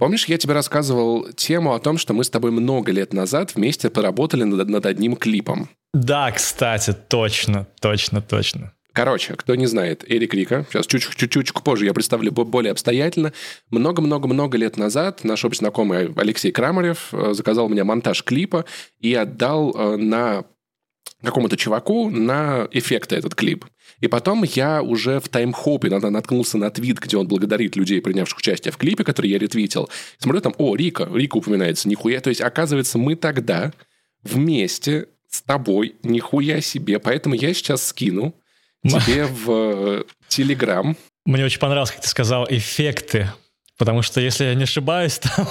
Помнишь, я тебе рассказывал тему о том, что мы с тобой много лет назад вместе поработали над, над одним клипом? Да, кстати, точно, точно, точно. Короче, кто не знает, Эрик Рика, сейчас чуть-чуть позже я представлю более обстоятельно. Много-много-много лет назад наш общий знакомый Алексей Крамарев э, заказал у меня монтаж клипа и отдал э, на какому-то чуваку на эффекты этот клип. И потом я уже в таймхопе наткнулся на твит, где он благодарит людей, принявших участие в клипе, который я ретвитил. Смотрю там, о, Рика, Рика упоминается, нихуя. То есть, оказывается, мы тогда вместе с тобой, нихуя себе. Поэтому я сейчас скину тебе в э, Телеграм. Мне очень понравилось, как ты сказал, эффекты. Потому что, если я не ошибаюсь, там...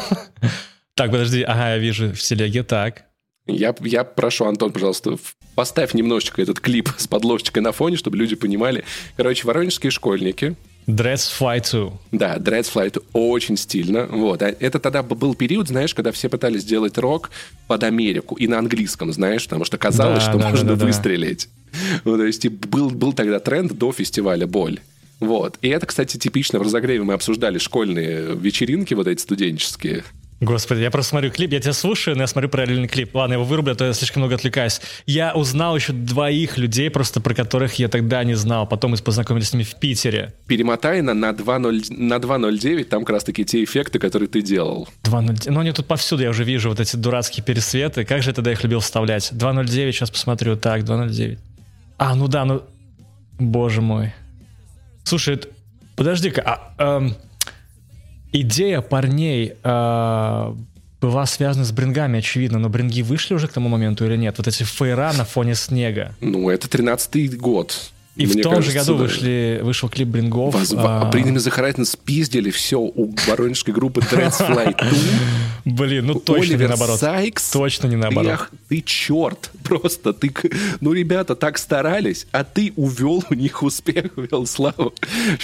Так, подожди, ага, я вижу в телеге, так. Я, я прошу, Антон, пожалуйста, поставь немножечко этот клип с подложечкой на фоне, чтобы люди понимали. Короче, воронежские школьники, Dreads Fly 2. Да, Dreads Fly 2 очень стильно. Вот. А это тогда был период, знаешь, когда все пытались сделать рок под Америку и на английском, знаешь, потому что казалось, да, что да, можно да, выстрелить. Ну, то есть был, был тогда тренд до фестиваля «Боль». Вот. И это, кстати, типично в разогреве мы обсуждали школьные вечеринки вот эти студенческие. Господи, я просто смотрю клип, я тебя слушаю, но я смотрю параллельный клип. Ладно, я его вырублю, а то я слишком много отвлекаюсь. Я узнал еще двоих людей, просто про которых я тогда не знал. Потом мы познакомились с ними в Питере. Перемотай на, на 2.09, там как раз таки те эффекты, которые ты делал. 2.09, ну они тут повсюду, я уже вижу вот эти дурацкие пересветы. Как же я тогда их любил вставлять? 2.09, сейчас посмотрю. Так, 2.09. А, ну да, ну... Боже мой. Слушай, подожди-ка, а, эм идея парней э, была связана с брингами, очевидно, но бринги вышли уже к тому моменту или нет? Вот эти фейра на фоне снега. Ну, это 13-й год. И Мне в том кажется, же году да. вышли, вышел клип Брингов. Вас, а... Приняли Захарайтина спиздили все у воронежской группы Dreads Fly 2. Блин, ну точно Оливер не наоборот. Сайкс, точно не наоборот. Ты, ты черт, просто ты... Ну, ребята так старались, а ты увел у них успех, увел славу.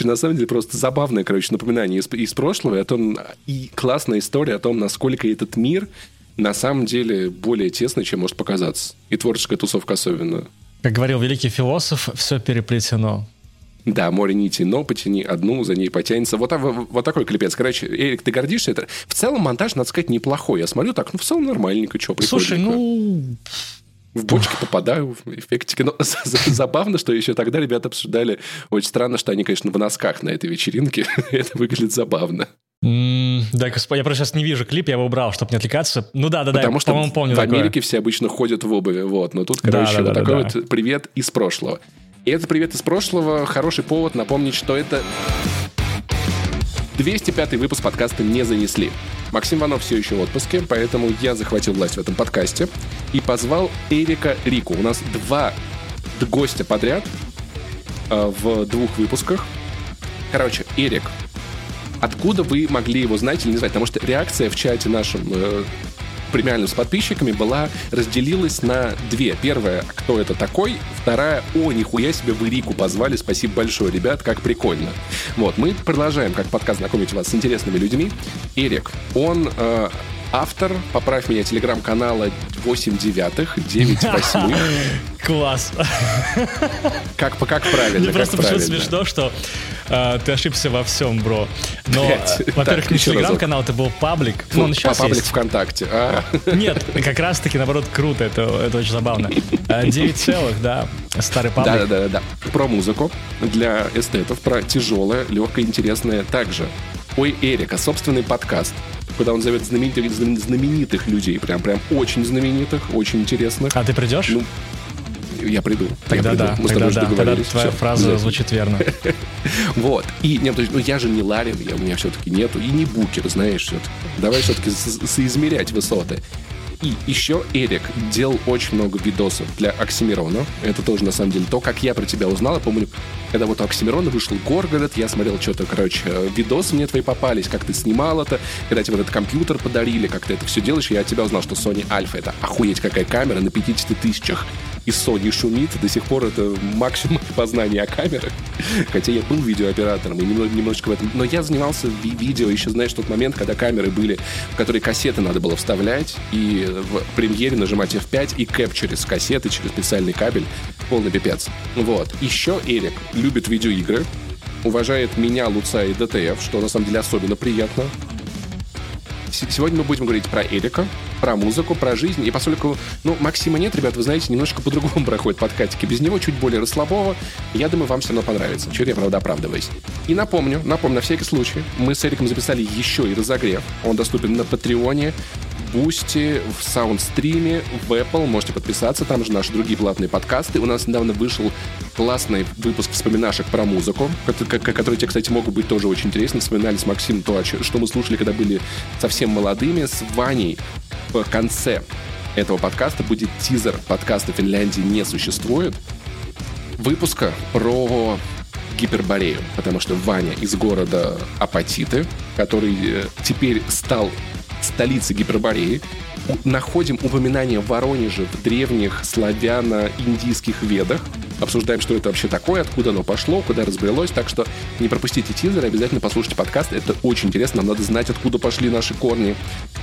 На самом деле просто забавное, короче, напоминание из, из прошлого, и, о том, и классная история о том, насколько этот мир на самом деле более тесный, чем может показаться. И творческая тусовка особенно. Как говорил великий философ, все переплетено. Да, море нити, но потяни одну, за ней потянется. Вот, вот такой клепец. Короче, Эрик, ты гордишься? Это... В целом монтаж, надо сказать, неплохой. Я смотрю так, ну, в целом нормальненько, что, Слушай, ну... В бочки попадаю, в эффектики. Но забавно, что еще тогда ребята обсуждали. Очень странно, что они, конечно, в носках на этой вечеринке. Это выглядит забавно. Mm, да, я просто сейчас не вижу клип, я его убрал, чтобы не отвлекаться. Ну да, да, да, Потому что по-моему, помню в такое. Америке все обычно ходят в обуви, вот. Но тут, короче, да, да, вот да, такой да, вот привет из прошлого. И это привет из прошлого, хороший повод напомнить, что это 205 выпуск подкаста «Не занесли». Максим Ванов все еще в отпуске, поэтому я захватил власть в этом подкасте и позвал Эрика Рику. У нас два гостя подряд э, в двух выпусках. Короче, Эрик Откуда вы могли его знать или не знать? Потому что реакция в чате нашем э, премиальным с подписчиками была, разделилась на две. Первая, кто это такой, вторая, о, нихуя себе вы Рику позвали, спасибо большое, ребят, как прикольно. Вот, мы продолжаем, как подкаст, знакомить вас с интересными людьми. Эрик, он э, автор, поправь меня, телеграм-канала 8 девятых, 9 восьмых. Класс. Как, как правильно? Мне просто почему смешно, что э, ты ошибся во всем, бро. Но, во-первых, не телеграм-канал, это был паблик. Ну, он сейчас паблик есть. ВКонтакте. А. Нет, как раз-таки, наоборот, круто, это, это очень забавно. 9 целых, да, старый паблик. Да-да-да. Про музыку для эстетов, про тяжелое, легкое, интересное также. Ой, Эрика, собственный подкаст куда он зовет знаменитых, знаменитых людей, прям, прям очень знаменитых, очень интересных. А ты придешь? Ну, я приду. Тогда я приду. да, Мы тогда да. Тогда твоя Все, фраза да. звучит верно. вот. И, нет, ну, я же не Ларин, я, у меня все-таки нету, и не Букер, знаешь, все-таки. Давай все-таки соизмерять высоты. И еще Эрик делал очень много видосов для Оксимирона. Это тоже, на самом деле, то, как я про тебя узнал. Я помню, когда вот у Оксимирона вышел Горгород, я смотрел что-то, короче, видосы мне твои попались, как ты снимал это, когда тебе этот компьютер подарили, как ты это все делаешь. Я от тебя узнал, что Sony Alpha — это охуеть какая камера на 50 тысячах и Sony шумит. До сих пор это максимум познания о камерах. Хотя я был видеооператором и немножечко в этом... Но я занимался ви- видео еще, знаешь, тот момент, когда камеры были, в которые кассеты надо было вставлять, и в премьере нажимать F5 и кэп через кассеты, через специальный кабель. Полный пипец. Вот. Еще Эрик любит видеоигры, уважает меня, Луца и ДТФ, что на самом деле особенно приятно. сегодня мы будем говорить про Эрика, про музыку, про жизнь. И поскольку, ну, Максима нет, ребят, вы знаете, немножко по-другому проходит подкастики. Без него чуть более расслабово. Я думаю, вам все равно понравится. Чего я, правда, оправдываюсь. И напомню, напомню, на всякий случай, мы с Эриком записали еще и разогрев. Он доступен на Патреоне. Boosty, в SoundStream е, в Apple. Можете подписаться, там же наши другие платные подкасты. У нас недавно вышел классный выпуск вспоминашек про музыку, которые тебе, кстати, могут быть тоже очень интересны. Вспоминали с Максимом то, что мы слушали, когда были совсем молодыми. С Ваней в конце этого подкаста будет тизер подкаста «Финляндии не существует» выпуска про гиперборею, потому что Ваня из города Апатиты, который э, теперь стал столицы Гипербореи, находим упоминание Воронежа в древних славяно-индийских ведах. Обсуждаем, что это вообще такое, откуда оно пошло, куда разбрелось. Так что не пропустите тизер, обязательно послушайте подкаст. Это очень интересно. Нам надо знать, откуда пошли наши корни.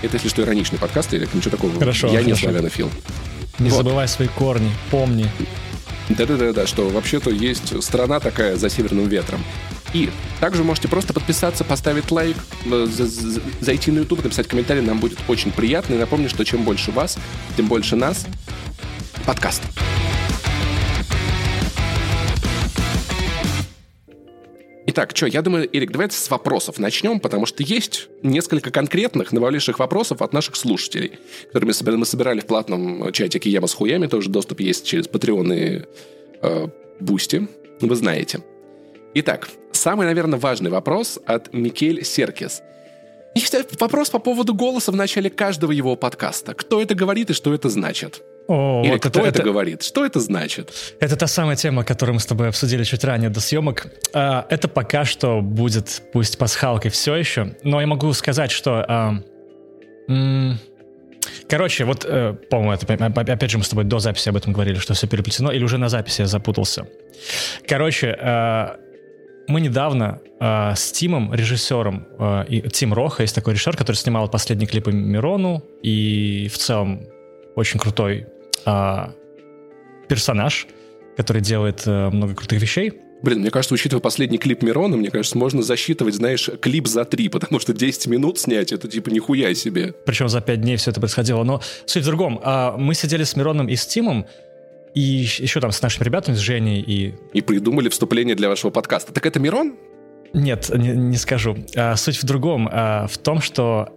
Это, если что, ироничный подкаст, или ничего такого. Хорошо, Я хорошо. не славянофил. Не вот. забывай свои корни, помни. Да-да-да, что вообще-то есть страна такая за северным ветром. И также можете просто подписаться, поставить лайк, э, зайти на YouTube, написать комментарий, нам будет очень приятно. И напомню, что чем больше вас, тем больше нас. Подкаст. Итак, что, я думаю, Эрик, давайте с вопросов начнем, потому что есть несколько конкретных, наваливших вопросов от наших слушателей, которые мы собирали, мы собирали в платном чатике Яма с хуями, тоже доступ есть через Patreon и э, Boosty, вы знаете. Итак, самый, наверное, важный вопрос от Микель Серкис. Есть вопрос по поводу голоса в начале каждого его подкаста. Кто это говорит и что это значит? О, Или вот кто это, это, это говорит? Что это значит? Это та самая тема, которую мы с тобой обсудили чуть ранее до съемок. А, это пока что будет, пусть пасхалкой все еще, но я могу сказать, что... А, м- Короче, вот, э, по-моему, это, опять же, мы с тобой до записи об этом говорили, что все переплетено, или уже на записи я запутался. Короче, э, мы недавно э, с Тимом, режиссером, э, и Тим Роха, есть такой режиссер, который снимал последние клипы Мирону, и в целом очень крутой э, персонаж, который делает э, много крутых вещей. Блин, мне кажется, учитывая последний клип Мирона, мне кажется, можно засчитывать, знаешь, клип за три, потому что 10 минут снять, это типа нихуя себе. Причем за 5 дней все это происходило. Но суть в другом. Мы сидели с Мироном и с Тимом, и еще там с нашими ребятами, с Женей и... И придумали вступление для вашего подкаста. Так это Мирон? Нет, не, не скажу. А, суть в другом. А, в том, что...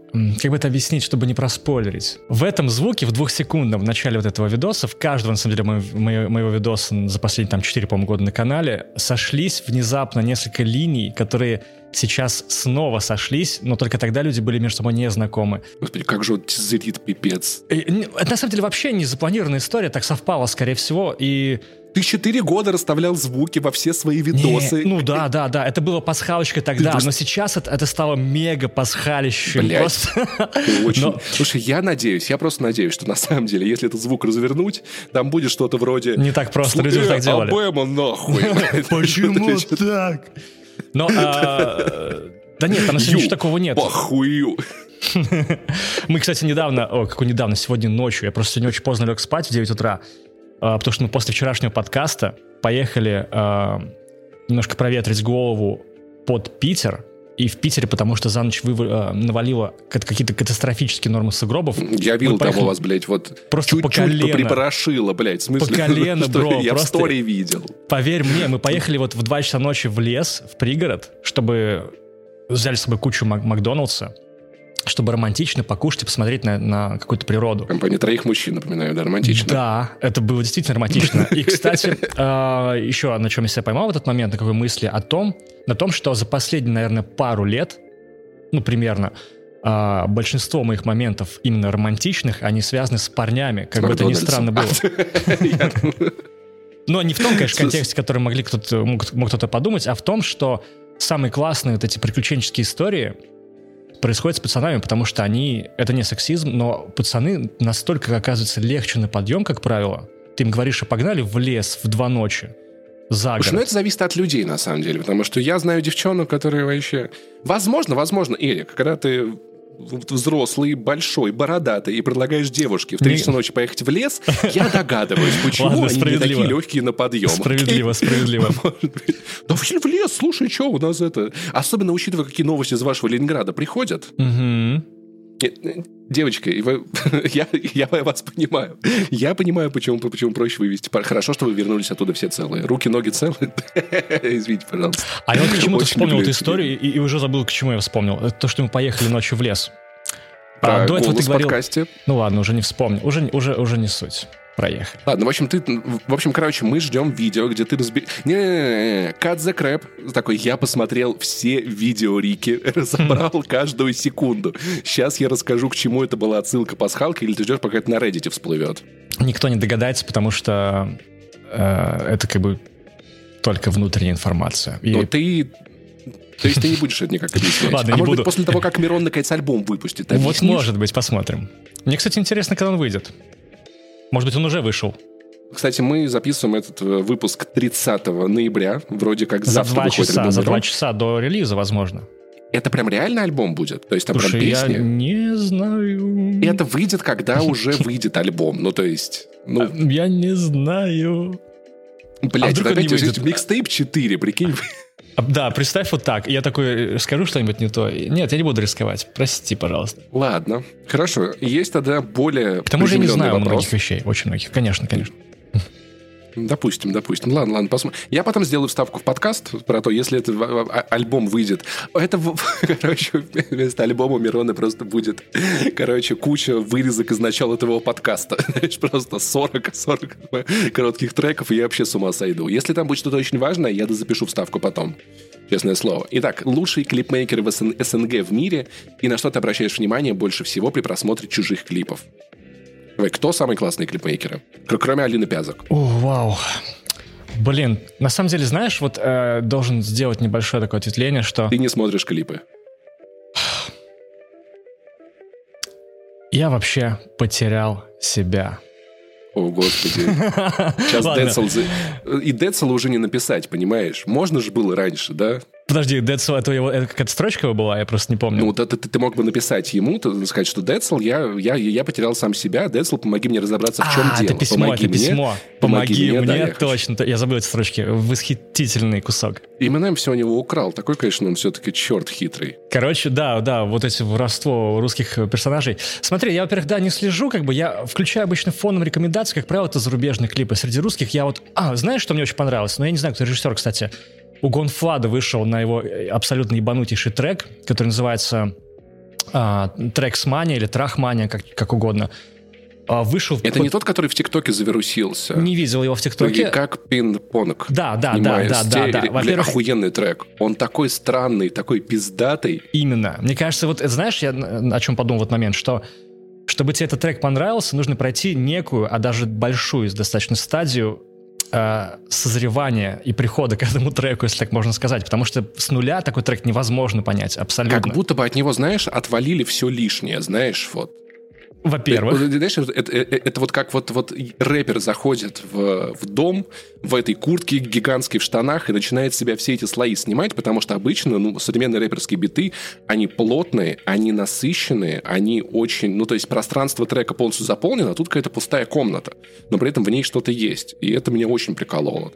Как бы это объяснить, чтобы не проспойлерить? В этом звуке, в двухсекундном, в начале вот этого видоса, в каждого, на самом деле, моего, моего видоса за последние там 4, по года на канале, сошлись внезапно несколько линий, которые сейчас снова сошлись, но только тогда люди были между собой не знакомы. Господи, как же он тизерит, пипец. Это на самом деле вообще не запланированная история, так совпало, скорее всего, и... Ты четыре года расставлял звуки во все свои видосы. Не, ну да, да, да, это было пасхалочкой тогда, просто... но сейчас это, это стало мега пасхалищем. Блядь, просто... очень... но... Слушай, я надеюсь, я просто надеюсь, что на самом деле, если этот звук развернуть, там будет что-то вроде... Не так просто, люди так делали. Обэма нахуй. Почему так? Но, а, да нет, там ничего такого нет. Похую. Мы, кстати, недавно, о, какой недавно, сегодня ночью, я просто сегодня очень поздно лег спать в 9 утра, а, потому что мы после вчерашнего подкаста поехали а, немножко проветрить голову под Питер, и в Питере, потому что за ночь вы, э, навалило какие-то катастрофические нормы сугробов. Я видел там у вас, блядь, вот просто чуть-чуть по колено. припорошило, блядь, в смысле? По колено, бро. Я просто, в стори видел. Поверь мне, мы поехали вот в 2 часа ночи в лес, в пригород, чтобы взяли с собой кучу Мак- Макдоналдса, чтобы романтично покушать и посмотреть на, на какую-то природу. Компания троих мужчин, напоминаю, да, романтично. Да, это было действительно романтично. И, кстати, а, еще на чем я себя поймал в этот момент, на какой мысли, о том, на том, что за последние, наверное, пару лет, ну, примерно, а, большинство моих моментов именно романтичных, они связаны с парнями, как бы это ни странно было. Но не в том, конечно, контексте, который могли кто-то, мог, мог кто-то подумать, а в том, что самые классные вот эти приключенческие истории происходят с пацанами, потому что они... Это не сексизм, но пацаны настолько, оказывается, легче на подъем, как правило. Ты им говоришь, а погнали в лес в два ночи. За город. ну это зависит от людей, на самом деле, потому что я знаю девчонок, которые вообще... Возможно, возможно, Эрик, когда ты взрослый, большой, бородатый, и предлагаешь девушке в 3 часа ночи поехать в лес, я догадываюсь, почему Ладно, они не такие легкие на подъем. Справедливо, справедливо. Да в лес, слушай, что у нас это... Особенно учитывая, какие новости из вашего Ленинграда приходят. Угу. Девочка, вы, я, я вас понимаю. Я понимаю, почему, почему проще вывести. Хорошо, что вы вернулись оттуда все целые. Руки, ноги целые. Извините, пожалуйста. А я вот к чему ты вспомнил эту историю и, и уже забыл, к чему я вспомнил. То, что мы поехали ночью в лес. А, до этого ты говорил... подкасте. Ну ладно, уже не вспомнил. Уже, уже, уже не суть. Проехали. Ладно, в общем, ты, в общем, короче, мы ждем видео, где ты разберешь... Не, не, cut the crap. Такой, я посмотрел все видео Рики, разобрал каждую секунду. Сейчас я расскажу, к чему это была отсылка пасхалки, или ты ждешь, пока это на Reddit всплывет? Никто не догадается, потому что э, это как бы только внутренняя информация. И... Но ты то есть ты не будешь это никак объяснять? Ладно, а не может буду. быть, после того, как Мирон наконец альбом выпустит, Вот может быть, посмотрим. Мне, кстати, интересно, когда он выйдет. Может быть, он уже вышел. Кстати, мы записываем этот э, выпуск 30 ноября. Вроде как за два часа, за два часа до релиза, возможно. Это прям реально альбом будет? То есть там Слушай, прям песни? я не знаю. Это выйдет, когда уже выйдет альбом. Ну, то есть... Ну... А, я не знаю. Блять, а опять микстейп 4, прикинь. Да, представь вот так. Я такой, э, скажу что-нибудь не то. Нет, я не буду рисковать. Прости, пожалуйста. Ладно. Хорошо. Есть тогда более К тому же я не знаю вопрос. многих вещей. Очень многих. Конечно, конечно. Допустим, допустим. Ладно, ладно, посмотрим. Я потом сделаю вставку в подкаст про то, если это а, альбом выйдет. Это, короче, вместо альбома Мирона просто будет, короче, куча вырезок из начала твоего подкаста. Знаешь, просто 40, 40 коротких треков, и я вообще с ума сойду. Если там будет что-то очень важное, я запишу вставку потом. Честное слово. Итак, лучшие клипмейкеры в СНГ в мире и на что ты обращаешь внимание больше всего при просмотре чужих клипов? Давай, кто самый классный клипмейкеры? Кроме Алины Пязок. О, вау. Блин, на самом деле, знаешь, вот э, должен сделать небольшое такое ответвление, что... Ты не смотришь клипы. Я вообще потерял себя. О, господи. Сейчас Децл... И Децл уже не написать, понимаешь? Можно же было раньше, да? Подожди, Децл, это, его, это какая-то строчка была? Я просто не помню. Ну, ты, ты, ты мог бы написать ему, ты, сказать, что Децл, я, я, я потерял сам себя, Децл, помоги мне разобраться, в чем а, дело. это письмо, помоги это мне, письмо. Помоги, помоги мне, да, точно. Я забыл эти строчки. Восхитительный кусок. Именно все у него украл. Такой, конечно, он все-таки черт хитрый. Короче, да, да, вот эти воровство русских персонажей. Смотри, я, во-первых, да, не слежу, как бы я включаю обычно фоном рекомендации, как правило, это зарубежные клипы. Среди русских я вот... А, знаешь, что мне очень понравилось? Ну, я не знаю, кто режиссер, кстати у Гонфлада вышел на его э, абсолютно ебанутейший трек, который называется а, Трексмания или Трахмания, как, как угодно. А, вышел... Это не тот, который в ТикТоке завирусился? Не видел его в ТикТоке. Или как пинг-понг. Да, да, да, да, да, да. Во-первых... Охуенный трек. Он такой странный, такой пиздатый. Именно. Мне кажется, вот знаешь, я о чем подумал в этот момент, что чтобы тебе этот трек понравился, нужно пройти некую, а даже большую достаточно стадию э, созревания и прихода к этому треку, если так можно сказать, потому что с нуля такой трек невозможно понять абсолютно. Как будто бы от него, знаешь, отвалили все лишнее, знаешь, вот. Во-первых. Знаешь, это, это, это вот как вот, вот рэпер заходит в, в дом в этой куртке гигантской в штанах и начинает себя все эти слои снимать, потому что обычно ну, современные рэперские биты, они плотные, они насыщенные, они очень... Ну, то есть пространство трека полностью заполнено, а тут какая-то пустая комната, но при этом в ней что-то есть. И это меня очень прикололо.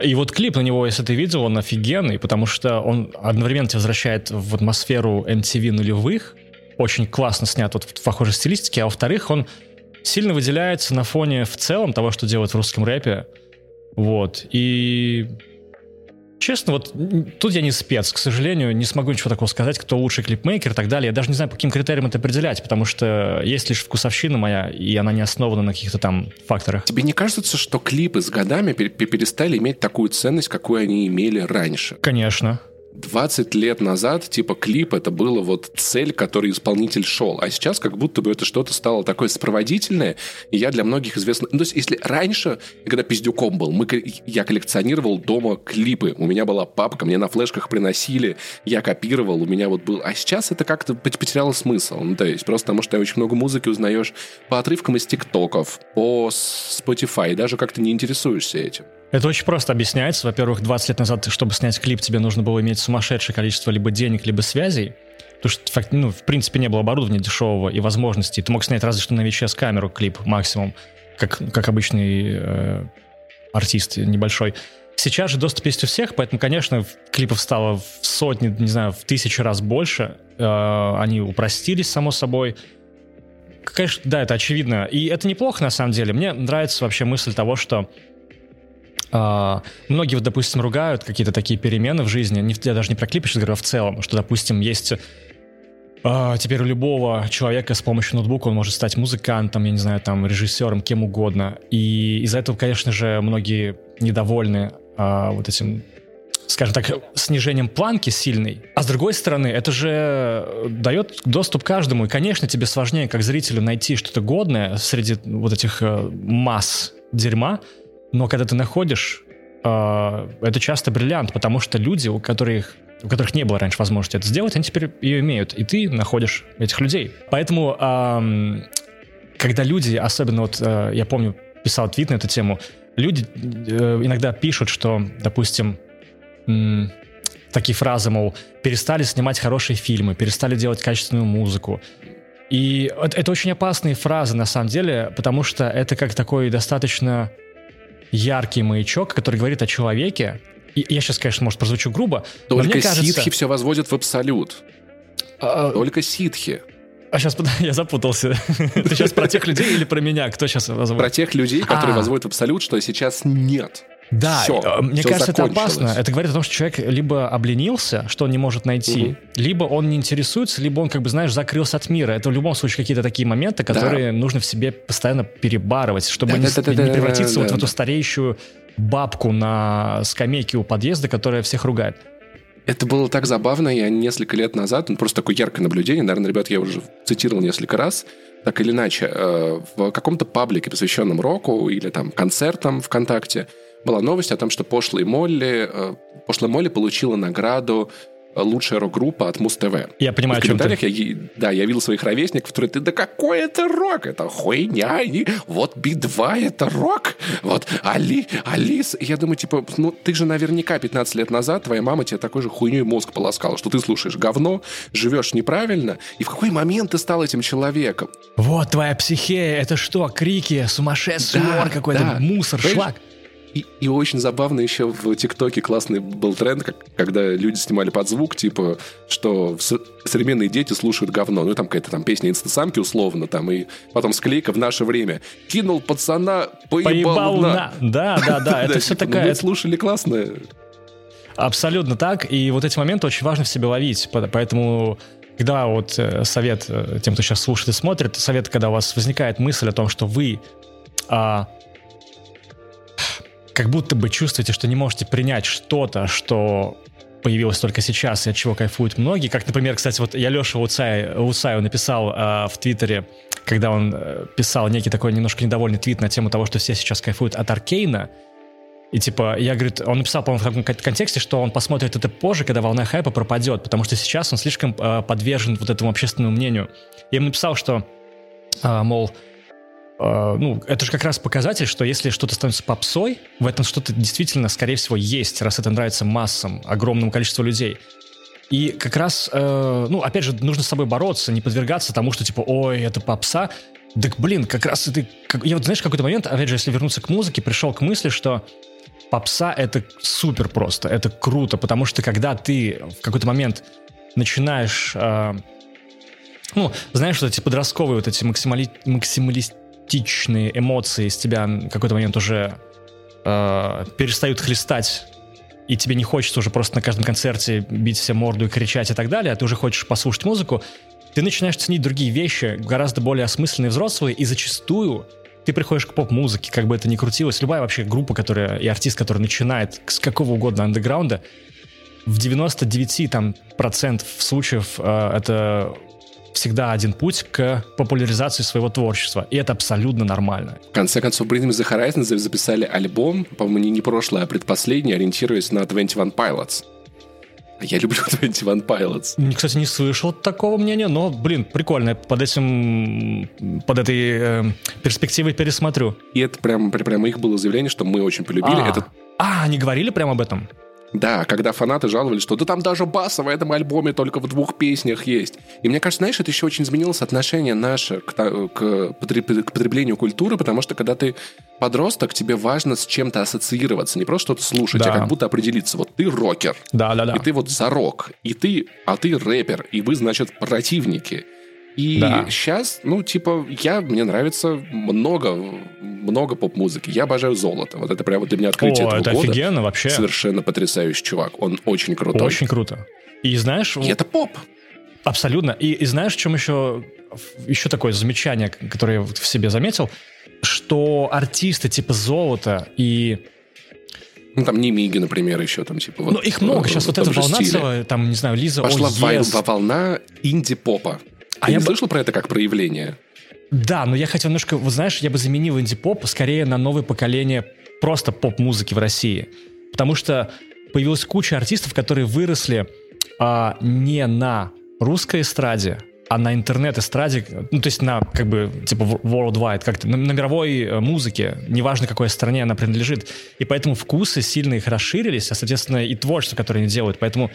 И вот клип на него, если ты видел, он офигенный, потому что он одновременно тебя возвращает в атмосферу MTV нулевых, очень классно снят вот в похожей стилистике, а во-вторых, он сильно выделяется на фоне в целом того, что делают в русском рэпе. Вот. И честно, вот тут я не спец, к сожалению, не смогу ничего такого сказать, кто лучший клипмейкер и так далее. Я даже не знаю, по каким критериям это определять, потому что есть лишь вкусовщина моя, и она не основана на каких-то там факторах. Тебе не кажется, что клипы с годами перестали иметь такую ценность, какую они имели раньше? Конечно. 20 лет назад, типа, клип это было вот цель, которой исполнитель шел. А сейчас как будто бы это что-то стало такое сопроводительное, и я для многих известно... Ну, то есть, если раньше, когда пиздюком был, мы, я коллекционировал дома клипы, у меня была папка, мне на флешках приносили, я копировал, у меня вот был... А сейчас это как-то потеряло смысл. Ну, то есть, просто потому что очень много музыки узнаешь по отрывкам из ТикТоков, по Spotify, даже как-то не интересуешься этим. Это очень просто объясняется. Во-первых, 20 лет назад, чтобы снять клип, тебе нужно было иметь сумасшедшее количество либо денег, либо связей. Потому что, ну, в принципе, не было оборудования дешевого и возможностей. Ты мог снять разве что на VHS-камеру клип максимум, как, как обычный э, артист небольшой. Сейчас же доступ есть у всех, поэтому, конечно, клипов стало в сотни, не знаю, в тысячи раз больше. э, они упростились, само собой. Конечно, да, это очевидно. И это неплохо, на самом деле. Мне нравится вообще мысль того, что Uh, многие, вот, допустим, ругают какие-то такие перемены в жизни. Не, я даже не про клипы сейчас говорю, а в целом, что, допустим, есть uh, теперь у любого человека с помощью ноутбука он может стать музыкантом, я не знаю, там, режиссером, кем угодно. И из-за этого, конечно же, многие недовольны uh, вот этим скажем так, снижением планки сильной. А с другой стороны, это же дает доступ каждому. И, конечно, тебе сложнее, как зрителю, найти что-то годное среди вот этих э, масс дерьма. Но когда ты находишь, э, это часто бриллиант, потому что люди, у которых у которых не было раньше возможности это сделать, они теперь ее имеют, и ты находишь этих людей. Поэтому, когда люди, особенно вот, э, я помню, писал твит на эту тему, люди э, иногда пишут, что, допустим, такие фразы, мол, перестали снимать хорошие фильмы, перестали делать качественную музыку. И это очень опасные фразы, на самом деле, потому что это как такой достаточно яркий маячок, который говорит о человеке. И я сейчас, конечно, может, прозвучу грубо, Только но мне кажется... ситхи все возводят в абсолют. А, а... Только ситхи. А сейчас я запутался. Ты сейчас про тех людей или про меня? Кто сейчас возводит? Про тех людей, которые а. возводят в абсолют, что сейчас нет. Да, все, э, мне все кажется, это опасно. Это говорит о том, что человек либо обленился, что он не может найти, угу. либо он не интересуется, либо он, как бы, знаешь, закрылся от мира. Это в любом случае какие-то такие моменты, которые да. нужно в себе постоянно перебарывать, чтобы да, не, да, да, не превратиться да, вот да, в эту стареющую бабку на скамейке у подъезда, которая всех ругает. Это было так забавно, я несколько лет назад, ну, просто такое яркое наблюдение, наверное, ребят, я уже цитировал несколько раз, так или иначе, э, в каком-то паблике, посвященном року или там концертам ВКонтакте, была новость о том, что пошлый Молли, э, пошлая Молли получила награду э, лучшая рок-группа от Муз-ТВ. Я понимаю, в о чем ты. Я, да, я видел своих ровесников, которые, ты, да какой это рок? Это хуйня. И вот Би-2 это рок. Вот Али, Алис. Я думаю, типа, ну ты же наверняка 15 лет назад твоя мама тебе такой же хуйней мозг полоскала, что ты слушаешь говно, живешь неправильно. И в какой момент ты стал этим человеком? Вот твоя психея, это что, крики, сумасшедший да, какой-то, да. мусор, Понимаешь? шлак. И, и очень забавно еще в ТикТоке классный был тренд, как, когда люди снимали под звук, типа, что современные дети слушают говно. Ну, там какая-то там песня инстасамки условно, там, и потом склейка в наше время. Кинул пацана, поебал, поебал на. на. Да, да, да, это все типа, такая... Вы слушали классно. Абсолютно так, и вот эти моменты очень важно в себе ловить, поэтому когда вот э, совет э, тем, кто сейчас слушает и смотрит, совет, когда у вас возникает мысль о том, что вы а, как будто бы чувствуете, что не можете принять что-то, что появилось только сейчас и от чего кайфуют многие. Как, например, кстати, вот я Леша Уцай, Уцаю написал э, в Твиттере, когда он э, писал некий такой немножко недовольный твит на тему того, что все сейчас кайфуют от Аркейна. И типа, я, говорю, он написал, по-моему, в каком контексте, что он посмотрит это позже, когда волна хайпа пропадет, потому что сейчас он слишком э, подвержен вот этому общественному мнению. Я ему написал, что, э, мол, ну, это же как раз показатель, что если что-то становится попсой, в этом что-то действительно, скорее всего, есть, раз это нравится массам, огромному количеству людей. И как раз, э, ну, опять же, нужно с собой бороться, не подвергаться тому, что типа, ой, это попса. Так, блин, как раз это... Как, я вот, знаешь, какой-то момент, опять же, если вернуться к музыке, пришел к мысли, что попса — это супер просто, это круто, потому что когда ты в какой-то момент начинаешь... Э, ну, знаешь, что эти подростковые вот эти максимали... максималист токсичные эмоции из тебя какой-то момент уже э, перестают хлестать, и тебе не хочется уже просто на каждом концерте бить все морду и кричать и так далее, а ты уже хочешь послушать музыку, ты начинаешь ценить другие вещи, гораздо более осмысленные, взрослые, и зачастую ты приходишь к поп-музыке, как бы это ни крутилось, любая вообще группа, которая, и артист, который начинает с какого угодно андеграунда, в 99 там, процентов случаев э, это всегда один путь к популяризации своего творчества, и это абсолютно нормально. В конце концов, Bring Me The Horizon записали альбом, по-моему, не, прошлый, а предпоследний, ориентируясь на 21 Pilots. Я люблю 21 Pilots. Кстати, не слышал такого мнения, но, блин, прикольно. Под этим, под этой э, перспективой пересмотрю. И это прям, прям их было заявление, что мы очень полюбили. А, это... а они говорили прямо об этом? Да, когда фанаты жаловались, что да там даже баса в этом альбоме только в двух песнях есть. И мне кажется, знаешь, это еще очень изменилось отношение наше к, к, к потреблению культуры, потому что когда ты подросток, тебе важно с чем-то ассоциироваться, не просто что-то слушать, а да. а как будто определиться. Вот ты рокер, да, да, да. и ты вот за рок, и ты, а ты рэпер, и вы, значит, противники. И да. сейчас, ну, типа, я, мне нравится много, много поп-музыки. Я обожаю золото. Вот это прямо для меня открытие О, этого это года. офигенно вообще. Совершенно потрясающий чувак. Он очень крутой. Очень круто. И знаешь... И это поп. Абсолютно. И, и знаешь, в чем еще, еще такое замечание, которое я в себе заметил, что артисты типа золота и ну, там Немиги, например, еще там, типа... Вот, ну, их много. Сейчас вот эта волна стиле. целая, там, не знаю, Лиза Пошла oh, yes. волна инди-попа. А я не слышал про это как проявление? Да, но я хотел немножко, вот знаешь, я бы заменил инди-поп скорее на новое поколение просто поп-музыки в России. Потому что появилась куча артистов, которые выросли а, не на русской эстраде, а на интернет-эстраде, ну, то есть на, как бы, типа, worldwide, как-то, на, на мировой э, музыке, неважно, какой стране она принадлежит. И поэтому вкусы сильно их расширились, а, соответственно, и творчество, которое они делают. Поэтому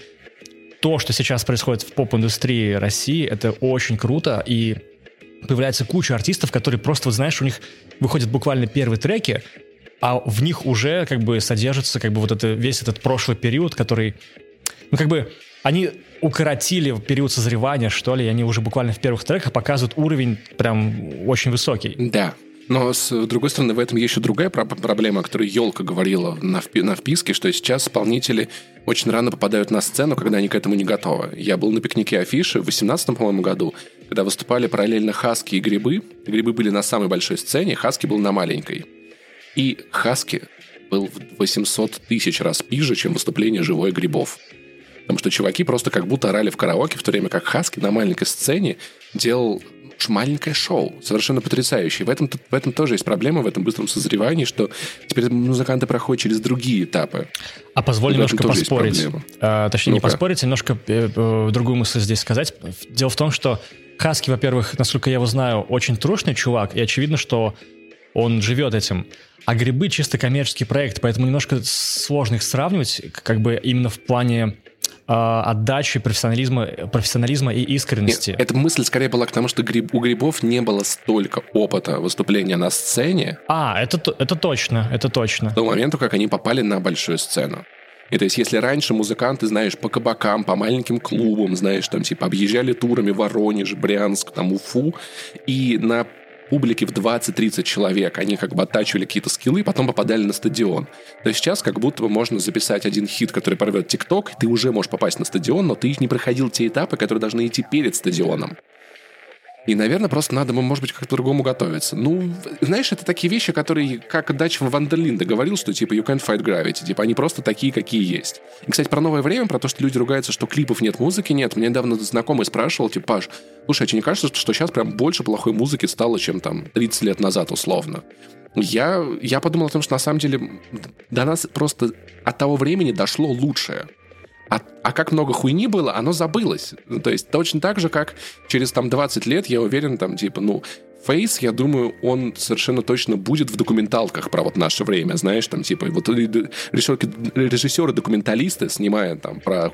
то, что сейчас происходит в поп-индустрии России, это очень круто, и появляется куча артистов, которые просто, вот знаешь, у них выходят буквально первые треки, а в них уже как бы содержится как бы вот это, весь этот прошлый период, который, ну как бы, они укоротили период созревания, что ли, и они уже буквально в первых треках показывают уровень прям очень высокий. Да, но, с другой стороны, в этом еще другая проблема, о которой Елка говорила на, впи- на вписке, что сейчас исполнители очень рано попадают на сцену, когда они к этому не готовы. Я был на пикнике афиши в 2018, по-моему, году, когда выступали параллельно Хаски и Грибы. Грибы были на самой большой сцене, Хаски был на маленькой. И Хаски был в 800 тысяч раз пиже, чем выступление живой Грибов. Потому что чуваки просто как будто орали в караоке, в то время как Хаски на маленькой сцене делал маленькое шоу, совершенно потрясающее. В этом, в этом тоже есть проблема, в этом быстром созревании, что теперь музыканты проходят через другие этапы. А позволь немножко поспорить. А, точнее, ну не поспорить, а немножко э, э, другую мысль здесь сказать. Дело в том, что Хаски, во-первых, насколько я его знаю, очень трушный чувак, и очевидно, что он живет этим. А грибы чисто коммерческий проект, поэтому немножко сложно их сравнивать, как бы именно в плане отдачи, профессионализма, профессионализма и искренности. Нет, эта мысль скорее была к тому, что гриб, у грибов не было столько опыта выступления на сцене. А, это, это точно, это точно. До момента, как они попали на большую сцену. И то есть, если раньше музыканты, знаешь, по кабакам, по маленьким клубам, знаешь, там, типа, объезжали турами Воронеж, Брянск, там, Уфу, и на публики в 20-30 человек, они как бы оттачивали какие-то скиллы, потом попадали на стадион. То есть сейчас как будто бы можно записать один хит, который порвет ТикТок, ты уже можешь попасть на стадион, но ты не проходил те этапы, которые должны идти перед стадионом. И, наверное, просто надо, может быть, как-то по-другому готовиться. Ну, знаешь, это такие вещи, которые, как Дач Вандерлинда говорил, что, типа, you can't fight gravity. Типа, они просто такие, какие есть. И, кстати, про новое время, про то, что люди ругаются, что клипов нет, музыки нет. Мне недавно знакомый спрашивал, типа, Паш, слушай, а тебе не кажется, что сейчас прям больше плохой музыки стало, чем там 30 лет назад, условно? Я, я подумал о том, что на самом деле до нас просто от того времени дошло лучшее. А, а как много хуйни было, оно забылось. Ну, то есть точно так же, как через там 20 лет, я уверен, там, типа, ну, Фейс, я думаю, он совершенно точно будет в документалках про вот наше время, знаешь, там, типа, вот режиссеры-документалисты, снимая там про,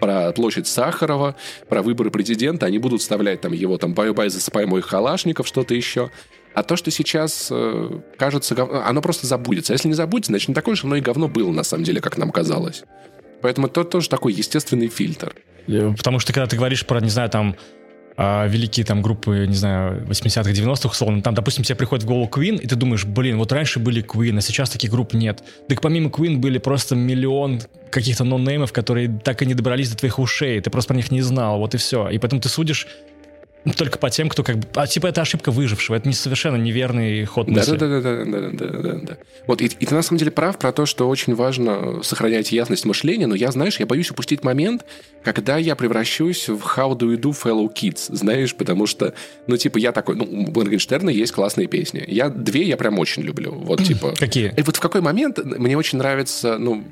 про площадь Сахарова, про выборы президента, они будут вставлять там его там «Баю-бай, засыпай мой халашников», что-то еще. А то, что сейчас э, кажется, оно просто забудется. А если не забудется, значит, не такое же оно и говно было, на самом деле, как нам казалось. Поэтому это тоже такой естественный фильтр. Потому что когда ты говоришь про, не знаю, там, а, великие там группы, не знаю, 80-х, 90-х, условно, там, допустим, тебе приходит в голову Queen, и ты думаешь, блин, вот раньше были Queen, а сейчас таких групп нет. Так помимо Queen были просто миллион каких-то ноннеймов, которые так и не добрались до твоих ушей, ты просто про них не знал, вот и все. И поэтому ты судишь только по тем, кто как бы... А типа это ошибка выжившего, это не совершенно неверный ход мысли. Да-да-да. Вот, и, и ты на самом деле прав про то, что очень важно сохранять ясность мышления, но я, знаешь, я боюсь упустить момент, когда я превращусь в How do you do fellow kids, знаешь, потому что, ну, типа, я такой, ну, у Моргенштерна есть классные песни. Я две я прям очень люблю, вот, типа... Какие? И вот в какой момент мне очень нравится, ну,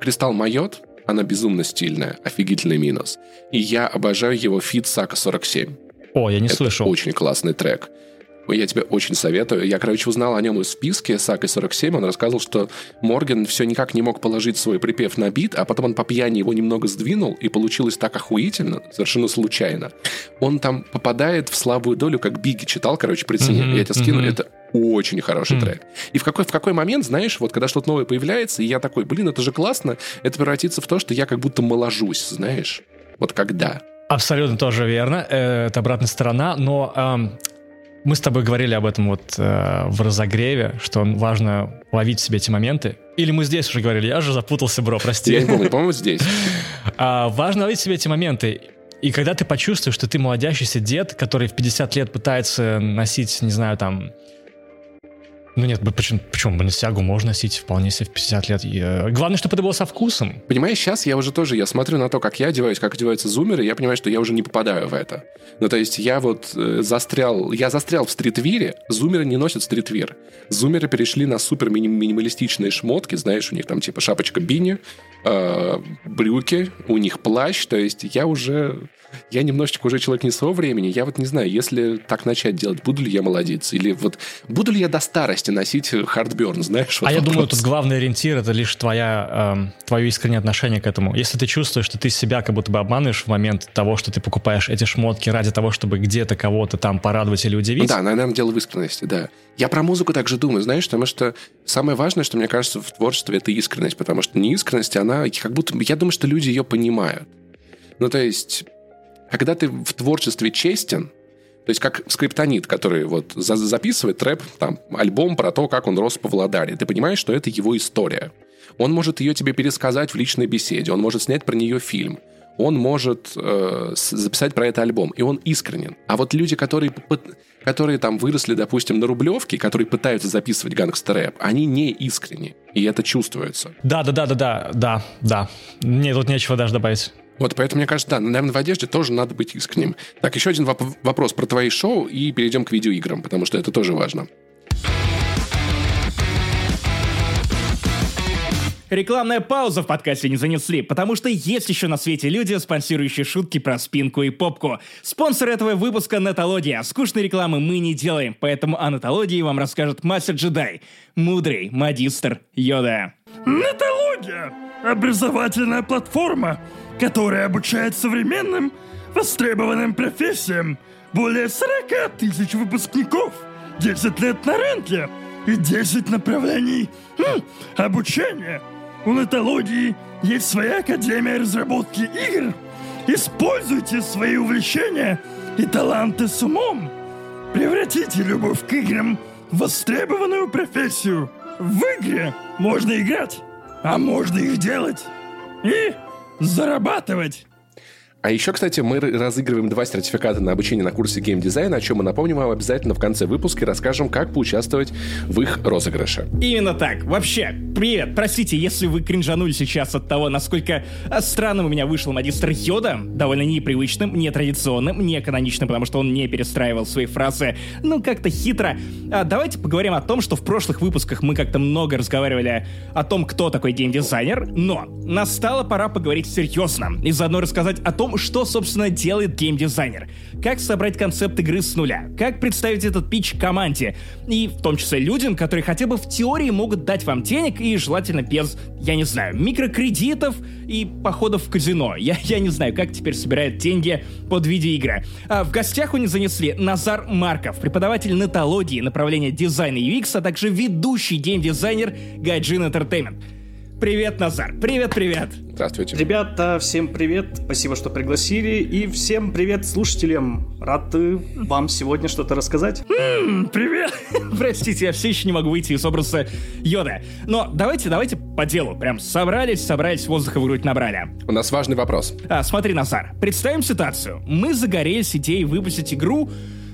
Кристалл Майот, она безумно стильная, офигительный минус. И я обожаю его фит Сака 47. О, я не Это слышал. очень классный трек. Я тебе очень советую. Я, короче, узнал о нем из списка Сак 47. Он рассказывал, что Морген все никак не мог положить свой припев на бит, а потом он по пьяни его немного сдвинул, и получилось так охуительно, совершенно случайно. Он там попадает в слабую долю, как Биги читал, короче, при цене. Mm-hmm, я тебе скину, mm-hmm. это очень хороший mm. трек. И в какой, в какой момент, знаешь, вот когда что-то новое появляется, и я такой, блин, это же классно, это превратится в то, что я как будто моложусь, знаешь? Вот когда? Абсолютно тоже верно. Э, это обратная сторона, но эм, мы с тобой говорили об этом вот э, в разогреве, что важно ловить в себе эти моменты. Или мы здесь уже говорили, я же запутался, бро, прости. Я не помню, по-моему, здесь. А, важно ловить в себе эти моменты. И когда ты почувствуешь, что ты молодящийся дед, который в 50 лет пытается носить, не знаю, там, ну нет, почему, почему Баленсиагу можно носить вполне себе в 50 лет. И, э, главное, чтобы это было со вкусом. Понимаешь, сейчас я уже тоже, я смотрю на то, как я одеваюсь, как одеваются зумеры, и я понимаю, что я уже не попадаю в это. Ну, то есть я вот э, застрял, я застрял в стритвире, зумеры не носят стритвир. Зумеры перешли на супер минималистичные шмотки, знаешь, у них там типа шапочка бини, э, брюки, у них плащ, то есть я уже я немножечко уже человек не своего времени. Я вот не знаю, если так начать делать, буду ли я молодец? Или вот буду ли я до старости носить хардберн, знаешь? Вот а вопрос. я думаю, тут главный ориентир — это лишь твоя, э, твое искреннее отношение к этому. Если ты чувствуешь, что ты себя как будто бы обманываешь в момент того, что ты покупаешь эти шмотки ради того, чтобы где-то кого-то там порадовать или удивить. Да, наверное, дело в искренности, да. Я про музыку также думаю, знаешь, потому что самое важное, что мне кажется в творчестве, это искренность, потому что неискренность, она как будто... Я думаю, что люди ее понимают. Ну, то есть когда ты в творчестве честен, то есть как скриптонит, который вот за записывает рэп, там, альбом про то, как он рос по Владаре. Ты понимаешь, что это его история. Он может ее тебе пересказать в личной беседе, он может снять про нее фильм, он может э, записать про это альбом, и он искренен. А вот люди, которые, которые там выросли, допустим, на Рублевке, которые пытаются записывать гангстер-рэп, они не искренни, и это чувствуется. Да, да, да, да, да, да, да. Мне тут нечего даже добавить. Вот, поэтому, мне кажется, да, наверное, в одежде тоже надо быть искренним. Так, еще один воп- вопрос про твои шоу, и перейдем к видеоиграм, потому что это тоже важно. Рекламная пауза в подкасте не занесли, потому что есть еще на свете люди, спонсирующие шутки про спинку и попку. Спонсор этого выпуска — Нетология. Скучной рекламы мы не делаем, поэтому о Нетологии вам расскажет мастер-джедай, мудрый магистр Йода. Нетология — образовательная платформа, которая обучает современным, востребованным профессиям более 40 тысяч выпускников, 10 лет на рынке и 10 направлений хм, обучения. У Нетологии есть своя академия разработки игр. Используйте свои увлечения и таланты с умом. Превратите любовь к играм в востребованную профессию. В игре можно играть, а можно их делать. И зарабатывать. А еще, кстати, мы разыгрываем два сертификата на обучение на курсе геймдизайна, о чем мы напомним вам обязательно в конце выпуска и расскажем, как поучаствовать в их розыгрыше. Именно так. Вообще, привет. Простите, если вы кринжанули сейчас от того, насколько э, странным у меня вышел магистр Йода, довольно непривычным, нетрадиционным, не каноничным, потому что он не перестраивал свои фразы, ну, как-то хитро. А давайте поговорим о том, что в прошлых выпусках мы как-то много разговаривали о том, кто такой геймдизайнер, но настала пора поговорить серьезно и заодно рассказать о том, том, что, собственно, делает геймдизайнер. Как собрать концепт игры с нуля, как представить этот пич команде, и в том числе людям, которые хотя бы в теории могут дать вам денег и желательно без, я не знаю, микрокредитов и походов в казино. Я, я не знаю, как теперь собирают деньги под видеоигры. А в гостях у них занесли Назар Марков, преподаватель нетологии, направления дизайна UX, а также ведущий геймдизайнер Гайджин Entertainment. Привет, Назар. Привет, привет. Здравствуйте. Ребята, всем привет. Спасибо, что пригласили. И всем привет слушателям. Рад э, вам сегодня что-то рассказать. М-м, привет. Простите, я все еще не могу выйти из образа Йода. Но давайте, давайте по делу. Прям собрались, собрались, воздуха в грудь набрали. У нас важный вопрос. А, смотри, Назар, представим ситуацию. Мы загорелись идеей выпустить игру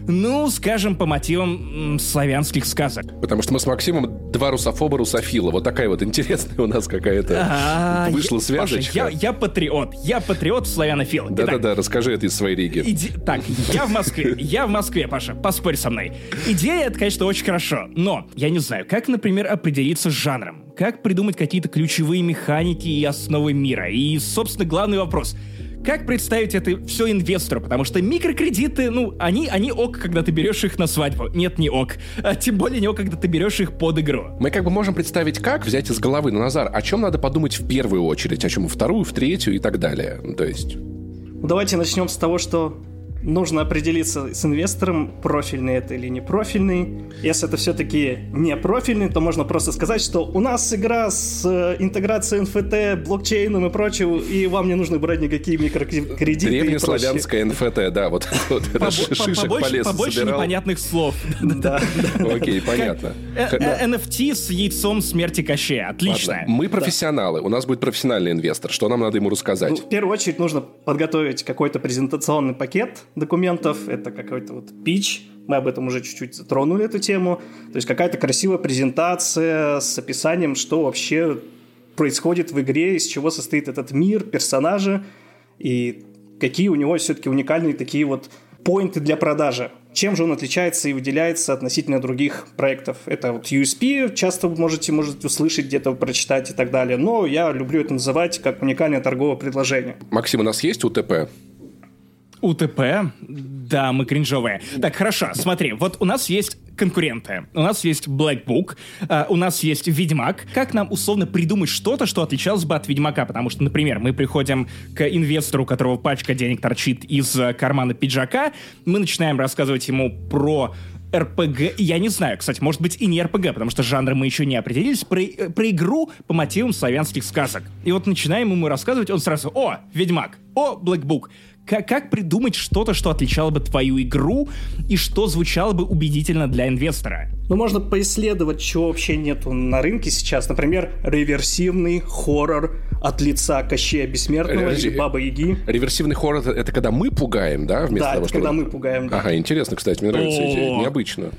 ну, скажем, по мотивам славянских сказок. Потому что мы с Максимом два русофоба, русофила. Вот такая вот интересная у нас какая-то а, вышла связочка. я, я патриот. Я патриот славянофил. Да-да-да, расскажи это из своей риги. Иди... Так, я в Москве. Я в Москве, Паша. Поспорь со мной. Идея, это, конечно, очень хорошо. Но я не знаю, как, например, определиться с жанром. Как придумать какие-то ключевые механики и основы мира. И, собственно, главный вопрос — как представить это все инвестору? Потому что микрокредиты, ну, они, они ок, когда ты берешь их на свадьбу. Нет, не ок. А тем более не ок, когда ты берешь их под игру. Мы как бы можем представить, как взять из головы, но, Назар, о чем надо подумать в первую очередь, о чем во вторую, в третью и так далее. Ну, То есть... Ну, Давайте начнем с того, что нужно определиться с инвестором, профильный это или не профильный. Если это все-таки не профильный, то можно просто сказать, что у нас игра с э, интеграцией НФТ, блокчейном и прочим, и вам не нужно брать никакие микрокредиты. Древнеславянская НФТ, да, вот, шишек по побольше, лесу побольше непонятных слов. Да. Окей, понятно. Э, Х- э, NFT с яйцом смерти Кощея. Отлично. Мы профессионалы, у нас будет профессиональный инвестор. Что нам надо ему Ну, рассказать? в первую очередь нужно подготовить какой-то презентационный пакет документов. Это какой-то вот пич. Мы об этом уже чуть-чуть затронули эту тему. То есть какая-то красивая презентация с описанием, что вообще происходит в игре, из чего состоит этот мир, персонажи и какие у него все-таки уникальные такие вот поинты для продажи. Чем же он отличается и выделяется относительно других проектов? Это вот USP, часто вы можете, можете услышать, где-то прочитать и так далее. Но я люблю это называть как уникальное торговое предложение. Максим, у нас есть УТП? УТП? Да, мы кринжовые. Так, хорошо, смотри, вот у нас есть конкуренты. У нас есть Black Book, а, у нас есть Ведьмак. Как нам условно придумать что-то, что отличалось бы от Ведьмака? Потому что, например, мы приходим к инвестору, у которого пачка денег торчит из э, кармана пиджака, мы начинаем рассказывать ему про РПГ, я не знаю, кстати, может быть и не РПГ, потому что жанры мы еще не определились, про, э, про игру по мотивам славянских сказок. И вот начинаем ему рассказывать, он сразу, о, Ведьмак, о, Black Book. Как, как придумать что-то, что отличало бы твою игру и что звучало бы убедительно для инвестора? Ну, можно поисследовать, чего вообще нету на рынке сейчас. Например, реверсивный хоррор от лица Кощея Бессмертного Подожди. или Бабы Яги. Реверсивный хоррор это, когда мы пугаем, да? Вместо Да, того, это чтобы- когда мы пугаем. да. Ага, интересно, кстати, мне нравится идея. Необычно.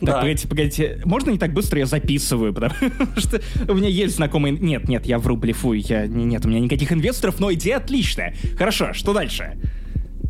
Так, Да. погодите, погодите. Можно не так быстро я записываю, потому что у меня есть знакомые... Нет, нет, я вру, блефую. Я... не- Нет, у меня никаких инвесторов, но идея отличная. Хорошо, что дальше?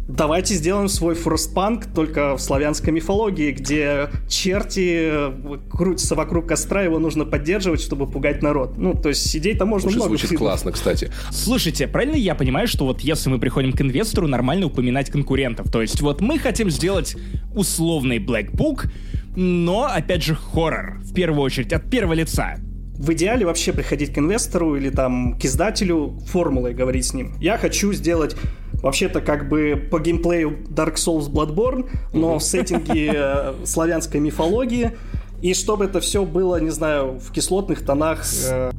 Давайте сделаем свой форстпанк только в славянской мифологии, где черти э, крутятся вокруг костра, его нужно поддерживать, чтобы пугать народ. Ну, то есть идей-то можно Слушай, много. звучит придумать. классно, кстати. Слушайте, правильно я понимаю, что вот если мы приходим к инвестору, нормально упоминать конкурентов? То есть вот мы хотим сделать условный Black Book, но, опять же, хоррор. В первую очередь, от первого лица. В идеале вообще приходить к инвестору или там к издателю формулой говорить с ним. Я хочу сделать вообще-то как бы по геймплею Dark Souls Bloodborne, но в сеттинге э, славянской мифологии. И чтобы это все было, не знаю, в кислотных тонах.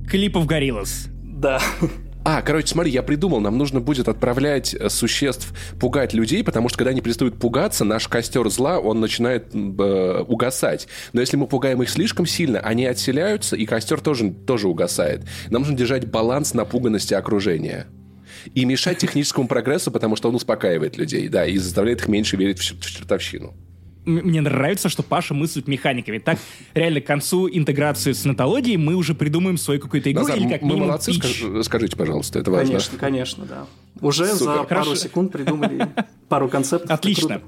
Клипов Гориллас. да. А, короче, смотри, я придумал, нам нужно будет отправлять э, существ пугать людей, потому что когда они перестают пугаться, наш костер зла, он начинает э, угасать. Но если мы пугаем их слишком сильно, они отселяются, и костер тоже, тоже угасает. Нам нужно держать баланс напуганности окружения. И мешать техническому прогрессу, потому что он успокаивает людей, да, и заставляет их меньше верить в в чертовщину. Мне нравится, что Паша мыслит механиками. Так, реально, к концу интеграции с нетологией мы уже придумаем свою какую-то игру Назар, или как мы минимум молодцы, пич. скаж- скажите, пожалуйста, это важно. Конечно, конечно, да. Уже Супер. за пару Хорошо. секунд придумали пару концептов. Отлично.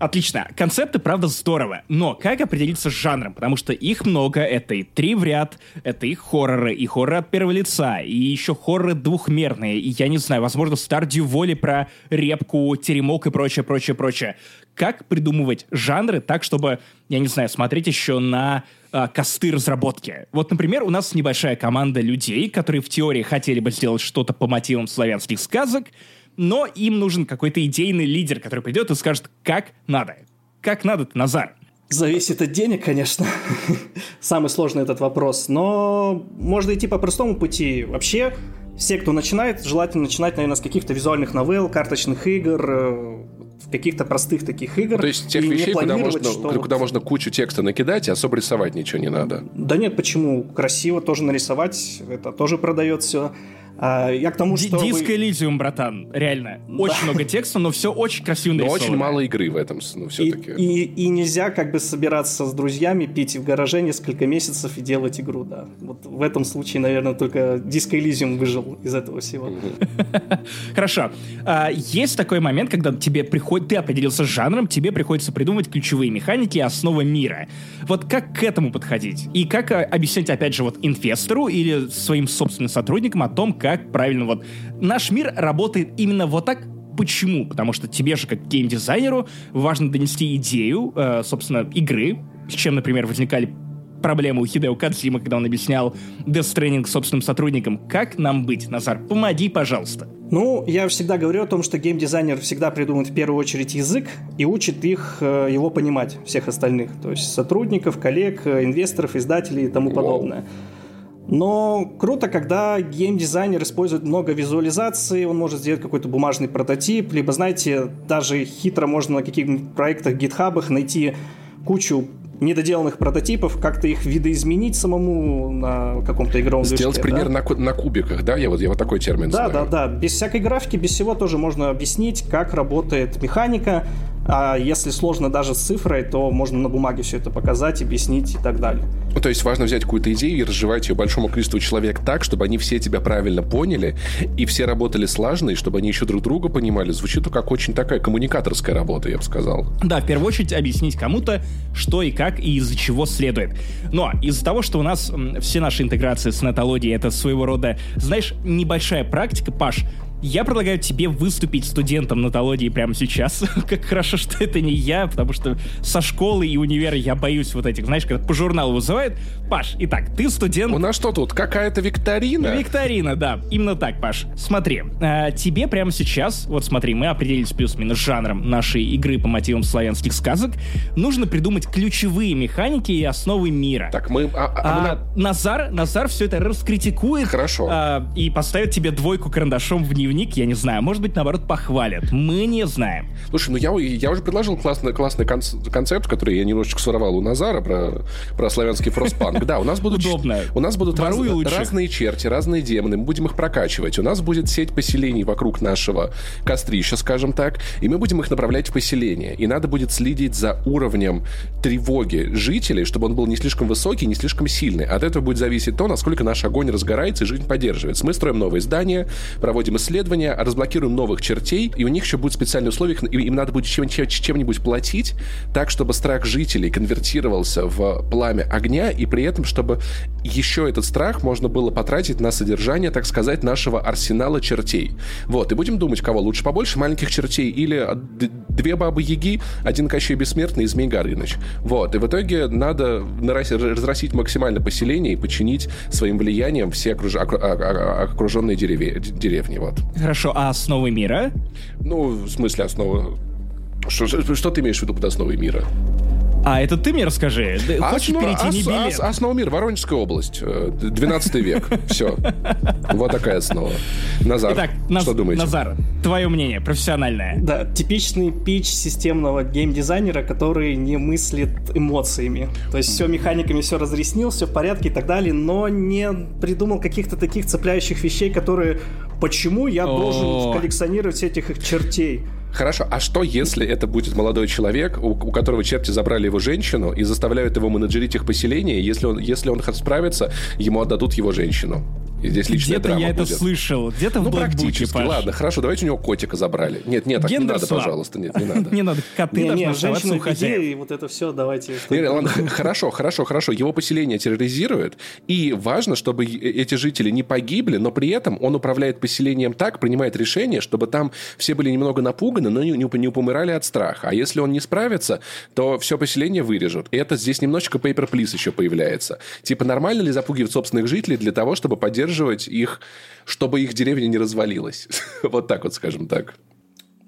Отлично. Концепты, правда, здорово. Но как определиться с жанром? Потому что их много. Это и три в ряд, это и хорроры, и хорроры от первого лица, и еще хорроры двухмерные. И я не знаю, возможно, Стардию Воли про репку, теремок и прочее, прочее, прочее. Как придумывать жанры так, чтобы, я не знаю, смотреть еще на а, косты разработки. Вот, например, у нас небольшая команда людей, которые в теории хотели бы сделать что-то по мотивам славянских сказок, но им нужен какой-то идейный лидер, который придет и скажет, как надо. Как надо Назар? Зависит от денег, конечно. Самый сложный этот вопрос. Но можно идти по простому пути. Вообще, все, кто начинает, желательно начинать, наверное, с каких-то визуальных новелл, карточных игр, э, каких-то простых таких игр. То есть тех вещей, куда можно, что куда вот- можно кучу текста накидать, и особо рисовать ничего не надо. Да нет, почему? Красиво тоже нарисовать, это тоже продает все. Я к тому, что... вы- Диско Элизиум, братан, реально. Очень много текста, но все очень красиво Но нарисовано. очень мало игры в этом, ну, все-таки. и, и нельзя как бы собираться с друзьями, пить в гараже несколько месяцев и делать игру, да. Вот в этом случае, наверное, только Disco Elysium выжил из этого всего. Хорошо. А, есть такой момент, когда тебе приходит, ты определился с жанром, тебе приходится придумывать ключевые механики и основы мира. Вот как к этому подходить? И как а, объяснять, опять же, вот инвестору или своим собственным сотрудникам о том, как как правильно вот... Наш мир работает именно вот так, Почему? Потому что тебе же, как геймдизайнеру, важно донести идею, э, собственно, игры, с чем, например, возникали проблемы у Хидео Кадзима, когда он объяснял Death Stranding собственным сотрудникам. Как нам быть? Назар, помоги, пожалуйста. Ну, я всегда говорю о том, что геймдизайнер всегда придумывает в первую очередь язык и учит их э, его понимать, всех остальных. То есть сотрудников, коллег, э, инвесторов, издателей и тому подобное. Но круто, когда геймдизайнер использует много визуализации, он может сделать какой-то бумажный прототип, либо, знаете, даже хитро можно на каких-нибудь проектах, гитхабах найти кучу недоделанных прототипов, как-то их видоизменить самому на каком-то игровом Сделать движке, пример да? на, на кубиках, да? Я вот, я вот такой термин Да, знаю. да, да. Без всякой графики, без всего тоже можно объяснить, как работает механика. А если сложно даже с цифрой, то можно на бумаге все это показать, объяснить и так далее. Ну, то есть важно взять какую-то идею и разжевать ее большому количеству человек так, чтобы они все тебя правильно поняли, и все работали слаженно, и чтобы они еще друг друга понимали. Звучит как очень такая коммуникаторская работа, я бы сказал. Да, в первую очередь объяснить кому-то, что и как, и из-за чего следует. Но из-за того, что у нас все наши интеграции с нетологией — это своего рода, знаешь, небольшая практика, Паш, я предлагаю тебе выступить студентом натологии прямо сейчас. как хорошо, что это не я, потому что со школы и универа я боюсь вот этих, знаешь, когда по журналу вызывают. Паш, итак, ты студент... У нас что тут, какая-то викторина? Викторина, да. Именно так, Паш. Смотри, э, тебе прямо сейчас, вот смотри, мы определились плюс-минус жанром нашей игры по мотивам славянских сказок. Нужно придумать ключевые механики и основы мира. Так, мы... А, а, мы А Назар, Назар все это раскритикует. Хорошо. а, и поставит тебе двойку карандашом в дневник, я не знаю. Может быть, наоборот, похвалят. Мы не знаем. Слушай, ну я, я уже предложил классный, классный конц- концепт, который я немножечко своровал у Назара про, про славянский фростпанк. Да, у нас будут... Удобно. У нас будут раз- разные черти, разные демоны, мы будем их прокачивать. У нас будет сеть поселений вокруг нашего кострища, скажем так, и мы будем их направлять в поселение. И надо будет следить за уровнем тревоги жителей, чтобы он был не слишком высокий, не слишком сильный. От этого будет зависеть то, насколько наш огонь разгорается и жизнь поддерживается. Мы строим новые здания, проводим исследования, разблокируем новых чертей, и у них еще будут специальные условия, им надо будет чем- чем- чем-нибудь платить, так, чтобы страх жителей конвертировался в пламя огня, и при этом, чтобы еще этот страх можно было потратить на содержание, так сказать, нашего арсенала чертей. Вот, и будем думать, кого лучше побольше, маленьких чертей или две бабы Яги, один Кощей Бессмертный и Змей Горыныч. Вот, и в итоге надо разрастить максимально поселение и подчинить своим влиянием все окруж- окру- а- а- окруженные дереве- деревни, вот. Хорошо, а основы мира? Ну, в смысле основы... Что, что- ты имеешь в виду под основой мира? А это ты мне расскажи. Хочешь Основа- перейти не ос- билет? Основа мира, Воронежская область, э, 12 век, все. Вот такая основа. Назар, Итак, Наз- что думаете? Назар, твое мнение, профессиональное. Да, типичный пич системного геймдизайнера, который не мыслит эмоциями. То есть все механиками все разъяснил, все в порядке и так далее, но не придумал каких-то таких цепляющих вещей, которые почему я О. должен коллекционировать этих их чертей. Хорошо, а что если это будет молодой человек, у, у которого черти забрали его женщину и заставляют его менеджерить их поселение, если он, если он справится, ему отдадут его женщину? И здесь личная Где-то драма я это будет. слышал. Где-то в Ну, Блэкбуке, практически. Паш. Ладно, хорошо, давайте у него котика забрали. Нет, нет, так не надо, слаб. пожалуйста, нет, не надо. Не надо, коты Не, не, женщины в и вот это все, давайте. Ладно, хорошо, хорошо, хорошо. Его поселение терроризируют, и важно, чтобы е- эти жители не погибли, но при этом он управляет поселением так, принимает решение, чтобы там все были немного напуганы, но не, не, не от страха. А если он не справится, то все поселение вырежут. И это здесь немножечко paper please еще появляется. Типа, нормально ли запугивать собственных жителей для того, чтобы поддерживать их, чтобы их деревня не развалилась? Вот так вот, скажем так.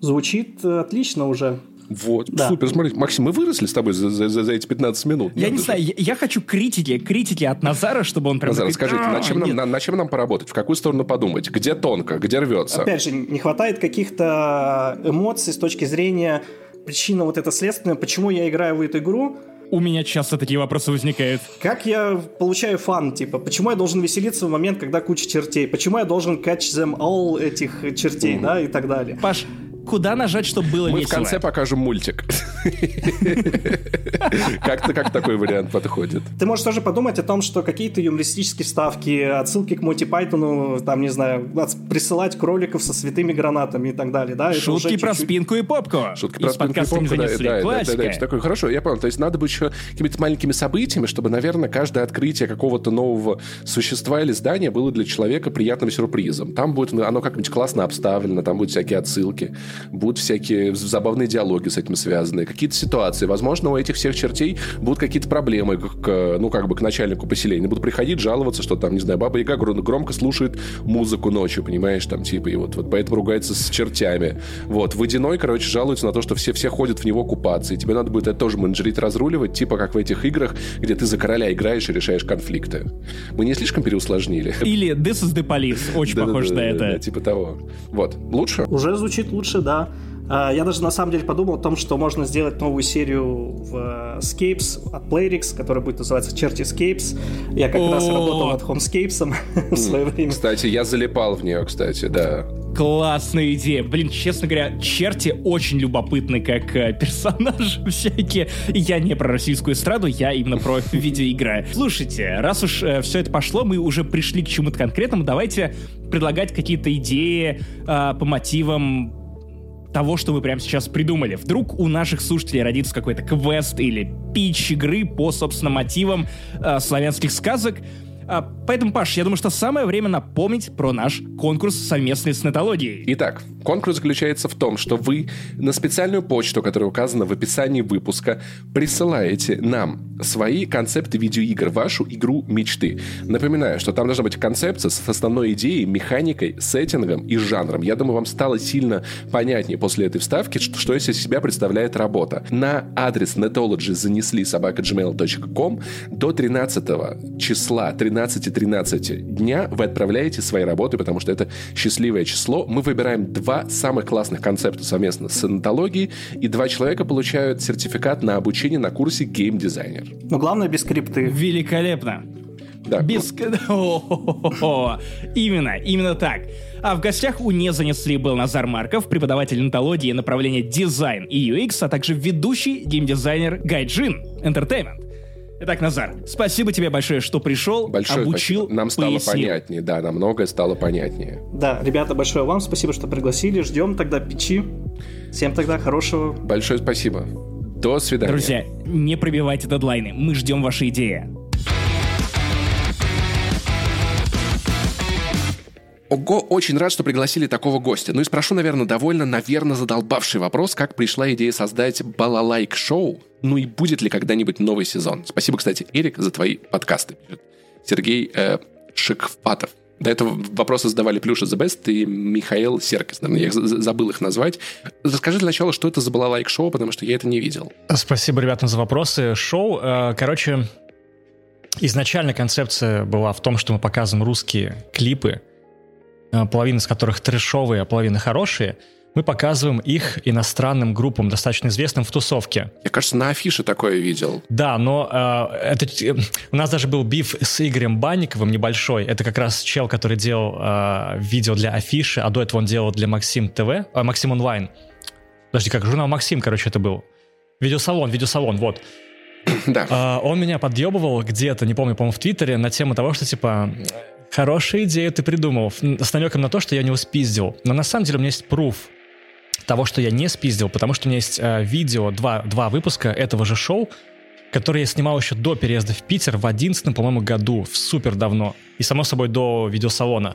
Звучит э, отлично уже. Вот, Да. супер, смотри, Максим, мы выросли с тобой за, за- за- эти 15 минут. Я Надо не же. знаю, я, я хочу критики, критики от Назара, чтобы он прям... Назар, такой, скажите, «А, над чем, нам, нет». на, над чем нам поработать? В какую сторону подумать? Где тонко? Где рвется? Опять же, не хватает каких-то эмоций с точки зрения причина вот это следственная, почему я играю в эту игру, У меня часто такие вопросы возникают. как я получаю фан, типа, почему я должен веселиться в момент, когда куча чертей, почему я должен catch them all этих чертей, да, и так далее. Паш, куда нажать, чтобы было Мы в весело? конце покажем мультик. Как-то как такой вариант подходит? Ты можешь тоже подумать о том, что какие-то юмористические вставки, отсылки к Монти Пайтону, там, не знаю, присылать кроликов со святыми гранатами и так далее, да? Шутки про спинку и попку. Шутки про спинку и попку, да, да, да, да, такое. Хорошо, я понял. То есть надо быть еще какими-то маленькими событиями, чтобы, наверное, каждое открытие какого-то нового существа или здания было для человека приятным сюрпризом. Там будет оно как-нибудь классно обставлено, там будут всякие отсылки, будут всякие забавные диалоги с этим связаны, какие-то ситуации. Возможно, у этих всех чертей будут какие-то проблемы к, ну, как бы к начальнику поселения. Будут приходить жаловаться, что там, не знаю, Баба Яга громко слушает музыку ночью, понимаешь, там, типа, и вот, вот поэтому ругается с чертями. Вот. Водяной, короче, жалуется на то, что все, все ходят в него купаться, и тебе надо будет это тоже менеджерить, разруливать, типа как в этих играх, где ты за короля играешь и решаешь конфликты. Мы не слишком переусложнили? Или This is the Police, очень похож на это. Типа того. Вот. Лучше? Уже звучит лучше, да. А, я даже на самом деле подумал о том, что можно сделать новую серию в Scapes от Playrix, которая будет называться Черти Scapes. Я как раз работал над Homescapes в свое время. Кстати, я залипал в нее, кстати, да. Классная идея. Блин, честно говоря, черти очень любопытны как э, персонажи всякие. Я не про российскую эстраду, я именно про видеоигры. Слушайте, раз уж э, все это пошло, мы уже пришли к чему-то конкретному, давайте предлагать какие-то идеи э, по мотивам того, что мы прямо сейчас придумали. Вдруг у наших слушателей родится какой-то квест или пич игры по, собственно, мотивам э, славянских сказок, а, поэтому, Паш, я думаю, что самое время напомнить про наш конкурс совместный с Нетологией. Итак, конкурс заключается в том, что вы на специальную почту, которая указана в описании выпуска, присылаете нам свои концепты видеоигр, вашу игру мечты. Напоминаю, что там должна быть концепция с основной идеей, механикой, сеттингом и жанром. Я думаю, вам стало сильно понятнее после этой вставки, что, что из себя представляет работа. На адрес netology занесли собака.gmail.com до 13 числа, 13 13.13 дня вы отправляете свои работы, потому что это счастливое число. Мы выбираем два самых классных концепта совместно с анатологией, и два человека получают сертификат на обучение на курсе Designer. Но главное без скрипты. Великолепно. Да. Без... Именно, именно так. А в гостях у «Не занесли» был Назар Марков, преподаватель онтологии направления дизайн и UX, а также ведущий геймдизайнер Гайджин Entertainment. Итак, Назар, спасибо тебе большое, что пришел, большое обучил, спасибо. Нам стало пояснил. понятнее, да, нам многое стало понятнее. Да, ребята, большое вам спасибо, что пригласили. Ждем тогда печи. Всем тогда хорошего. Большое спасибо. До свидания. Друзья, не пробивайте дедлайны. Мы ждем ваши идеи. Ого, очень рад, что пригласили такого гостя. Ну и спрошу, наверное, довольно, наверное, задолбавший вопрос, как пришла идея создать балалайк-шоу ну и будет ли когда-нибудь новый сезон? Спасибо, кстати, Эрик, за твои подкасты. Сергей э, Шикватов. До этого вопросы задавали Плюша The Best и Михаил Серкис. Наверное, я забыл их назвать. Расскажи для начала, что это за было лайк-шоу, потому что я это не видел. Спасибо, ребятам, за вопросы. Шоу, э, короче, изначально концепция была в том, что мы показываем русские клипы, половина из которых трешовые, а половина хорошие – мы показываем их иностранным группам, достаточно известным в тусовке. Я, кажется, на афише такое видел. Да, но э, это, у нас даже был биф с Игорем Банниковым небольшой. Это как раз чел, который делал э, видео для афиши, а до этого он делал для Максим ТВ, э, Максим Онлайн. Подожди, как журнал Максим, короче, это был. Видеосалон, видеосалон, вот. Да. Э, он меня подъебывал где-то, не помню, по-моему, в Твиттере на тему того, что, типа, хорошая идея ты придумал, с намеком на то, что я не успиздил. Но на самом деле у меня есть пруф того, что я не спиздил, потому что у меня есть э, видео, два, два выпуска этого же шоу, которые я снимал еще до переезда в Питер в 11 по-моему, году, в супер давно, и, само собой, до видеосалона.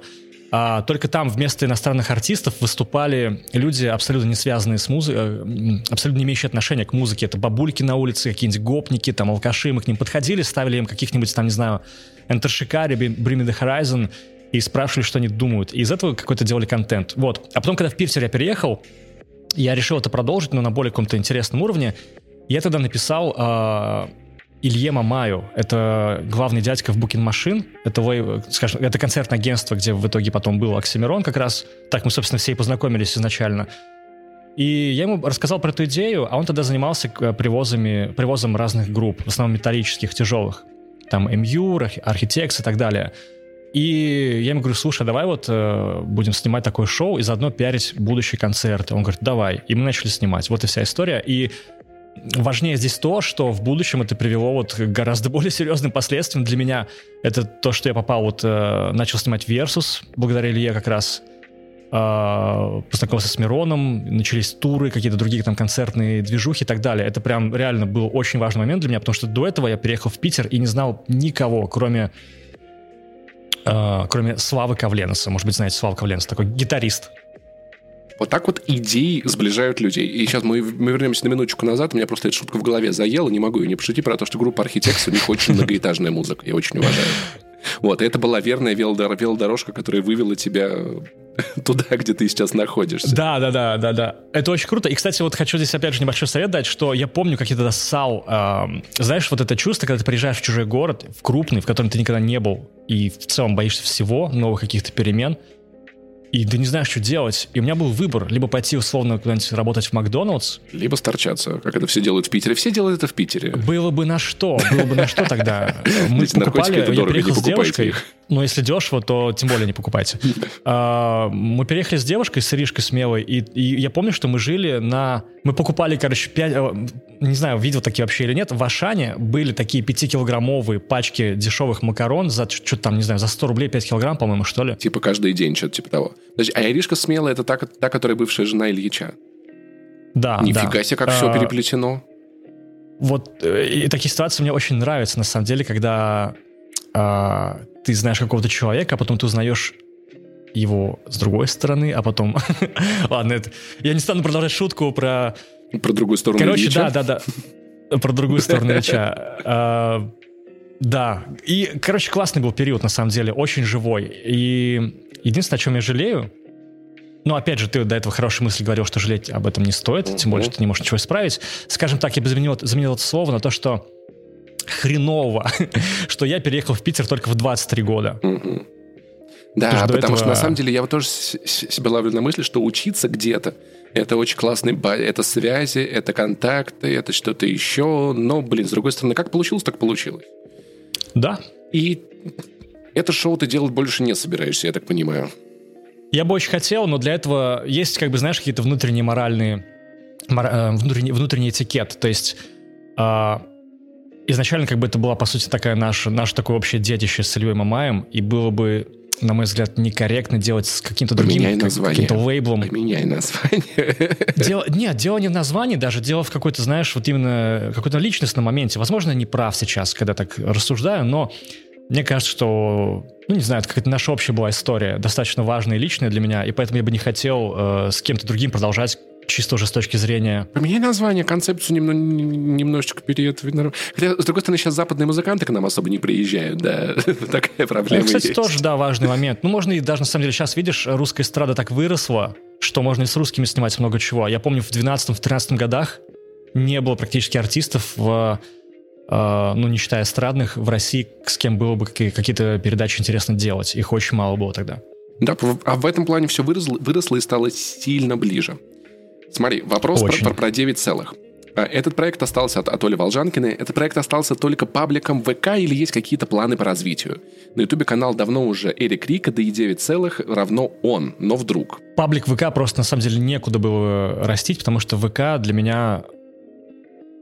А, только там вместо иностранных артистов выступали люди, абсолютно не связанные с музыкой, э, абсолютно не имеющие отношения к музыке. Это бабульки на улице, какие-нибудь гопники, там, алкаши. Мы к ним подходили, ставили им каких-нибудь, там, не знаю, Enter Shikari, Bring Me The Horizon, и спрашивали, что они думают. И из этого какой-то делали контент. Вот. А потом, когда в Питер я переехал, я решил это продолжить, но на более каком-то интересном уровне. Я тогда написал э, Илье Мамаю. Это главный дядька в Booking Machine. Это, вы, скажем, это концертное агентство, где в итоге потом был Оксимирон как раз. Так мы, собственно, все и познакомились изначально. И я ему рассказал про эту идею, а он тогда занимался э, привозами, привозом разных групп, в основном металлических, тяжелых. Там МЮ, Архитекс и так далее. И я ему говорю, слушай, давай вот э, будем снимать такое шоу и заодно пиарить будущий концерт. Он говорит, давай. И мы начали снимать. Вот и вся история. И важнее здесь то, что в будущем это привело вот к гораздо более серьезным последствиям для меня. Это то, что я попал вот, э, начал снимать Versus, благодаря Илье как раз. Э, познакомился с Мироном, начались туры, какие-то другие там концертные движухи и так далее. Это прям реально был очень важный момент для меня, потому что до этого я переехал в Питер и не знал никого, кроме э, кроме Славы Ковленоса. Может быть, знаете Славу Ковленоса, такой гитарист вот так вот идеи сближают людей. И сейчас мы, мы вернемся на минуточку назад. У меня просто эта шутка в голове заела. Не могу ее не пошутить про то, что группа архитекторов у них очень многоэтажная музыка. Я очень уважаю. Вот, это была верная велодорожка, которая вывела тебя туда, где ты сейчас находишься. Да, да, да, да, да. Это очень круто. И, кстати, вот хочу здесь опять же небольшой совет дать, что я помню, как я тогда ссал. Э, знаешь, вот это чувство, когда ты приезжаешь в чужой город, в крупный, в котором ты никогда не был, и в целом боишься всего, новых каких-то перемен и ты не знаешь, что делать. И у меня был выбор, либо пойти условно куда-нибудь работать в Макдоналдс. Либо сторчаться, как это все делают в Питере. Все делают это в Питере. Было бы на что, было бы на что тогда. Мы покупали, я переехал с девушкой. Но если дешево, то тем более не покупайте. А, мы переехали с девушкой, с Иришкой смелой, и, и я помню, что мы жили на... Мы покупали, короче, 5... Э, не знаю, видел такие вообще или нет, в Ашане были такие 5-килограммовые пачки дешевых макарон за что-то там, не знаю, за 100 рублей 5 килограмм, по-моему, что ли? Типа каждый день, что-то типа того. Подожди, а Иришка смелая, это та, та, которая бывшая жена Ильича? Да, Нифига да. себе, как а, все переплетено. Вот э, и такие ситуации мне очень нравятся, на самом деле, когда а, ты знаешь какого-то человека, а потом ты узнаешь его с другой стороны, а потом... Ладно, это... я не стану продолжать шутку про... Про другую сторону Короче, Ильича. да, да, да. Про другую сторону Ильича. А, да. И, короче, классный был период, на самом деле, очень живой. И единственное, о чем я жалею, ну, опять же, ты до этого хорошей мысли говорил, что жалеть об этом не стоит, тем более, что ты не можешь ничего исправить. Скажем так, я бы заменил, заменил это слово на то, что хреново, что я переехал в Питер только в 23 года. Да, потому этого... что на самом деле я вот тоже себя ловлю на мысли, что учиться где-то это очень классный, это связи, это контакты, это что-то еще. Но, блин, с другой стороны, как получилось, так получилось. Да. И это шоу ты делать больше не собираешься, я так понимаю. Я бы очень хотел, но для этого есть, как бы, знаешь, какие-то внутренние моральные, мор, э, внутренний, внутренний этикет. То есть э, изначально как бы это была, по сути, такая наша, наше такое общее детище с Ильей Мамаем, и было бы, на мой взгляд, некорректно делать с каким-то другим, каким-то лейблом. Поменяй название. Дело, нет, дело не в названии даже, дело в какой-то, знаешь, вот именно какой-то личностном моменте. Возможно, я не прав сейчас, когда так рассуждаю, но мне кажется, что, ну, не знаю, это какая-то наша общая была история, достаточно важная и личная для меня, и поэтому я бы не хотел э, с кем-то другим продолжать чисто уже с точки зрения... Поменяй название, концепцию немного, немножечко перед... Хотя, с другой стороны, сейчас западные музыканты к нам особо не приезжают, да, такая проблема ну, кстати, есть. тоже, да, важный момент. Ну, можно и даже, на самом деле, сейчас, видишь, русская эстрада так выросла, что можно и с русскими снимать много чего. Я помню, в 12-13 годах не было практически артистов в Uh, ну, не считая эстрадных, в России, с кем было бы какие-то передачи интересно делать. Их очень мало было тогда. Да, а в этом плане все выросло, выросло и стало сильно ближе. Смотри, вопрос про, про, про 9 целых. А, этот проект остался от, от Оли Волжанкиной. Этот проект остался только пабликом ВК или есть какие-то планы по развитию? На Ютубе канал давно уже Эрик Рика, да и 9 целых равно он, но вдруг. Паблик ВК просто на самом деле некуда было растить, потому что ВК для меня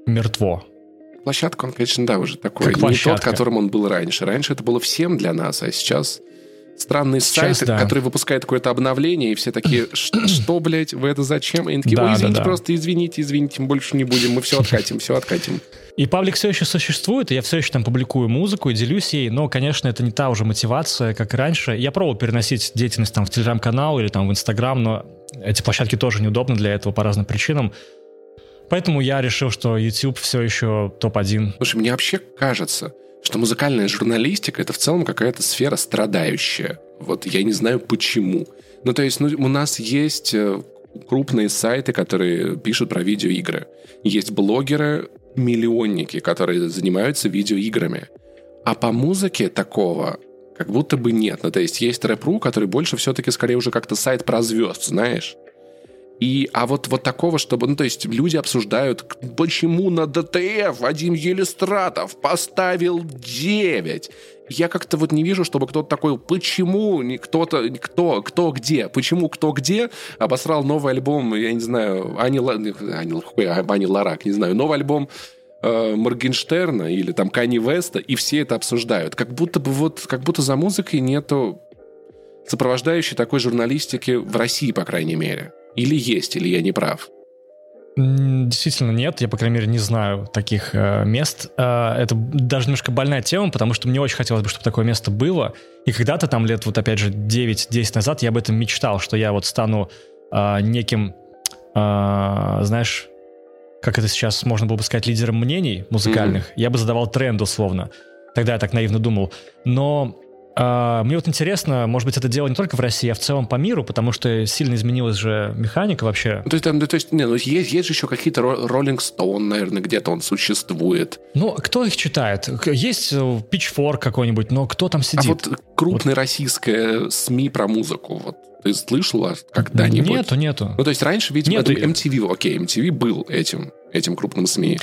мертво. Площадка, он, конечно, да, уже такой. Как не тот, которым он был раньше. Раньше это было всем для нас, а сейчас странный сайт, да. который выпускает какое-то обновление, и все такие, что, блядь, вы это зачем? И они такие, ой, извините, просто извините, извините, мы больше не будем, мы все откатим, все откатим. И паблик все еще существует, и я все еще там публикую музыку и делюсь ей, но, конечно, это не та уже мотивация, как и раньше. Я пробовал переносить деятельность там в телеграм-канал или там в инстаграм, но эти площадки тоже неудобны для этого по разным причинам. Поэтому я решил, что YouTube все еще топ-1. Слушай, мне вообще кажется, что музыкальная журналистика это в целом какая-то сфера страдающая. Вот я не знаю почему. Ну, то есть, ну, у нас есть э, крупные сайты, которые пишут про видеоигры. Есть блогеры, миллионники, которые занимаются видеоиграми. А по музыке такого как будто бы нет. Ну, то есть есть рэп.ру, который больше все-таки скорее уже как-то сайт про звезд, знаешь? И, а вот, вот такого, чтобы, ну, то есть люди обсуждают, почему на ДТФ Вадим Елистратов поставил 9. я как-то вот не вижу, чтобы кто-то такой, почему кто-то, кто, кто где, почему кто где обосрал новый альбом, я не знаю, Ани, Ани, Ани Ларак, не знаю, новый альбом э, Моргенштерна или там Кани Веста, и все это обсуждают. Как будто бы вот, как будто за музыкой нету сопровождающей такой журналистики в России, по крайней мере. Или есть, или я не прав. Действительно нет, я, по крайней мере, не знаю таких э, мест. Э, это даже немножко больная тема, потому что мне очень хотелось бы, чтобы такое место было. И когда-то там лет, вот опять же, 9-10 назад я об этом мечтал, что я вот стану э, неким, э, знаешь, как это сейчас можно было бы сказать, лидером мнений музыкальных. Mm-hmm. Я бы задавал тренд условно. Тогда я так наивно думал. Но мне вот интересно, может быть, это дело не только в России, а в целом по миру, потому что сильно изменилась же механика вообще. То есть, там, то есть, не, ну, есть, есть же еще какие-то Rolling Stone, наверное, где-то он существует. Ну, кто их читает? Есть э, Pitchfork какой-нибудь, но кто там сидит? А вот крупная вот. российская СМИ про музыку, вот ты слышала когда-нибудь? Нету, нету. Ну, то есть раньше, видимо, нету. MTV, окей, MTV был этим, этим крупным СМИ.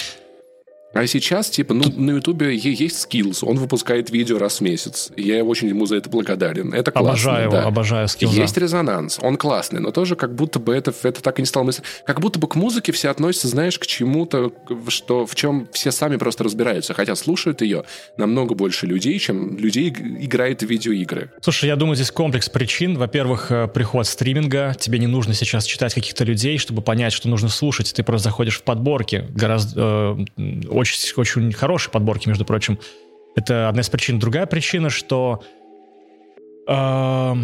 А сейчас, типа, ну, на Ютубе есть Skills, он выпускает видео раз в месяц. Я очень ему за это благодарен. Это классно. Обожаю да. его, обожаю Skills. Есть резонанс, он классный, но тоже как будто бы это, это так и не стало мыслить. Как будто бы к музыке все относятся, знаешь, к чему-то, что, в чем все сами просто разбираются, хотя слушают ее намного больше людей, чем людей играет в видеоигры. Слушай, я думаю, здесь комплекс причин. Во-первых, э, приход стриминга. Тебе не нужно сейчас читать каких-то людей, чтобы понять, что нужно слушать. Ты просто заходишь в подборки гораздо э, очень, очень хорошие подборки, между прочим. Это одна из причин. Другая причина, что э,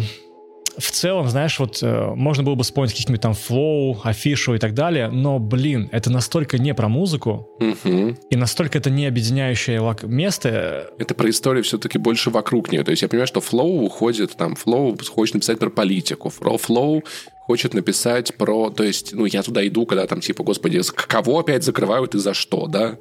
в целом, знаешь, вот э, можно было бы вспомнить каких-нибудь там флоу, афишу и так далее, но, блин, это настолько не про музыку, угу. и настолько это не объединяющее место. Это про историю все-таки больше вокруг нее. То есть я понимаю, что Flow уходит, там, Flow хочет написать про политику, Flow хочет написать про... То есть, ну, я туда иду, когда там, типа, господи, кого опять закрывают и за что, да?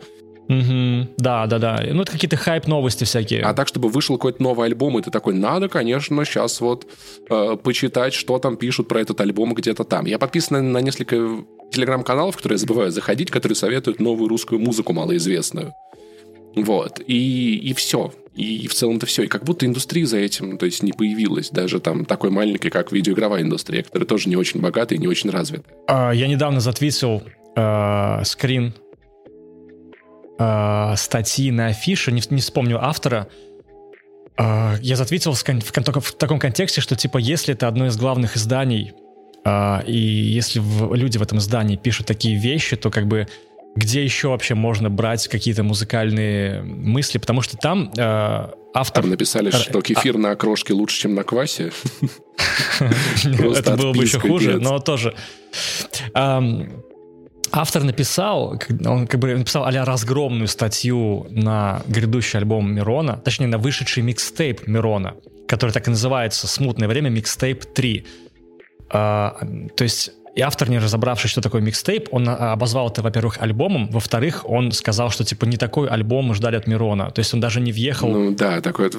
Угу. Да, да, да. Ну, это какие-то хайп-новости всякие. А так, чтобы вышел какой-то новый альбом, и ты такой, надо, конечно, сейчас вот э, почитать, что там пишут про этот альбом где-то там. Я подписан на несколько телеграм-каналов, которые я забываю заходить, которые советуют новую русскую музыку малоизвестную. Вот. И, и все. И в целом-то все. И как будто индустрия за этим, то есть, не появилась. Даже там такой маленькой, как видеоигровая индустрия, которая тоже не очень богатая и не очень развита. А, я недавно затвитил э, скрин э, статьи на афише, не, не вспомню автора, э, я затвитил в, в, в таком контексте, что типа если это одно из главных изданий, э, и если в, люди в этом издании пишут такие вещи, то как бы где еще вообще можно брать какие-то музыкальные мысли, потому что там э, автор... Там написали, что кефир а... на окрошке лучше, чем на квасе. Это было бы еще хуже, но тоже автор написал, он как бы написал а разгромную статью на грядущий альбом Мирона, точнее на вышедший микстейп Мирона, который так и называется «Смутное время микстейп 3». А, то есть и автор, не разобравшись, что такое микстейп, он а, обозвал это, во-первых, альбомом, во-вторых, он сказал, что, типа, не такой альбом мы ждали от Мирона. То есть он даже не въехал... Ну да, такой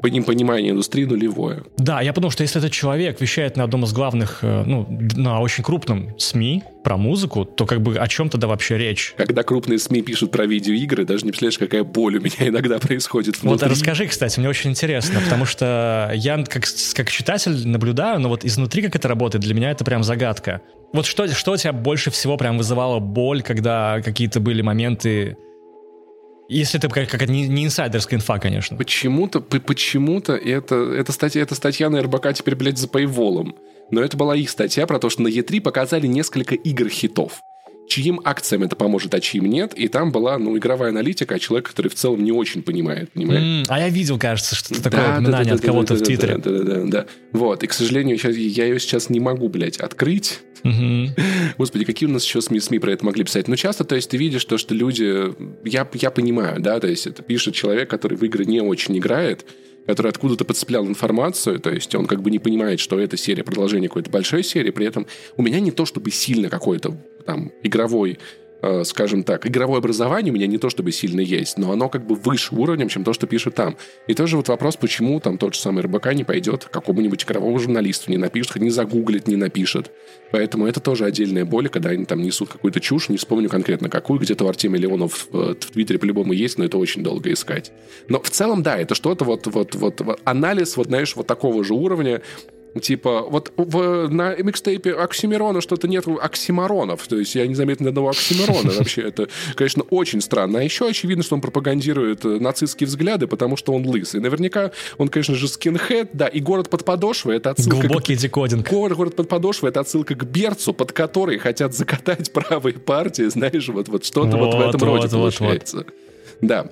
понимание индустрии нулевое. Да, я подумал, что если этот человек вещает на одном из главных, э, ну, на очень крупном СМИ про музыку, то как бы о чем тогда вообще речь? Когда крупные СМИ пишут про видеоигры, даже не представляешь, какая боль у меня иногда происходит внутри. Вот расскажи, кстати, мне очень интересно, потому что я как, как читатель наблюдаю, но вот изнутри как это работает, для меня это прям загадка. Вот что, что тебя больше всего прям вызывало боль, когда какие-то были моменты если это какая-то не, не инсайдерская инфа, конечно. Почему-то, почему-то это, эта статья, эта статья на РБК теперь, блядь, за пейволом. Но это была их статья про то, что на Е3 показали несколько игр-хитов чьим акциям это поможет, а чьим нет. И там была, ну, игровая аналитика, а человек, который в целом не очень понимает, понимаешь? Mm, а я видел, кажется, что-то такое да, упоминание да, да, от кого-то да, в Твиттере. Да, да, да, да, да. Вот, и, к сожалению, сейчас, я ее сейчас не могу, блядь, открыть. Mm-hmm. Господи, какие у нас еще СМИ, СМИ про это могли писать? Но часто, то есть, ты видишь то, что люди... Я, я понимаю, да, то есть, это пишет человек, который в игры не очень играет, который откуда-то подцеплял информацию, то есть он как бы не понимает, что это серия продолжение какой-то большой серии, при этом у меня не то чтобы сильно какой-то там игровой скажем так, игровое образование у меня не то чтобы сильно есть, но оно как бы выше уровнем, чем то, что пишут там. И тоже вот вопрос, почему там тот же самый РБК не пойдет какому-нибудь игровому журналисту, не напишет, не загуглит, не напишет. Поэтому это тоже отдельная боль, когда они там несут какую-то чушь, не вспомню конкретно какую, где-то у Артемия Леонов в, в Твиттере по-любому есть, но это очень долго искать. Но в целом, да, это что-то вот, вот, вот анализ, вот, знаешь, вот такого же уровня, Типа, вот в, на микстейпе Оксимирона что-то нет оксиморонов. То есть я не заметил ни одного оксимирона. Вообще это, конечно, очень странно. А еще очевидно, что он пропагандирует э, нацистские взгляды, потому что он лысый. Наверняка он, конечно же, скинхед, да, и город под подошвой это отсылка... Глубокий к... декодинг. Город, город под подошвой это отсылка к Берцу, под который хотят закатать правые партии, знаешь, вот, вот что-то вот, вот в этом вот, роде вот, получается. Вот. Да.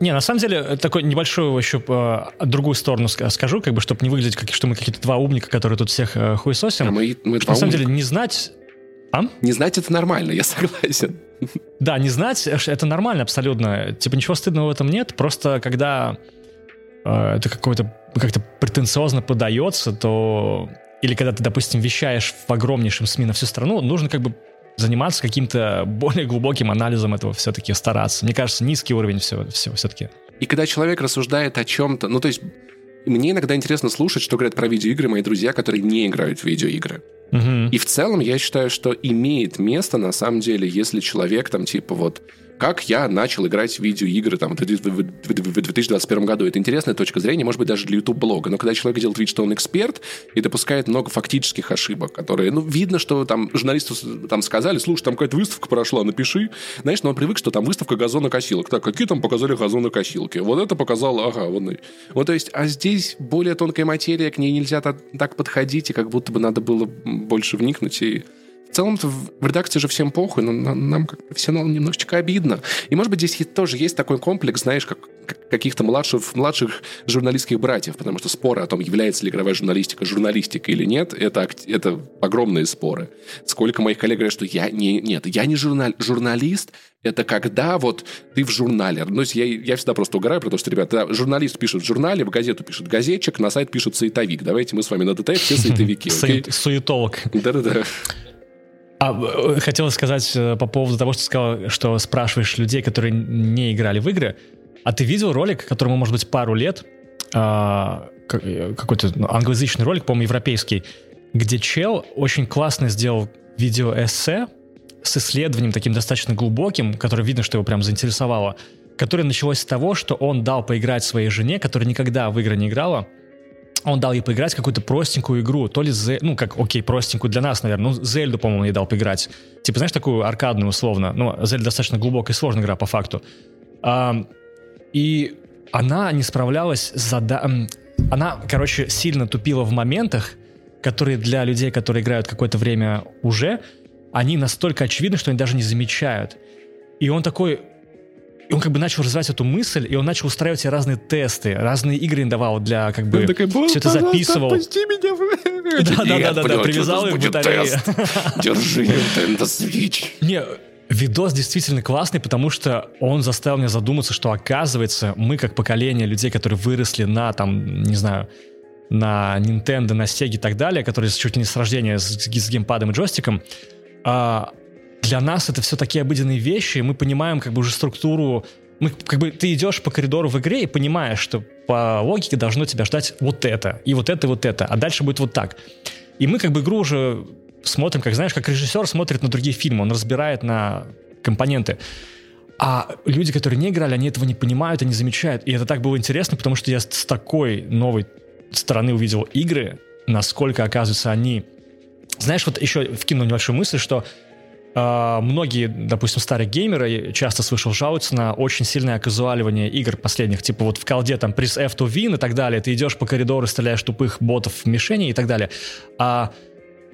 Не, на самом деле, такой небольшую еще э, другую сторону скажу, как бы, чтобы не выглядеть, как, что мы какие-то два умника, которые тут всех э, хуесосим. А мы, мы на самом деле, не знать... А? Не знать это нормально, я согласен. Да, не знать э, это нормально абсолютно. Типа ничего стыдного в этом нет. Просто когда э, это какое-то как-то претенциозно подается, то или когда ты, допустим, вещаешь в огромнейшем СМИ на всю страну, нужно как бы заниматься каким-то более глубоким анализом этого все-таки, стараться. Мне кажется, низкий уровень всего, всего все-таки. И когда человек рассуждает о чем-то, ну то есть мне иногда интересно слушать, что говорят про видеоигры мои друзья, которые не играют в видеоигры. Угу. И в целом я считаю, что имеет место на самом деле, если человек там типа вот как я начал играть в видеоигры там, в 2021 году. Это интересная точка зрения, может быть, даже для YouTube-блога. Но когда человек делает вид, что он эксперт, и допускает много фактических ошибок, которые, ну, видно, что там журналисты там сказали, слушай, там какая-то выставка прошла, напиши. Знаешь, но он привык, что там выставка газонокосилок. Так, какие там показали газонокосилки? Вот это показало, ага, вот. Вот, то есть, а здесь более тонкая материя, к ней нельзя так подходить, и как будто бы надо было больше вникнуть и в целом-то в редакции же всем похуй, но нам как все равно немножечко обидно. И, может быть, здесь тоже есть такой комплекс, знаешь, как, каких-то младших, младших журналистских братьев, потому что споры о том, является ли игровая журналистика журналистикой или нет, это, это огромные споры. Сколько моих коллег говорят, что я не, нет, я не журнал, журналист, это когда вот ты в журнале. Ну, я, я всегда просто угораю, потому что, ребята, журналист пишет в журнале, в газету пишет газетчик, на сайт пишет сайтовик. Давайте мы с вами на ДТФ все сайтовики. Суетолог. Да-да-да. А, э, хотел сказать э, по поводу того, что сказал, что спрашиваешь людей, которые не играли в игры. А ты видел ролик, которому, может быть, пару лет, а, э, какой-то ну, англоязычный ролик, по-моему, европейский, где чел очень классно сделал видеоэссе с исследованием таким достаточно глубоким, которое видно, что его прям заинтересовало, которое началось с того, что он дал поиграть своей жене, которая никогда в игры не играла, он дал ей поиграть какую-то простенькую игру, то ли, Зе... ну, как, окей, простенькую для нас, наверное, ну, Зельду, по-моему, ей дал поиграть. Типа, знаешь, такую аркадную, условно. Ну, Зельда достаточно глубокая и сложная игра, по факту. А, и она не справлялась с зада... Она, короче, сильно тупила в моментах, которые для людей, которые играют какое-то время уже, они настолько очевидны, что они даже не замечают. И он такой, и он как бы начал развивать эту мысль, и он начал устраивать себе разные тесты, разные игры им давал для как бы... Такой, все это записывал. меня Да-да-да, привязал их к батарее. Держи Nintendo Switch. Не, Видос действительно классный, потому что он заставил меня задуматься, что оказывается мы как поколение людей, которые выросли на там, не знаю, на Nintendo, на Sega и так далее, которые чуть ли не с рождения с, с геймпадом и джойстиком, а, для нас это все такие обыденные вещи, и мы понимаем как бы уже структуру мы, как бы ты идешь по коридору в игре и понимаешь, что по логике должно тебя ждать вот это, и вот это, и вот это, а дальше будет вот так. И мы как бы игру уже смотрим, как знаешь, как режиссер смотрит на другие фильмы, он разбирает на компоненты. А люди, которые не играли, они этого не понимают и не замечают. И это так было интересно, потому что я с такой новой стороны увидел игры, насколько, оказывается, они... Знаешь, вот еще вкину небольшую мысль, что многие, допустим, старые геймеры часто слышал жалуются на очень сильное оказуаливание игр последних. Типа вот в колде там пресс F to win и так далее. Ты идешь по коридору, стреляешь тупых ботов в мишени и так далее. А,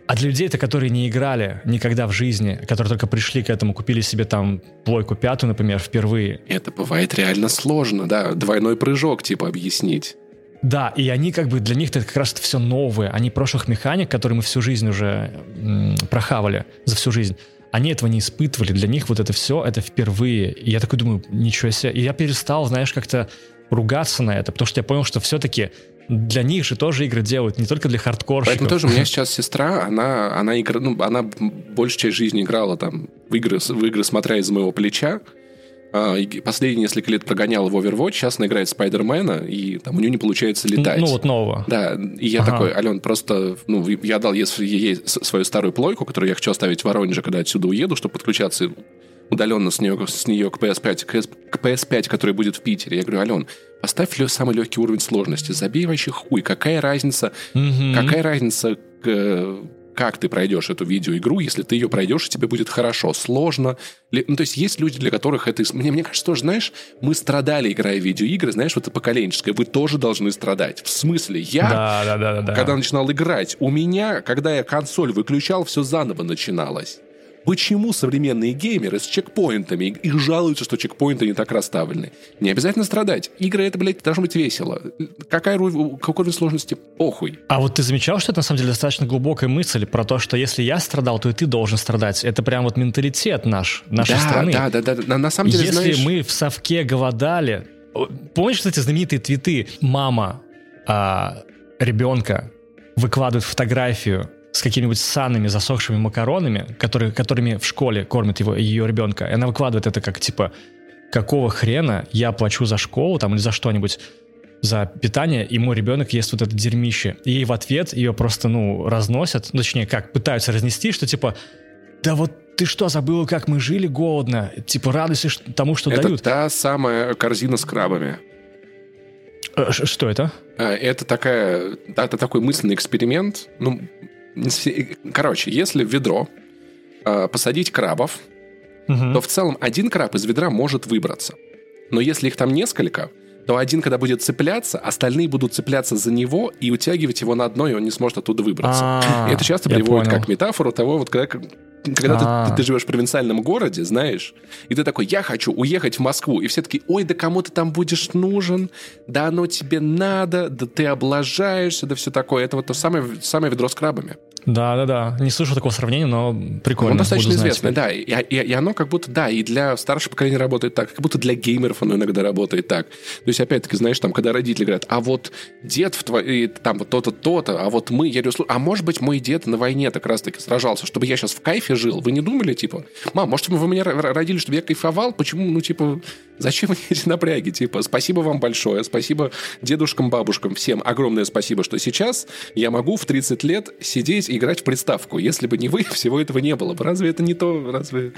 а для людей-то, которые не играли никогда в жизни, которые только пришли к этому, купили себе там плойку пятую, например, впервые. Это бывает реально сложно, да. Двойной прыжок, типа, объяснить. Да, и они как бы для них это как раз это все новое. Они прошлых механик, которые мы всю жизнь уже м, прохавали за всю жизнь они этого не испытывали, для них вот это все, это впервые. И я такой думаю, ничего себе. И я перестал, знаешь, как-то ругаться на это, потому что я понял, что все-таки для них же тоже игры делают, не только для хардкорщиков. Поэтому тоже у меня сейчас сестра, она, она, игра, ну, она большую часть жизни играла там в игры, в игры смотря из моего плеча. А, последние несколько лет прогоняла в Overwatch, сейчас она играет Спайдермена, и там у нее не получается летать. Ну, вот нового. Да, и я ага. такой, Ален, просто, ну, я дал ей, ей свою старую плойку, которую я хочу оставить в Воронеже, когда отсюда уеду, чтобы подключаться удаленно с нее, с нее к PS5, к PS5, который будет в Питере. Я говорю, Ален, поставь самый легкий уровень сложности, забей вообще хуй, какая разница, mm-hmm. какая разница, как ты пройдешь эту видеоигру, если ты ее пройдешь, и тебе будет хорошо, сложно. Ну, то есть есть люди, для которых это... Мне, мне кажется, тоже, знаешь, мы страдали, играя в видеоигры, знаешь, вот это поколенческое, вы тоже должны страдать. В смысле, я, да, да, да, да, когда начинал играть, у меня, когда я консоль выключал, все заново начиналось. Почему современные геймеры с чекпоинтами и жалуются, что чекпоинты не так расставлены? Не обязательно страдать. Игры это, блядь, должно быть весело. Какая какой уровень сложности? Похуй. А вот ты замечал, что это на самом деле достаточно глубокая мысль про то, что если я страдал, то и ты должен страдать. Это прям вот менталитет наш, нашей да, страны. Да, да, да. На, на самом деле, Если знаешь... мы в совке голодали... Помнишь, кстати, знаменитые твиты? Мама а, ребенка выкладывает фотографию с какими-нибудь санными засохшими макаронами, которые, которыми в школе кормит его, ее ребенка. И она выкладывает это как, типа, какого хрена я плачу за школу там или за что-нибудь, за питание, и мой ребенок ест вот это дерьмище. И ей в ответ ее просто, ну, разносят, ну, точнее, как, пытаются разнести, что, типа, да вот ты что, забыл, как мы жили голодно? Типа, радуйся тому, что это дают. Это та самая корзина с крабами. Э, что это? Э, это такая, это такой мысленный эксперимент. Ну, Короче, если в ведро э, посадить крабов, угу. то в целом один краб из ведра может выбраться. Но если их там несколько, то один, когда будет цепляться, остальные будут цепляться за него и утягивать его на дно, и он не сможет оттуда выбраться. А-а-а, это часто приводит как метафору того, вот когда когда ты, ты живешь в провинциальном городе, знаешь, и ты такой, я хочу уехать в Москву, и все таки ой, да кому ты там будешь нужен, да оно тебе надо, да ты облажаешься, да все такое. Это вот то самое, самое ведро с крабами. Да, да, да. Не слышу такого сравнения, но прикольно. Он достаточно известный, да. И, и, и оно как будто, да, и для старшего поколения работает так, как будто для геймеров оно иногда работает так. То есть, опять-таки, знаешь, там, когда родители говорят, а вот дед в твоей, там, вот то-то, то-то, а вот мы, я говорю, а может быть, мой дед на войне так раз-таки сражался, чтобы я сейчас в кайфе жил? Вы не думали, типа, мам, может, вы меня родили, чтобы я кайфовал? Почему, ну, типа, зачем мне эти напряги? Типа, спасибо вам большое, спасибо дедушкам, бабушкам, всем огромное спасибо, что сейчас я могу в 30 лет сидеть играть в приставку. Если бы не вы, всего этого не было бы. Разве это не то? Разве...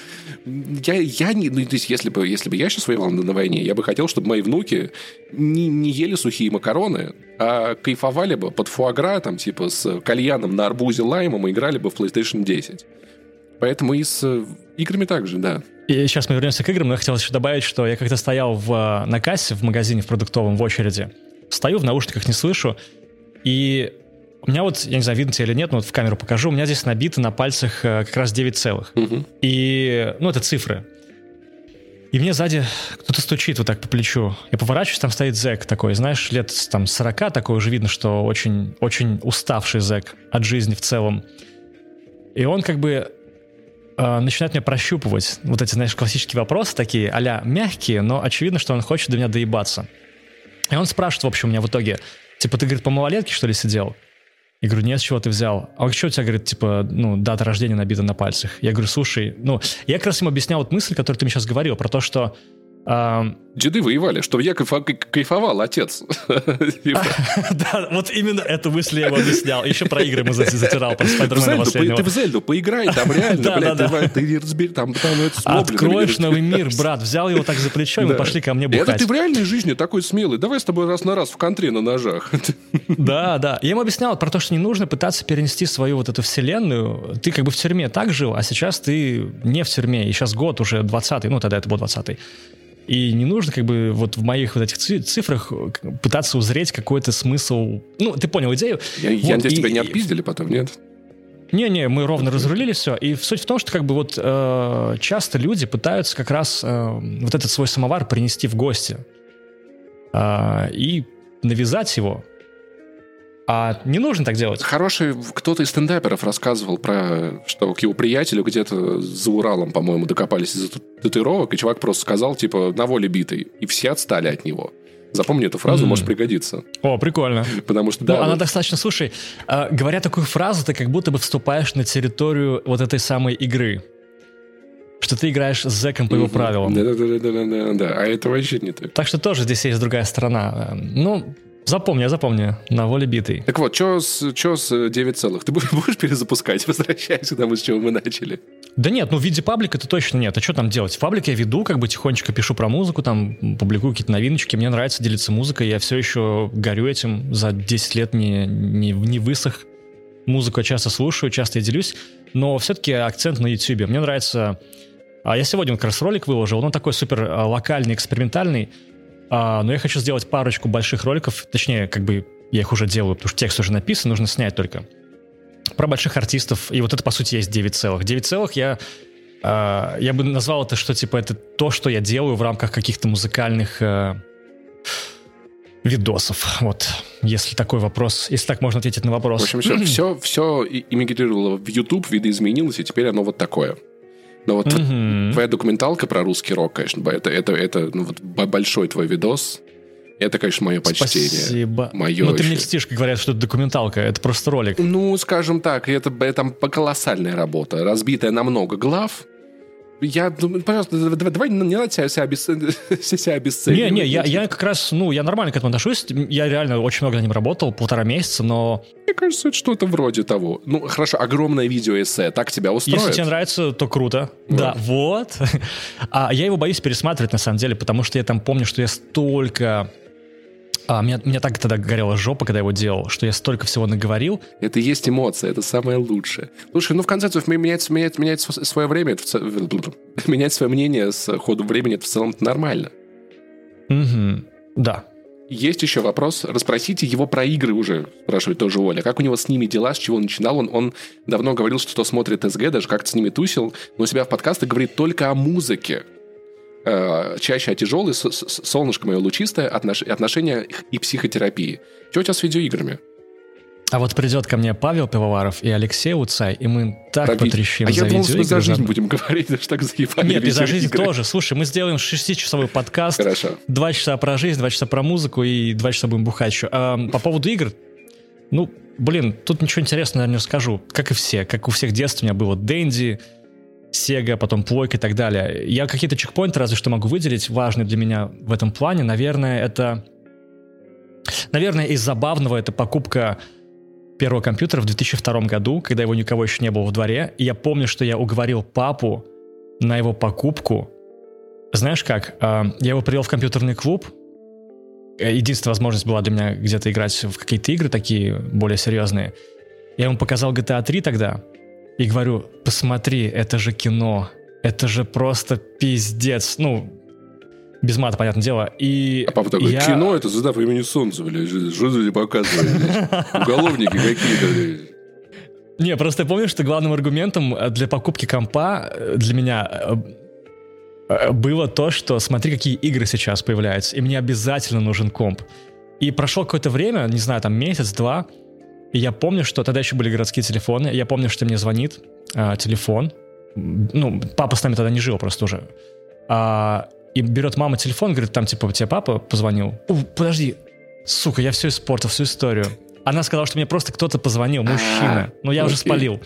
Я, я не... Ну, то есть, если бы, если бы я сейчас воевал на, на войне, я бы хотел, чтобы мои внуки не, не ели сухие макароны, а кайфовали бы под фуагра, там, типа, с кальяном на арбузе лаймом и играли бы в PlayStation 10. Поэтому и с э, играми также, да. И сейчас мы вернемся к играм, но я хотел еще добавить, что я как-то стоял в, на кассе в магазине в продуктовом в очереди, стою в наушниках, не слышу, и у меня вот, я не знаю, видно тебе или нет, но вот в камеру покажу, у меня здесь набито на пальцах э, как раз 9 целых. Угу. И, ну, это цифры. И мне сзади кто-то стучит вот так по плечу. Я поворачиваюсь, там стоит зэк такой, знаешь, лет там 40, такой уже видно, что очень, очень уставший зэк от жизни в целом. И он как бы э, начинает меня прощупывать. Вот эти, знаешь, классические вопросы такие, а мягкие, но очевидно, что он хочет до меня доебаться. И он спрашивает, в общем, у меня в итоге, типа, ты, говорит, по малолетке, что ли, сидел? Я говорю, нет, с чего ты взял? А что у тебя, говорит, типа, ну, дата рождения набита на пальцах? Я говорю, слушай, ну, я как раз ему объяснял вот мысль, которую ты мне сейчас говорил, про то, что Деды воевали, чтобы я кайфовал, отец. Типа. Да, вот именно эту мысль я ему объяснял. Еще про игры мы затирал, про Спайдермена последнего. Ты в Зельду поиграй, там реально, блядь, ты разбери, там Откроешь новый мир, брат. Взял его так за плечо, и мы пошли ко мне бухать. Это ты в реальной жизни такой смелый. Давай с тобой раз на раз в контре на ножах. Да, да. Я ему объяснял про то, что не нужно пытаться перенести свою вот эту вселенную. Ты как бы в тюрьме так жил, а сейчас ты не в тюрьме. И сейчас год уже 20-й, ну тогда это был 20-й. И не нужно как бы вот в моих вот этих цифрах пытаться узреть какой-то смысл. Ну, ты понял идею. Я, вот, я надеюсь, и, тебя не отпиздили потом, нет? Не-не, мы ровно разрулили все. И суть в том, что как бы вот э, часто люди пытаются как раз э, вот этот свой самовар принести в гости э, и навязать его а не нужно так делать. Хороший кто-то из стендаперов рассказывал про, что к его приятелю где-то за Уралом, по-моему, докопались из татуировок, и чувак просто сказал, типа, на воле битый. И все отстали от него. Запомни эту фразу, М. может пригодиться. О, прикольно. Потому что, Ну, да, она вот- достаточно, слушай, э, говоря такую фразу, ты как будто бы вступаешь на территорию вот этой самой игры. Что ты играешь с зэком по его правилам. Да-да-да-да-да-да. А это вообще не так. Так что тоже здесь есть другая сторона. Э, Ну, запомни, я запомню, на воле битый. Так вот, что с, чё с э, 9 целых? Ты будешь будешь перезапускать? Возвращайся к тому, с чего мы начали. Да нет, ну в виде паблика это точно нет. А что там делать? В паблике я веду, как бы тихонечко пишу про музыку, там публикую какие-то новиночки. Мне нравится делиться музыкой. Я все еще горю этим. За 10 лет не, не, не высох. Музыку я часто слушаю, часто я делюсь. Но все-таки акцент на YouTube. Мне нравится... А я сегодня как раз ролик выложил. Он такой супер а, локальный, экспериментальный. А, но я хочу сделать парочку больших роликов. Точнее, как бы я их уже делаю, потому что текст уже написан, нужно снять только про больших артистов. И вот это, по сути, есть 9 целых. 9 целых я, э, я бы назвал это, что типа это то, что я делаю в рамках каких-то музыкальных э, видосов. Вот, если такой вопрос, если так можно ответить на вопрос. В общем, все, все, все иммигрировало в YouTube, видоизменилось, и теперь оно вот такое. Но вот Мгм. твоя документалка про русский рок, конечно, это, это, это ну, вот большой твой видос. Это, конечно, мое почтение. Спасибо. Моё Ну, ты мне льстишь, говорят, что это документалка, это просто ролик. Ну, скажем так, это, там колоссальная работа, разбитая на много глав. Я думаю, пожалуйста, давай, давай не надо себя, себя, обес- себя обесценивать. Не, не, я, я как раз, ну, я нормально к этому отношусь. Я реально очень много на ним работал, полтора месяца, но Мне кажется, это что-то вроде того. Ну, хорошо, огромное видеоэссе, так тебя устроит? Если тебе нравится, то круто. Вот. Да, вот. А я его боюсь пересматривать, на самом деле, потому что я там помню, что я столько... А, меня, меня так тогда горела жопа, когда я его делал, что я столько всего наговорил. Это и есть эмоция, это самое лучшее. Слушай, ну в конце концов, менять, менять, менять св- свое время, это ц- менять свое мнение с ходом времени, это в целом нормально. Мгм. Да. Есть еще вопрос. Расспросите его про игры уже, спрашивает тоже Оля. Как у него с ними дела, с чего начинал? Он, он давно говорил, что смотрит СГ, даже как-то с ними тусил, но у себя в подкастах говорит только о музыке. Э, чаще о тяжелой, с- с- солнышко мое лучистое, отнош- отношения и психотерапии. Что у тебя с видеоиграми? А вот придет ко мне Павел Пивоваров и Алексей Уцай, и мы так Про ви- потрещим а за я думал, что мы за жизнь будем говорить, даже так заебали. Нет, и за жизнь видеоигры. тоже. Слушай, мы сделаем шестичасовой подкаст. Хорошо. Два часа про жизнь, два часа про музыку и два часа будем бухать еще. А, по поводу игр, ну, блин, тут ничего интересного, наверное, не расскажу. Как и все, как у всех детства у меня было Дэнди, Сега, потом Плойка и так далее. Я какие-то чекпоинты разве что могу выделить, важные для меня в этом плане. Наверное, это... Наверное, из забавного это покупка первого компьютера в 2002 году, когда его никого еще не было в дворе. И я помню, что я уговорил папу на его покупку. Знаешь как? А, Я его привел в компьютерный клуб. Э, Единственная возможность была для меня где-то играть в какие-то игры такие более серьезные. Я ему показал GTA 3 тогда и говорю, посмотри, это же кино. Это же просто пиздец. Ну, без мата, понятное дело. И А папа такой, я- кино это звезда по имени Солнце, блядь, что ты показываешь? блядь? Уголовники какие-то. Не, просто я помню, что главным аргументом э, для покупки компа э, для меня э, было то, что смотри, какие игры сейчас появляются, и мне обязательно нужен комп. И прошло какое-то время, не знаю, там месяц-два, и я помню, что тогда еще были городские телефоны, я помню, что мне звонит а, телефон, ну, папа с нами тогда не жил просто уже, А, и берет мама телефон, говорит, там, типа, тебе папа позвонил? «О, подожди, сука, я все испортил, всю историю. Она сказала, что мне просто кто-то позвонил, мужчина. Ну, я уже спалил.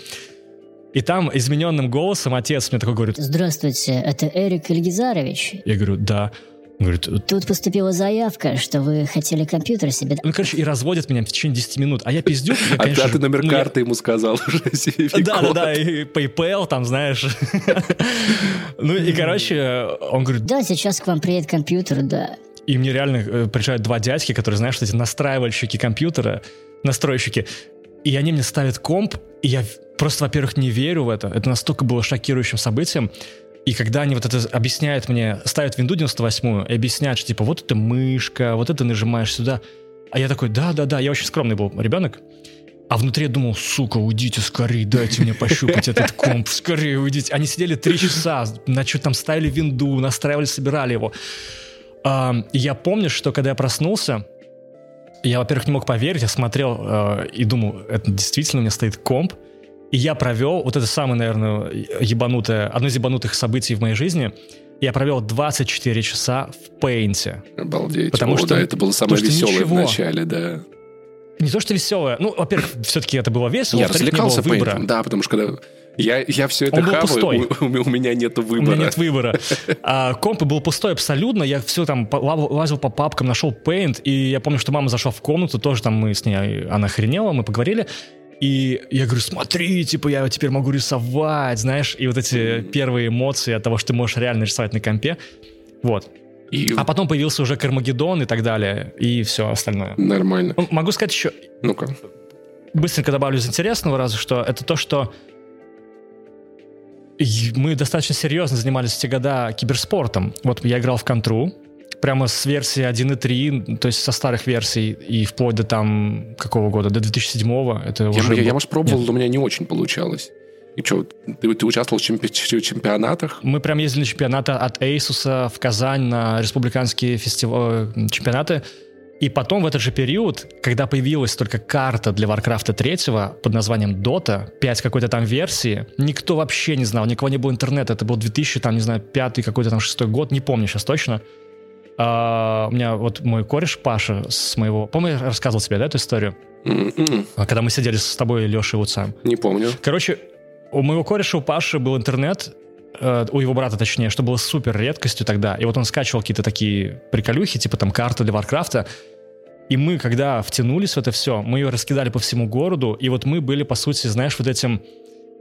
И там измененным голосом отец мне такой говорит, Здравствуйте, это Эрик Ильгизарович. я говорю, да. Говорит, Тут поступила заявка, что вы хотели компьютер себе... ну, короче, и разводит меня в течение 10 минут. А я пиздюк. я, А ты- конечно а ты номер ну, я- карты ему сказал уже, CVV Да, да, код. да, и PayPal, там, знаешь. Ну и, короче, он говорит, Да, сейчас к вам приедет компьютер, да. и мне реально э, приезжают два дядьки, которые, знаешь, вот эти настраивальщики компьютера, настройщики, и они мне ставят комп, и я просто, во-первых, не верю в это. Это настолько было шокирующим событием. И когда они вот это объясняют мне, ставят Windows 98 и объясняют, что типа вот это мышка, вот это нажимаешь сюда. А я такой, да-да-да, я очень скромный был ребенок. А внутри я думал, сука, уйдите скорее, дайте мне пощупать этот комп, скорее уйдите. Они сидели три часа, на что там ставили винду, настраивали, собирали его. А, я помню, что когда я проснулся, я, во-первых, не мог поверить, я смотрел э, и думал, это действительно у меня стоит комп. И я провел вот это самое, наверное, ебанутое, одно из ебанутых событий в моей жизни. Я провел 24 часа в пейнте. Обалдеть. Потому О, что- да, это было самое потому веселое в ничего. начале, да. Не то, что веселое. Ну, во-первых, все-таки это было весело. Я во-вторых, не было развлекался выбора. Paint. Да, потому что когда я, я все это Он был хаваю, пустой. у, у меня нет У выбора. меня нет выбора. А, комп был пустой абсолютно. Я все там лазил по папкам, нашел Paint. И я помню, что мама зашла в комнату, тоже там мы с ней, она охренела, мы поговорили. И я говорю, смотри, типа, я теперь могу рисовать, знаешь, и вот эти первые эмоции от того, что ты можешь реально рисовать на компе. Вот. И А потом появился уже Кармагеддон и так далее, и все остальное. нормально. Ну, Могу сказать еще, Ну-ка. быстренько добавлю из интересного раза, что это то, что мы достаточно серьезно занимались в те года киберспортом. Вот я играл в контру, прямо с версии 1.3, то есть со старых версий, и вплоть до там, какого года, до 2007 это Я, уже... я, я, был- может, пробовал, Нет. но у меня не очень получалось. И что, ты, ты участвовал в чемпи- чемпионатах? Мы прям ездили на чемпионаты от Asus в Казань на республиканские фестивали, чемпионаты. И потом в этот же период, когда появилась только карта для Warcraft 3 под названием Dota, 5 какой-то там версии, никто вообще не знал, никого не было интернета. Это был 2000, там, не знаю, пятый какой-то там шестой год, не помню сейчас точно. А, у меня вот мой кореш Паша с моего... Помню, я рассказывал тебе, да, эту историю? М-м, А, Когда мы сидели с тобой, Лешей Луцаем. Не помню. Короче, у моего кореша, у Паши был интернет, э, у его брата точнее, что было супер редкостью тогда. И вот он скачивал какие-то такие приколюхи, типа там карты для Варкрафта. И мы, когда втянулись в это все, мы ее раскидали по всему городу, и вот мы были, по сути, знаешь, вот этим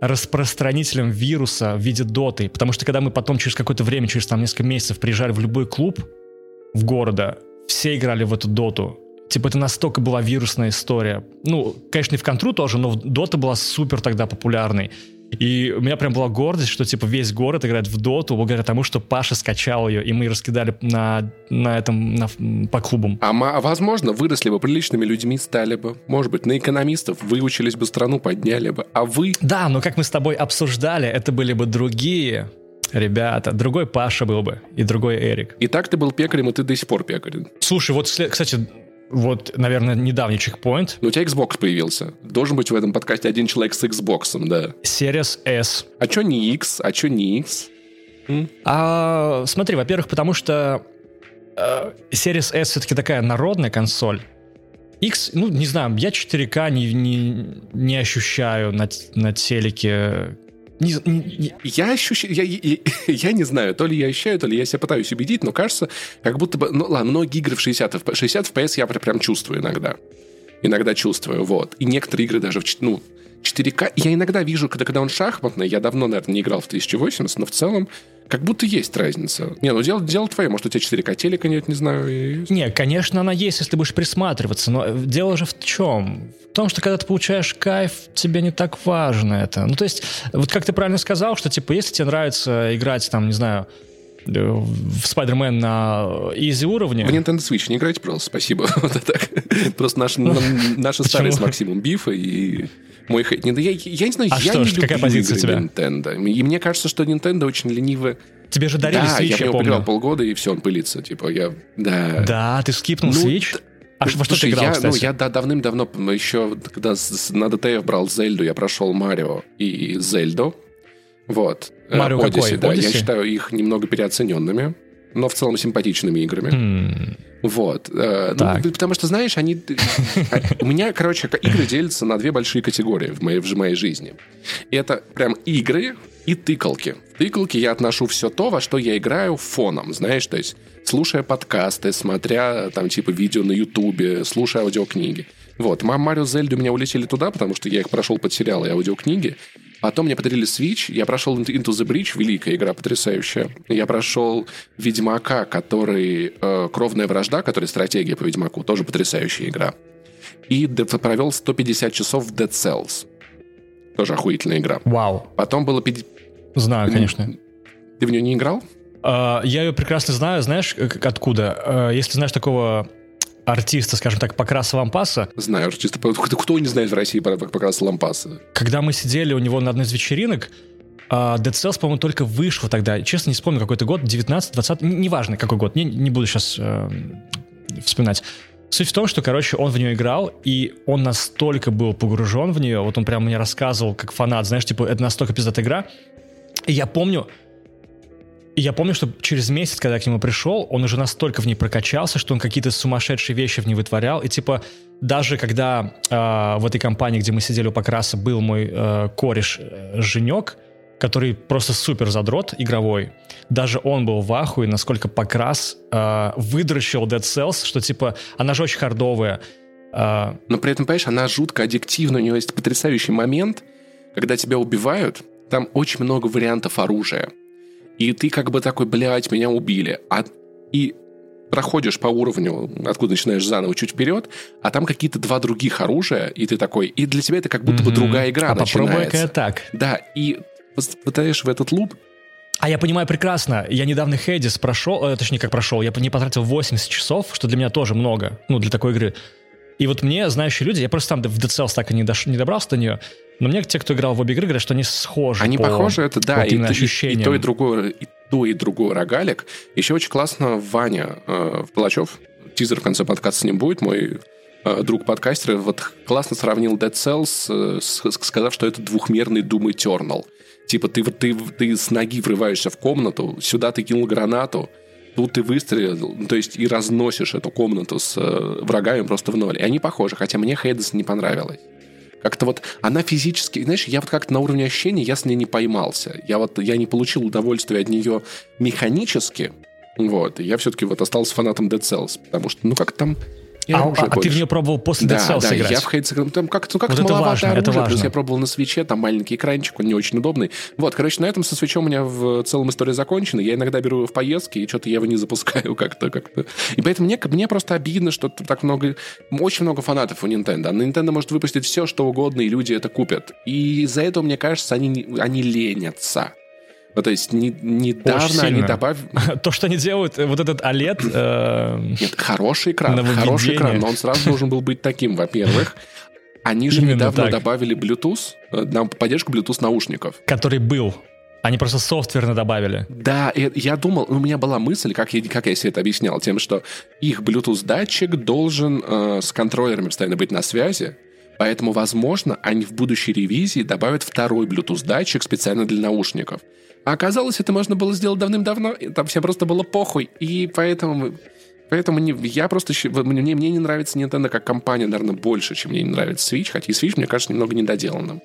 распространителем вируса в виде доты. Потому что когда мы потом через какое-то время, через там несколько месяцев приезжали в любой клуб в города, все играли в эту доту. Типа это настолько была вирусная история. Ну, конечно, и в контру тоже, но дота была супер тогда популярной. И у меня прям была гордость, что типа весь город играет в доту благодаря тому, что Паша скачал ее, и мы ее раскидали на, на этом, на, по клубам. А, ма- а возможно, выросли бы приличными людьми, стали бы. Может быть, на экономистов выучились бы страну, подняли бы. А вы... Да, но как мы с тобой обсуждали, это были бы другие ребята. Другой Паша был бы, и другой Эрик. И так ты был пекарем, и ты до сих пор пекарь. Слушай, вот, кстати, вот, наверное, недавний чекпоинт. Но у тебя Xbox появился. Должен быть в этом подкасте один человек с Xbox, да. Series S. А чё не X? А чё не X? А, смотри, во-первых, потому что э, Series S все-таки такая народная консоль. X, ну, не знаю, я 4К не, не, не ощущаю на, на телеке. Не не- Я ощущаю, я, я, я не знаю, то ли я ощущаю, то ли я себя пытаюсь убедить, но кажется, как будто бы, ну ладно, многие игры в 60 FPS, 60 FPS я пр- прям чувствую иногда. Иногда чувствую, вот. И некоторые игры даже в, ну, 4К. Я иногда вижу, когда, когда он шахматный, я давно, наверное, не играл в 1080, но в целом как будто есть разница. Не, ну дело, дело твое, может, у тебя 4К телека нет, не знаю. и- Не, конечно, она есть, если будешь присматриваться, но э, дело же в чем? В том, что когда ты получаешь кайф, тебе не так важно это. Ну, то есть, вот как ты правильно сказал, что, типа, если тебе нравится играть, там, не знаю, э, в Spider-Man на easy уровне... В Nintendo Switch не играйте, пожалуйста, спасибо. Вот так. Просто наши, н- наши старые с? Максимом бифы и мой хейт. Не, я, я не знаю, А я что не какая позиция у тебя? Nintendo. И мне кажется, что Nintendo очень ленивы. Тебе же дарили да, Switch, я я, помню. полгода, и все, он пылится. Типа, я... Да. Да, ты скипнул Ну, Switch? А Ну, во что ты слушай, играл, я, кстати? Ну, я да- давным-давно, еще когда с- на DTF брал Зельду, я прошел Марио и Зельду. Вот. Э, Марио Odyssey, какой? Да, я Odyssey? считаю их немного переоцененными, но в целом симпатичными играми. Вот. Э, ну, потому что, знаешь, они... а, У меня, короче, игры делятся на две большие категории в моей, в моей жизни. Это прям игры и тыкалки. В тыкалки я отношу все то, во что я играю фоном, знаешь, то есть слушая подкасты, смотря там типа видео на Ютубе, слушая аудиокниги. Вот, Марио Зельду меня улетели туда, потому что я их прошел под сериалы и аудиокниги. Потом мне подарили Switch, я прошел Into the Breach, великая игра, потрясающая. Я прошел Ведьмака, который... э, Кровная вражда, который стратегия по Ведьмаку, тоже потрясающая игра. И провел 150 часов в Dead Cells. Тоже охуительная игра. Вау, Потом было... пяти- знаю, конечно. Ты в нее не играл? А, Я ее прекрасно знаю, знаешь, откуда? А, Если знаешь такого артиста, скажем так, Покраса Лампаса, Знаю, по- кто, не знает в России раз Лампаса. когда мы сидели у него на одной из вечеринок, а, Dead Cells, по-моему, только вышло тогда. Честно, не вспомню, какой это год, 19, 20, н- неважно, какой год, не, не буду сейчас вспоминать. Суть в том, что, короче, он в нее играл, и он настолько был погружен в нее, вот он прям мне рассказывал, как фанат, знаешь, типа, это настолько пиздатая игра. И я помню, И я помню, что через месяц, когда я к нему пришел, он уже настолько в ней прокачался, что он какие-то сумасшедшие вещи в ней вытворял. И типа даже когда э, в этой компании, где мы сидели у Покраса, был мой э, кореш э, Женек, который просто супер задрот игровой, даже он был в ахуе, насколько Покрас э, выдрочил Dead Cells, что типа она же очень хардовая. Э, Но при этом, понимаешь, она жутко аддиктивна, у нее есть потрясающий момент, когда тебя убивают, там очень много вариантов оружия. И ты как бы такой, блядь, меня убили. А, и проходишь по уровню, откуда начинаешь заново чуть вперед, а там какие-то два других оружия, и ты такой, и для тебя это как будто бы другая игра а начинается. так. Да, и пытаешь в этот луп, а я понимаю прекрасно. Я недавно Хейдис прошел, э, точнее, как прошел, я не потратил 80 часов, что для меня тоже много, ну, для такой игры. И вот мне, знающие люди, я просто там в Cells так и не, дош, не добрался до нее, но мне те, кто играл в обе игры, говорят, что они схожи. Они по, похожи, это да, вот и, и, и то, и другое, и то, и другое рогалик. Еще очень классно Ваня э, Палачев, тизер в конце подкаста с ним будет, мой э, друг-подкастер, вот классно сравнил Dead Cells, э, с, сказав, что это двухмерный Doom Eternal. Типа ты, ты, ты с ноги врываешься в комнату, сюда ты кинул гранату, тут ты выстрелил, то есть и разносишь эту комнату с э, врагами просто в ноль. И они похожи, хотя мне Хейдес не понравилось. Как-то вот она физически, знаешь, я вот как-то на уровне ощущений я с ней не поймался. Я вот, я не получил удовольствия от нее механически, вот, и я все-таки вот остался фанатом Dead Cells, потому что, ну, как там а, а, ты в нее пробовал после да, Dead Cells да, играть? я в Хейтс там как-то ну, как вот маловато важно, оружия, это важно. плюс я пробовал на свече, там маленький экранчик, он не очень удобный. Вот, короче, на этом со свечом у меня в целом история закончена. Я иногда беру его в поездки, и что-то я его не запускаю как-то. как-то. И поэтому мне, мне просто обидно, что так много, очень много фанатов у Nintendo. На Nintendo может выпустить все, что угодно, и люди это купят. И из-за этого, мне кажется, они, они ленятся. Ну, то есть не, недавно они добавили... То, что они делают, вот этот OLED... Э... Нет, хороший экран, хороший экран, но он сразу должен был быть таким, во-первых. Они же Именно недавно так. добавили Bluetooth, э, нам поддержку Bluetooth наушников. Который был. Они просто софтверно добавили. Да, и я думал, у меня была мысль, как я, как я себе это объяснял, тем, что их Bluetooth-датчик должен э, с контроллерами постоянно быть на связи, поэтому, возможно, они в будущей ревизии добавят второй Bluetooth-датчик специально для наушников. А оказалось, это можно было сделать давным-давно, там всем просто было похуй, и поэтому... Поэтому не, я просто... Мне, мне не нравится Nintendo как компания, наверное, больше, чем мне не нравится Switch, хотя и Switch, мне кажется, немного недоделанным.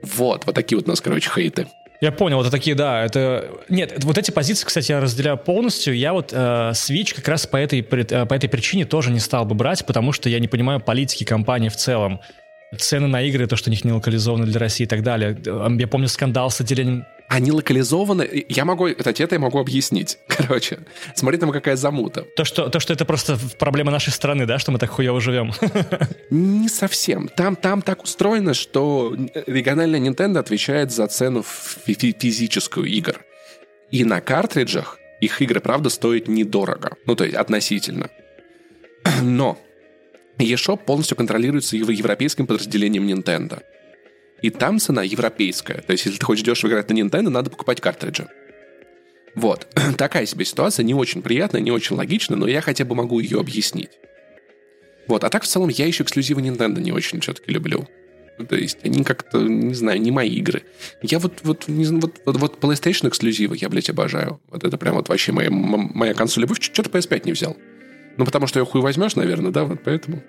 Вот, вот такие вот у нас, короче, хейты. Я понял, это такие, да, это... Нет, вот эти позиции, кстати, я разделяю полностью. Я вот э, Switch как раз по этой, э, по этой причине тоже не стал бы брать, потому что я не понимаю политики компании в целом. Цены на игры, то, что у них не локализованы для России и так далее. Э, Я помню скандал с отделением Они локализованы... Я могу... Кстати, это я могу объяснить. Короче, смотри там, какая замута. То что, то, что это просто проблема нашей страны, да, что мы так хуево живем. Не совсем. Там, там так устроено, что региональная Nintendo отвечает за цену фи- фи- физическую игр. И на картриджах их игры, правда, стоят недорого. Ну, то есть относительно. Но eShop полностью контролируется его европейским подразделением Nintendo. И там цена европейская. То есть, если ты хочешь дешево играть на Nintendo, надо покупать картриджи. Вот. Такая себе ситуация, не очень приятная, не очень логичная, но я хотя бы могу ее объяснить. Вот, а так в целом я еще эксклюзивы Nintendo не очень все-таки люблю. Ну, То есть они как-то, не знаю, не мои игры. Я вот, вот, не знаю, вот, вот, вот PlayStation эксклюзивы я, блядь, обожаю. Вот это прям вот вообще моя, моя консоль любовь. Что-то PS5 не взял. Ну, потому что ее хуй возьмешь, наверное, да, вот поэтому.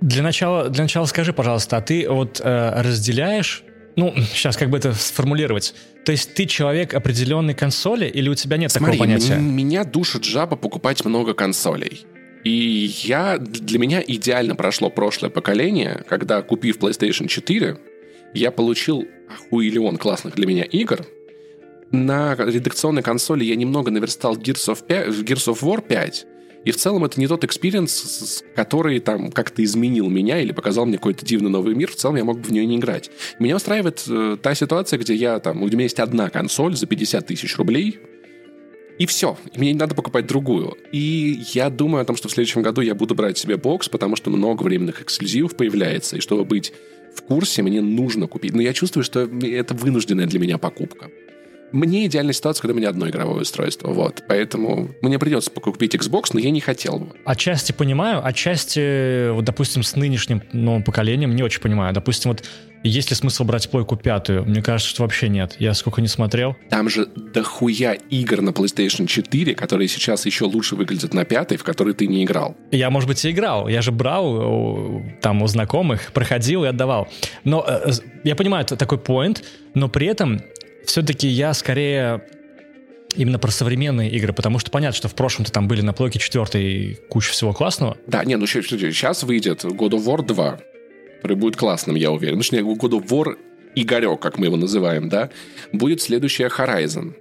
Для начала, для начала скажи, пожалуйста, а ты вот э, разделяешь, ну, сейчас как бы это сформулировать, то есть ты человек определенной консоли или у тебя нет Смотри, такого понятия? меня душит жаба покупать много консолей. И я, для меня идеально прошло прошлое поколение, когда, купив PlayStation 4, я получил охуелион классных для меня игр. На редакционной консоли я немного наверстал Gears of, 5, Gears of War 5, и в целом это не тот experience, который там как-то изменил меня или показал мне какой-то дивный новый мир. В целом я мог бы в нее не играть. Меня устраивает э, та ситуация, где я там, у меня есть одна консоль за 50 тысяч рублей, и все. Мне не надо покупать другую. И я думаю о том, что в следующем году я буду брать себе бокс, потому что много временных эксклюзивов появляется. И чтобы быть в курсе, мне нужно купить. Но я чувствую, что это вынужденная для меня покупка. Мне идеальная ситуация, когда у меня одно игровое устройство, вот. Поэтому мне придется купить Xbox, но я не хотел бы. Отчасти понимаю, отчасти, вот, допустим, с нынешним новым поколением не очень понимаю. Допустим, вот есть ли смысл брать плойку пятую? Мне кажется, что вообще нет. Я сколько не смотрел. Там же дохуя игр на PlayStation 4, которые сейчас еще лучше выглядят на пятой, в которые ты не играл. Я, может быть, и играл. Я же брал там у знакомых, проходил и отдавал. Но э, я понимаю такой point, но при этом все-таки я скорее именно про современные игры, потому что понятно, что в прошлом-то там были на плойке 4 куча всего классного. Да, не, ну сейчас выйдет God of War 2, который будет классным, я уверен. Точнее, God of War Игорек, как мы его называем, да, будет следующая Horizon.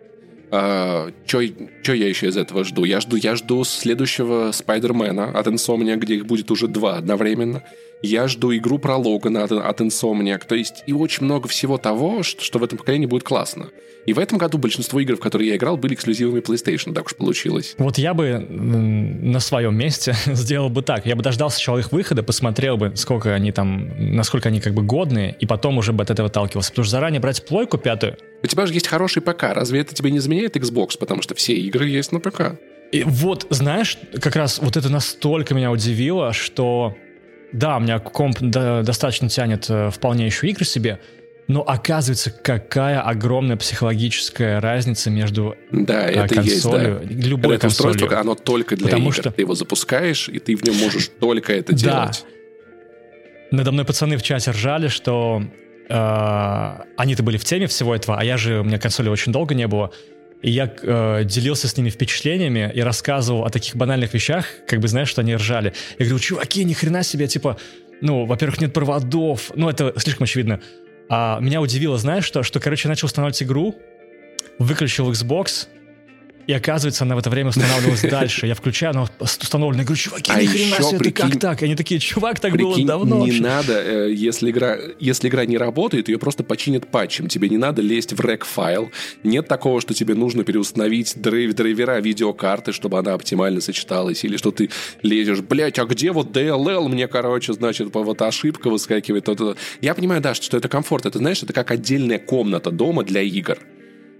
А, Что я еще из этого жду? Я жду, я жду следующего Спайдермена от Insomnia, где их будет уже два одновременно. Я жду игру про Логана от, от Insomniac. То есть и очень много всего того, что, что в этом поколении будет классно. И в этом году большинство игр, в которые я играл, были эксклюзивами PlayStation, так уж получилось. Вот я бы на своем месте сделал бы так. Я бы дождался сначала их выхода, посмотрел бы, сколько они там, насколько они как бы годные, и потом уже бы от этого отталкивался. Потому что заранее брать плойку пятую... У тебя же есть хороший ПК. Разве это тебе не заменяет Xbox? Потому что все игры есть на ПК. И вот, знаешь, как раз вот это настолько меня удивило, что да, у меня комп достаточно тянет э, вполне еще игры себе, но оказывается, какая огромная психологическая разница между да, э, это консолью, есть, да. любой это консолью. устройство, оно только для Потому игр. Что... Ты его запускаешь, и ты в нем можешь только это делать. Да. Надо мной пацаны в чате ржали, что э, они-то были в теме всего этого, а я же, у меня консоли очень долго не было. И я э, делился с ними впечатлениями и рассказывал о таких банальных вещах, как бы, знаешь, что они ржали. Я говорю, чуваки, ни хрена себе, типа, ну, во-первых, нет проводов, ну, это слишком очевидно. А меня удивило, знаешь что, что, короче, я начал устанавливать игру, выключил Xbox, и оказывается, она в это время устанавливалась дальше. Я включаю, она установлена. Я говорю, чуваки, а ни хрена себе, прикинь, ты как так? И они такие, чувак, так прикинь, было давно. Не вообще. надо, э, если игра, если игра не работает, ее просто починят патчем. Тебе не надо лезть в рек-файл. Нет такого, что тебе нужно переустановить драйв, драйвера видеокарты, чтобы она оптимально сочеталась. Или что ты лезешь, блять, а где вот DLL? Мне, короче, значит, вот ошибка выскакивает. Я понимаю, да, что это комфорт. Это, знаешь, это как отдельная комната дома для игр.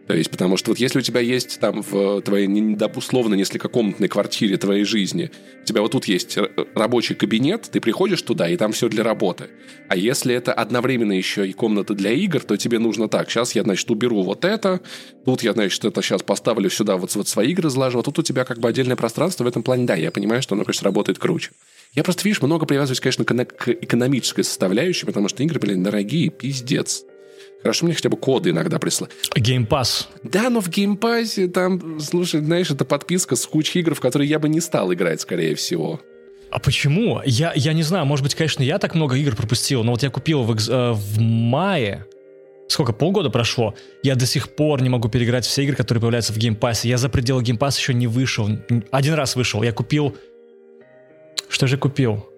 То есть, потому что вот если у тебя есть там в твоей, условно, несколько комнатной квартире твоей жизни, у тебя вот тут есть рабочий кабинет, ты приходишь туда, и там все для работы. А если это одновременно еще и комната для игр, то тебе нужно так, сейчас я, значит, уберу вот это, тут я, значит, это сейчас поставлю сюда, вот, вот свои игры заложу, а тут у тебя как бы отдельное пространство в этом плане. Да, я понимаю, что оно, конечно, работает круче. Я просто, видишь, много привязываюсь, конечно, к экономической составляющей, потому что игры, блин, дорогие, пиздец. Хорошо, мне хотя бы коды иногда прислали. Game Pass. Да, но в Game Pass е там, слушай, знаешь, это подписка с кучей игр, в которые я бы не стал играть, скорее всего. А почему? Я, я не знаю, может быть, конечно, я так много игр пропустил, но вот я купил в, э, в мае, сколько, полгода прошло, я до сих пор не могу переиграть все игры, которые появляются в Game Pass е. Я за пределы Game Pass а еще не вышел. Один раз вышел. Я купил... Что же купил?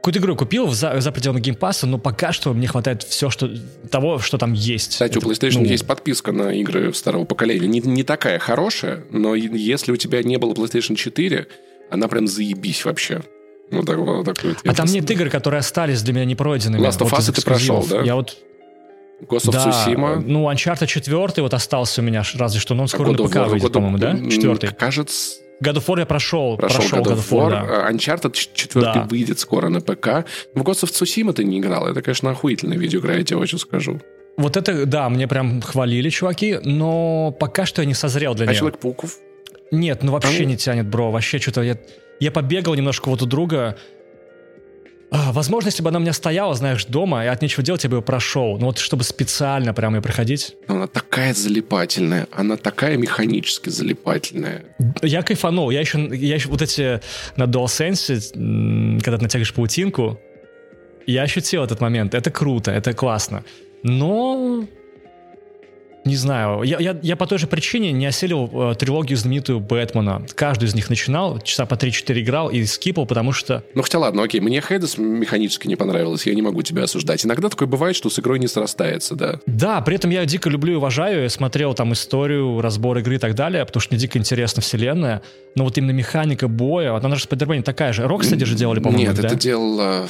Какую-то игру купил за, за пределами Game Pass а, но пока что мне хватает все, что, того, что там есть. Кстати, Это, у PlayStation ну... есть подписка на игры старого поколения. Не, не такая хорошая, но если у тебя не было PlayStation 4, она прям заебись вообще. Ну, так, вот, такой, а там нет игр, которые остались для меня не пройденными. Last of Us вот ты прошел, да? Я вот Ghost of да, Tsushima. Ну, Uncharted 4 вот остался у меня, разве что, но он скоро а на ПК выйдет, по-моему, да? Четвертый. Кажется, God of War я прошел. Прошел, прошел God of War. Да. Uncharted 4 да. выйдет скоро на ПК. В Ghost of Tsushima ты не играл. Это, конечно, охуительная видеоигра, я тебе очень скажу. Вот это, да, мне прям хвалили чуваки, но пока что я не созрел для а нее. А Человек-пауков? Нет, ну вообще а? не тянет, бро. Вообще что-то я... Я побегал немножко вот у друга, а, возможно, если бы она у меня стояла, знаешь, дома, и от нечего делать, я бы ее прошел. Ну вот чтобы специально прямо ее проходить. Она такая залипательная, она такая механически залипательная. Я кайфанул. Я еще, я еще вот эти на DualSense, когда ты натягиваешь паутинку, я ощутил этот момент. Это круто, это классно. Но не знаю, я, я, я по той же причине не осилил э, трилогию знаменитую Бэтмена. Каждую из них начинал, часа по 3-4 играл и скипал, потому что... Ну, хотя ладно, окей, мне Хейдес механически не понравилось, я не могу тебя осуждать. Иногда такое бывает, что с игрой не срастается, да. Да, при этом я дико люблю и уважаю, я смотрел там историю, разбор игры и так далее, потому что мне дико интересна вселенная, но вот именно механика боя, она же в Спайдермене такая же. Рокстеди же делали, по-моему, Нет, да? это делала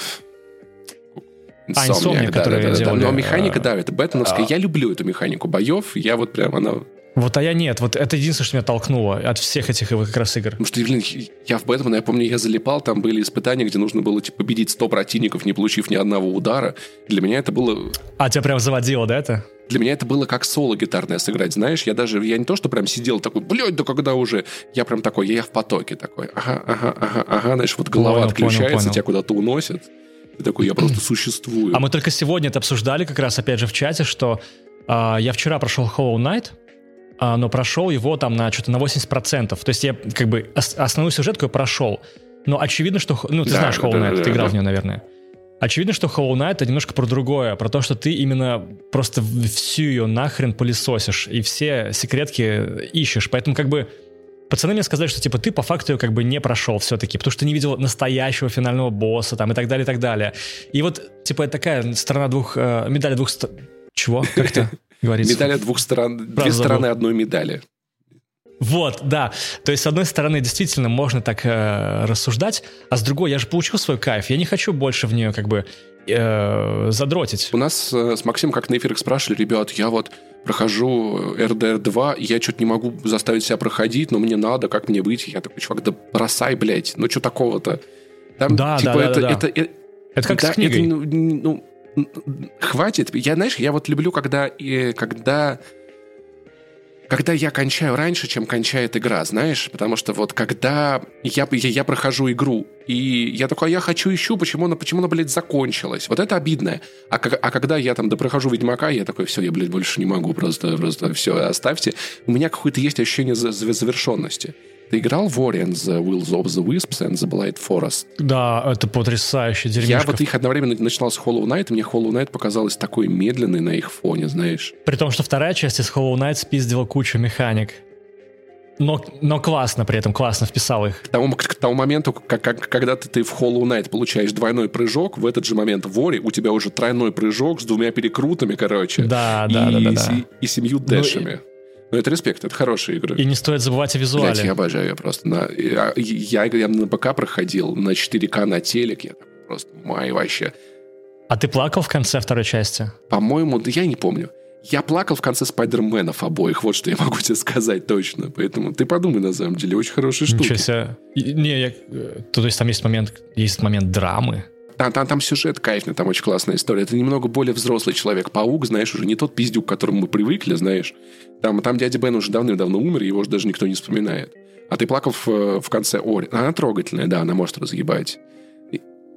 А, Insomniac, да, да, да, да. делали, Но механика, да, это бэтменовская. Я люблю эту механику боев. Я вот прям, она... Вот, а я нет. Вот это единственное, что меня толкнуло от всех этих как раз игр. Потому что, блин, я в Бэтмена, я помню, я залипал, там были испытания, где нужно было типа, победить 100 противников, не получив ни одного удара. Для меня это было... А тебя прям заводило, да, это? Для меня это было как соло гитарное сыграть, знаешь, я даже, я не то, что прям сидел такой, блядь, да когда уже, я прям такой, я в потоке такой, ага, ага, ага, ага, знаешь, вот голова Понял, отключается, понял, понял. тебя куда-то уносит, ты такой, я просто существую. А мы только сегодня это обсуждали как раз, опять же, в чате, что а, я вчера прошел Hollow Knight, а, но прошел его там на что-то на 80%. То есть я как бы ос- основную сюжетку я прошел. Но очевидно, что... Ну, ты Да, знаешь Hollow да, Knight, да, ты играл да. в нее, наверное. Очевидно, что Hollow Knight это немножко про другое, про то, что ты именно просто всю ее нахрен пылесосишь и все секретки ищешь. Поэтому как бы пацаны мне сказали, что типа ты по факту ее как бы не прошел все-таки, потому что не видел настоящего финального босса там и так далее, и так далее. И вот типа такая сторона двух... э, медаль двух... ст- Чего? Как это говорится? Медали двух сторон, две стороны одной медали. Вот, да. То есть, с одной стороны, действительно, можно так э, рассуждать, а с другой, я же получил свой кайф. Я не хочу больше в нее как бы э, задротить. У нас э, с Максимом как на эфирах спрашивали, ребят, я вот прохожу РДР 2, и я что-то не могу заставить себя проходить, но мне надо, как мне быть? Я такой, чувак, да бросай, блядь, ну что такого-то? Там, Да, типа, да, да, это, да, да. это, э, Это как да, с книгой. это, ну, ну, хватит. Я, знаешь, я вот люблю, когда, э, когда, когда я кончаю раньше, чем кончает игра, знаешь, потому что вот когда я, я, я прохожу игру, и я такой, а я хочу ищу, почему она, почему она, блядь, закончилась? Вот это обидно. А, а когда я там допрохожу Ведьмака, я такой, все, я, блядь, больше не могу, просто, просто все, оставьте. У меня какое-то есть ощущение за- за- завершенности. Ты играл в Ori and the Wills of the Wisps and the Blight Forest? Да, это потрясающе дерьмишко. Я вот их одновременно начинал с Hollow Knight, и мне Hollow Knight показалась такой медленной на их фоне, знаешь. При том, что вторая часть из Hollow Knight спиздила кучу механик. Но, но классно при этом, классно вписал их. К тому, к тому моменту, как, как- когда ты, ты в Hollow Knight получаешь двойной прыжок, в этот же момент в Ори у тебя уже тройной прыжок с двумя перекрутами, короче. Да, и, да, да, да, да. си- и семью дэшами. Ну, это респект, это хорошие игры. И не стоит забывать о визуале. Блять, я обожаю ее просто. На, я, я, я на ПК проходил на 4К на телек, я просто май вообще. А ты плакал в конце второй части? По-моему, да я не помню. Я плакал в конце Спайдерменов обоих, вот что я могу тебе сказать точно. Поэтому ты подумай, на самом деле, очень хорошие штуки. Ничего себе. Не, я, э, то есть там есть момент, есть момент драмы. Там, там, там сюжет кайфный, там очень классная история. Это немного более взрослый человек-паук, знаешь, уже не тот пиздюк, к которому мы привыкли, знаешь. Там, там дядя Бен уже давным-давно умер, его уже даже никто не вспоминает. А ты плакал в, э, конце Ори. Она трогательная, да, она может разъебать.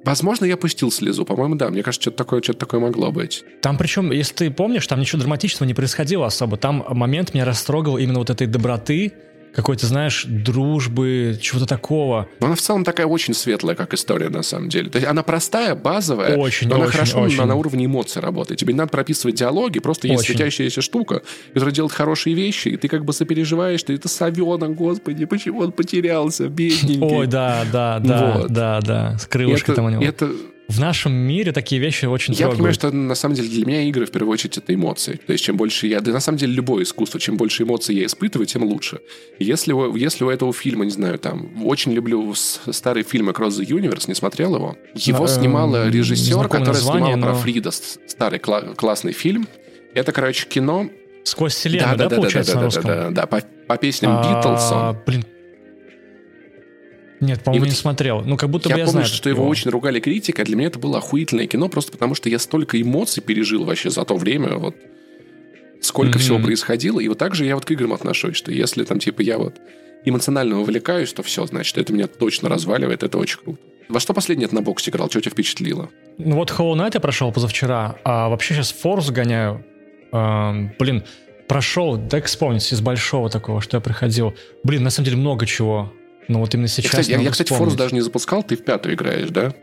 Возможно, я пустил слезу. По-моему, да. Мне кажется, что-то такое, что такое могло быть. Там причем, если ты помнишь, там ничего драматичного не происходило особо. Там момент меня растрогал именно вот этой доброты, какой-то, знаешь, дружбы, чего-то такого. Но она в целом такая очень светлая, как история, на самом деле. То есть она простая, базовая, Очень, но она очень, хорошо очень. На, на уровне эмоций работает. Тебе не надо прописывать диалоги, просто есть Очень. светящаяся штука, которая делает хорошие вещи, и ты как бы сопереживаешь, что это совенок, господи, почему он потерялся, бедненький. Ой, да, да, да, Вот. да, да, с крылышкой там у него. это- В нашем мире такие вещи очень я трогают. понимаю, что на самом деле для меня игры в первую очередь это эмоции. То есть чем больше я... Да на самом деле любое искусство, чем больше эмоций я испытываю, тем лучше. Если если у этого фильма, не знаю, там... Очень люблю старый фильм Across the Universe, не смотрел его? Его Эм, снимала режиссер, который снимал про Фрида. Старый кла- классный фильм. Это, короче, кино... Сквозь вселенную, да, получается, на да, русском? да, да, да, по, по песням А, Битлса. Блин. Нет, по-моему, вот не смотрел. Ну, как будто Я бы я помню, знаю. что его очень ругали критика, а для меня это было охуительное кино, просто потому что я столько эмоций пережил вообще за то время, вот сколько Мгм. всего происходило. И вот так же я вот к играм отношусь, что если там типа я вот эмоционально увлекаюсь, то все, значит, это меня точно разваливает, это очень круто. Во что последнее на боксе играл? Что тебя впечатлило? Ну вот Hollow Knight я прошел позавчера, а вообще сейчас Force гоняю. Эм, блин, прошел, дай-ка вспомнить, из большого такого, что я проходил. Блин, на самом деле много чего. Ну вот именно Я, сейчас кстати, я, не я, могу кстати. Force даже не запускал, ты в пятую играешь, да?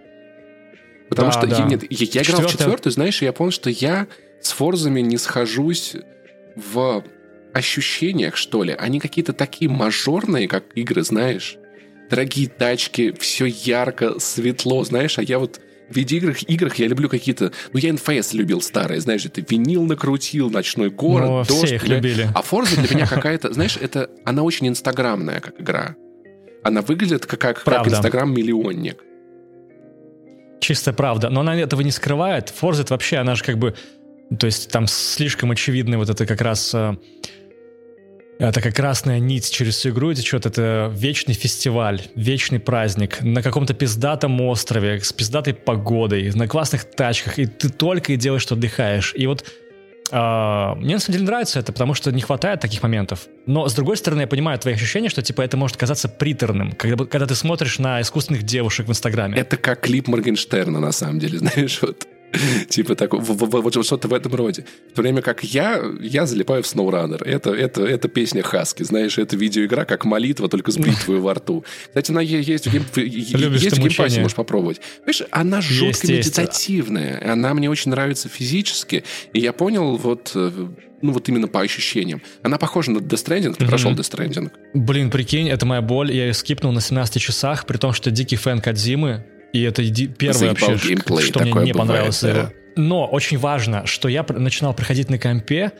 Потому Да, что да. я, нет, я, я играл в четвертую, знаешь, и я понял, что я с Форзами не схожусь в ощущениях, что ли. Они какие-то такие мажорные, как игры, знаешь. Дорогие тачки, все ярко, светло, знаешь, а я вот в видеоиграх играх я люблю какие-то... Ну, я NFS любил старые, знаешь, это винил накрутил, ночной город, все дождь. их бля. любили. А Forza для меня какая-то, знаешь, это... Она очень инстаграмная, как игра. Она выглядит как, как, как инстаграм-миллионник. чистая правда. Но она этого не скрывает. Forza это вообще, она же как бы... То есть там слишком очевидный вот это как раз... э, такая красная нить через всю игру течет. Это вечный фестиваль, вечный праздник на каком-то пиздатом острове с пиздатой погодой, на классных тачках, и ты только и делаешь, что отдыхаешь. И вот мне на самом деле нравится это, потому что не хватает таких моментов. Но, с другой стороны, я понимаю твои ощущения, что, типа, это может казаться приторным, когда, когда ты смотришь на искусственных девушек в Инстаграме. Это как клип Моргенштерна, на самом деле, знаешь, вот. Типа так, вот что-то в этом роде. В то время как я, я залипаю в SnowRunner. Это, это, это песня Хаски, знаешь, это видеоигра как молитва, только с бритвой во рту. Кстати, она есть в, Game, есть в Game Pass е, можешь попробовать. Понимаешь, она жутко есть. медитативная. Она мне очень нравится физически. И я понял вот... э, Ну, вот именно по ощущениям. Она похожа на Death Stranding. Ты прошел Death Stranding. Блин, прикинь, это моя боль. Я ее скипнул на 17 часах, при том, что дикий фэн Кодзимы. И это первое вообще, геймплей, что мне не бывает, понравилось. да. Но очень важно, что я начинал проходить на компе,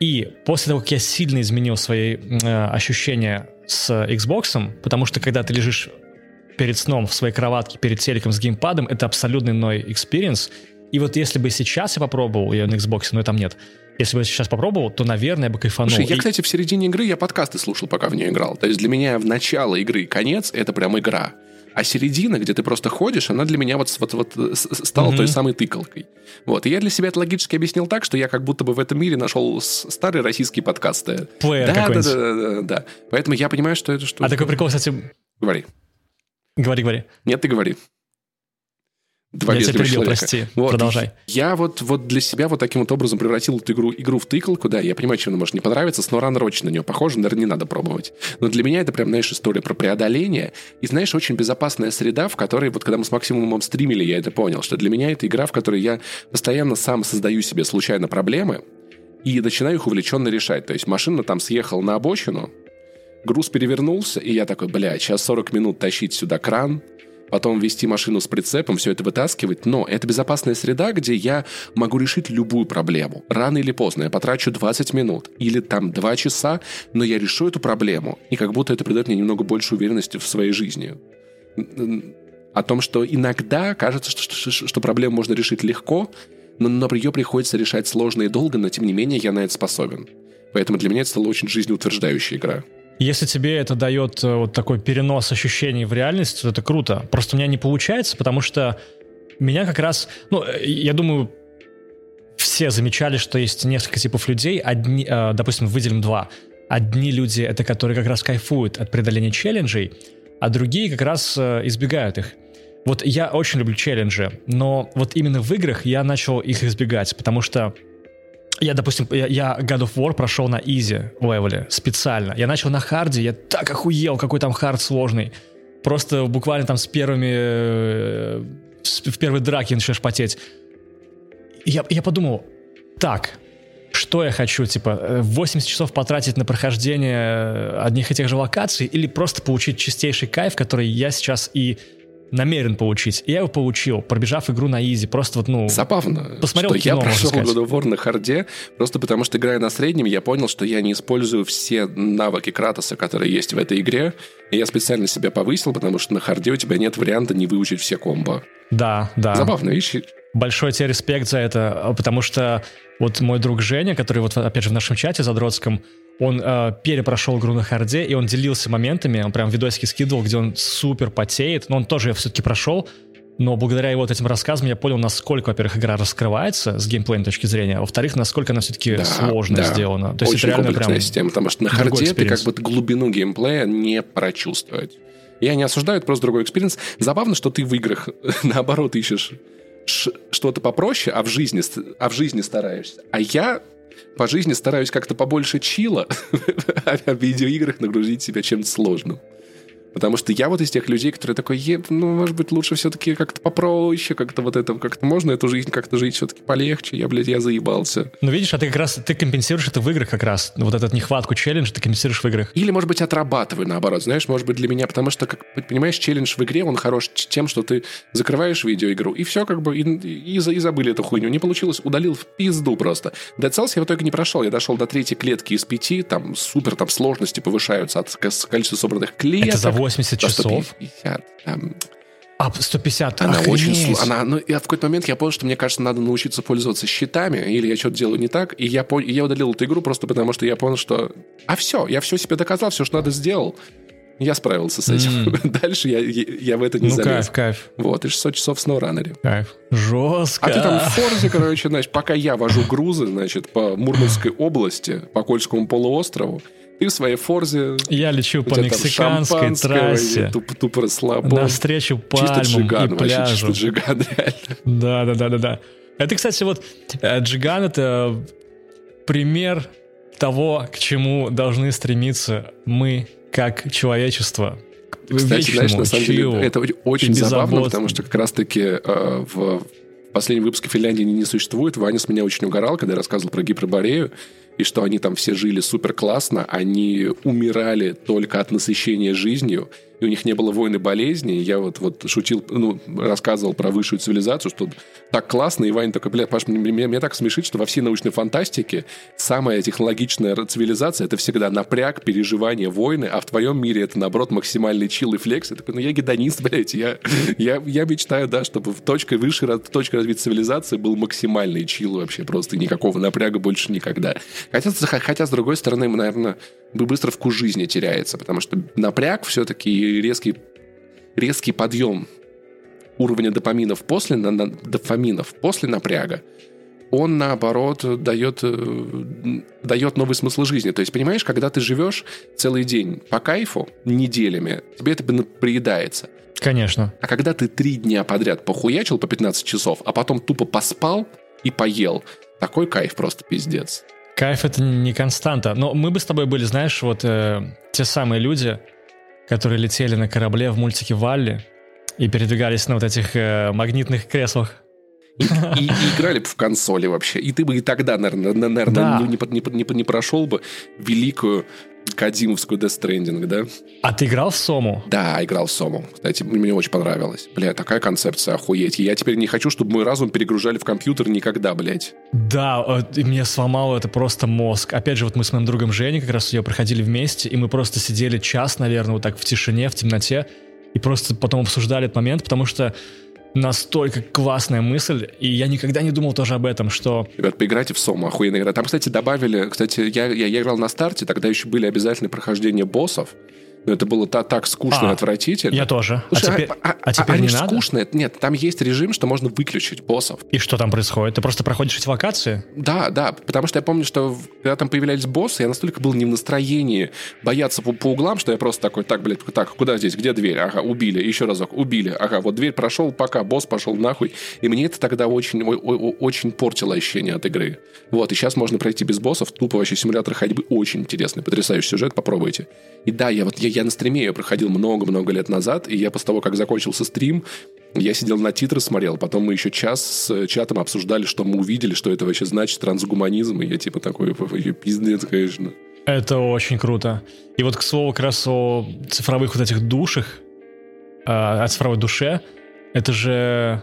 и после того, как я сильно изменил свои э, ощущения с Xbox, потому что когда ты лежишь перед сном в своей кроватке, перед телеком с геймпадом, это абсолютный иной experience. И вот если бы сейчас я попробовал ее на Xbox, но там нет, если бы я сейчас попробовал, то, наверное, я бы кайфанул. Слушай, я, И- кстати, в середине игры я подкасты слушал, пока в нее играл. То есть для меня в начало игры и конец — это прям игра. А середина, где ты просто ходишь, она для меня вот, вот, вот с- стала Мгм. той самой тыкалкой. Вот. И я для себя это логически объяснил так, что я как будто бы в этом мире нашел старые российские подкасты. Плеер да, да, да, да, да. Поэтому я понимаю, что это что... А такой прикол, кстати, Говори. говори, говори. Нет, ты говори. Два Я тебя перебил, человека. прости. Вот. Продолжай. Я вот, вот для себя вот таким вот образом превратил эту игру, игру в тыкалку, да, я понимаю, чем она может не понравиться, SnowRunner очень на нее похожа, наверное, не надо пробовать. Но для меня это прям, знаешь, история про преодоление, и, знаешь, очень безопасная среда, в которой, вот когда мы с Максимумом стримили, я это понял, что для меня это игра, в которой я постоянно сам создаю себе случайно проблемы и начинаю их увлеченно решать. То есть машина там съехала на обочину, груз перевернулся, и я такой, бля, сейчас 40 минут тащить сюда кран, потом вести машину с прицепом, все это вытаскивать. Но это безопасная среда, где я могу решить любую проблему. Рано или поздно я потрачу 20 минут или там 2 часа, но я решу эту проблему, и как будто это придает мне немного больше уверенности в своей жизни. О том, что иногда кажется, что, что, что проблему можно решить легко, но, но ее приходится решать сложно и долго, но тем не менее я на это способен. Поэтому для меня это стала очень жизнеутверждающая игра. Если тебе это дает э, вот такой перенос ощущений в реальность, то это круто. Просто у меня не получается, потому что меня как раз, ну, э, я думаю, все замечали, что есть несколько типов людей. Одни, э, допустим, выделим два. Одни люди это которые как раз кайфуют от преодоления челленджей, а другие как раз избегают их. Вот я очень люблю челленджи, но вот именно в играх я начал их избегать, потому что я, допустим, я, я God of War прошел на easy level е специально. Я начал на hard е, я так охуел, какой там hard сложный. Просто буквально там с первыми... э, в первой драке начинаешь потеть. Я, я подумал, так, что я хочу, типа, э, 80 часов потратить на прохождение э, одних и тех же локаций или просто получить чистейший кайф, который я сейчас и намерен получить. И я его получил, пробежав игру на изи. Просто вот, ну... Забавно, Посмотрел что кино, я прошел. God of War на харде, просто потому что, играя на среднем, я понял, что я не использую все навыки Кратоса, которые есть в этой игре, и я специально себя повысил, потому что на hard е у тебя нет варианта не выучить все комбо. Да, да. Забавно, видишь? Большой тебе респект за это, потому что вот мой друг Женя, который вот опять же в нашем чате задротском, он э, перепрошел игру на hard е, и он делился моментами, он прям видосики скидывал, где он супер потеет, но он тоже ее все-таки прошел, но благодаря его вот этим рассказам я понял, насколько, во-первых, игра раскрывается с геймплейной точки зрения, а во-вторых, насколько она все-таки Да, сложно да. сделана. То есть Очень это реально прям... система, потому что на hard е ты как бы глубину геймплея не прочувствовать. Я не осуждаю, это просто другой experience. Забавно, что ты в играх, наоборот, ищешь что-то попроще, а в жизни, а в жизни стараешься. А я по жизни стараюсь как-то побольше chill а, а в видеоиграх нагрузить себя чем-то сложным. Потому что я вот из тех людей, которые такой, «Е, ну, может быть, лучше все-таки как-то попроще, как-то вот это, как-то можно эту жизнь как-то жить все-таки полегче. Я, блядь, я заебался. Ну видишь, а ты как раз, ты компенсируешь это в играх как раз. Вот эту нехватку челленджа ты компенсируешь в играх. Или, может быть, отрабатываю наоборот. Знаешь, может быть, для меня, потому что, как понимаешь, челлендж в игре, он хорош тем, что ты закрываешь видеоигру, и все как бы, и, и, и забыли эту хуйню. Не получилось, удалил в пизду просто. Dead Cells я в итоге не прошел. Я дошел до третьей клетки из пяти, там супер там сложности повышаются от ко- количества собранных клеток. Это за 80 до часов? 150, там. А, А, 150, Она охренеть. очень она, ну, я в какой-то момент я понял, что мне кажется, надо научиться пользоваться щитами, или я что-то делаю не так, и я, пон- и я удалил эту игру просто потому, что я понял, что... А все, я все себе доказал, все, что надо, сделал. Я справился с этим. Дальше я, я, я в это не Ну, залез. кайф, кайф, Вот, и 600 часов в SnowRunner. кайф. Жестко. А ты там в Форзе, короче, значит, пока я вожу грузы, значит, по Мурманской области, по Кольскому полуострову, ты в своей Форзе... Я лечу по мексиканской трассе Туп, туп расслабон. навстречу Чисто пальмам джиган, и вообще пляжу. чисто джиган, реально. Да, да, да, да, да. Это, кстати, вот э, Джиган это пример того, к чему должны стремиться мы, как человечество. Кстати, знаешь, вечному на самом деле, чилу это очень забавно, потому что как раз-таки э, в последнем выпуске Финляндии не существует. Ваня с меня очень угорал, когда я рассказывал про гиперборею, и что они там все жили супер классно, они умирали только от насыщения жизнью, и у них не было войны болезни. Я вот, вот шутил, ну, рассказывал про высшую цивилизацию, что так классно, и Ваня такой, бля, Паш, мне- мне так смешит, что во всей научной фантастике самая технологичная цивилизация — это всегда напряг, переживание войны, а в твоем мире это, наоборот, максимальный чил и флекс. Я такой, ну, я гедонист, блядь, я, я, я мечтаю, да, чтобы в точкой высшей раз- точкой развития цивилизации был максимальный чил вообще, просто никакого напряга больше никогда. Хотя, хотя с другой стороны, наверное, быстро вкус жизни теряется, потому что напряг все-таки и резкий, резкий подъем уровня допаминов после, на- на- дофаминов после напряга, он, наоборот, дает, э, дает новый смысл жизни. То есть, понимаешь, когда ты живешь целый день по кайфу, неделями, тебе это приедается. Конечно. А когда ты три дня подряд похуячил по 15 часов, а потом тупо поспал и поел, такой кайф просто пиздец. Кайф это не константа. Но мы бы с тобой были, знаешь, вот э, те самые люди, которые летели на корабле в мультике Валли и передвигались на вот этих э, магнитных креслах. И, и- и играли бы в консоли вообще. И ты бы и тогда, наверное, наверное Да. не, не, не- не- не прошел бы великую Кадимовскую Death Stranding, да? А ты играл в Сому? Да, играл в Сому. Кстати, мне очень понравилось. Бля, такая концепция, охуеть. Я теперь не хочу, чтобы мой разум перегружали в компьютер никогда, блядь. Да, э, и мне сломало это просто мозг. Опять же, вот мы с моим другом Женей как раз ее проходили вместе, и мы просто сидели час, наверное, вот так в тишине, в темноте, и просто потом обсуждали этот момент, потому что настолько классная мысль, и я никогда не думал тоже об этом, что Ребят, поиграйте в Сому, охуенная игра. Там, кстати, добавили... Кстати, я, я, я играл на старте, тогда еще были обязательные прохождения боссов. Но это было та- так скучно и А, отвратительно. я тоже. А Слушай, теперь, а, а теперь они не надо? скучные. Нет, там есть режим, что можно выключить боссов. И что там происходит? Ты просто проходишь эти локации? Да, да, потому что я помню, что когда там появлялись боссы, я настолько был не в настроении бояться по, по углам, что я просто такой, так, блядь, так, куда здесь, где дверь? Ага, убили, еще разок, убили. Ага, вот дверь прошел, пока, босс пошел нахуй. И мне это тогда очень, о- о- очень портило ощущение от игры. Вот, и сейчас можно пройти без боссов, тупо вообще симулятор ходьбы, очень интересный, потрясающий сюжет, попробуйте. И да, я вот, я, я на стриме ее проходил много-много лет назад, и я после того, как закончился стрим, я сидел на титры, смотрел, потом мы еще час с чатом обсуждали, что мы увидели, что это вообще значит, трансгуманизм, и я типа такой, «Ой, пиздец, конечно. Это очень круто. И вот, к слову, как раз о цифровых вот этих душах, э, о цифровой душе, это же,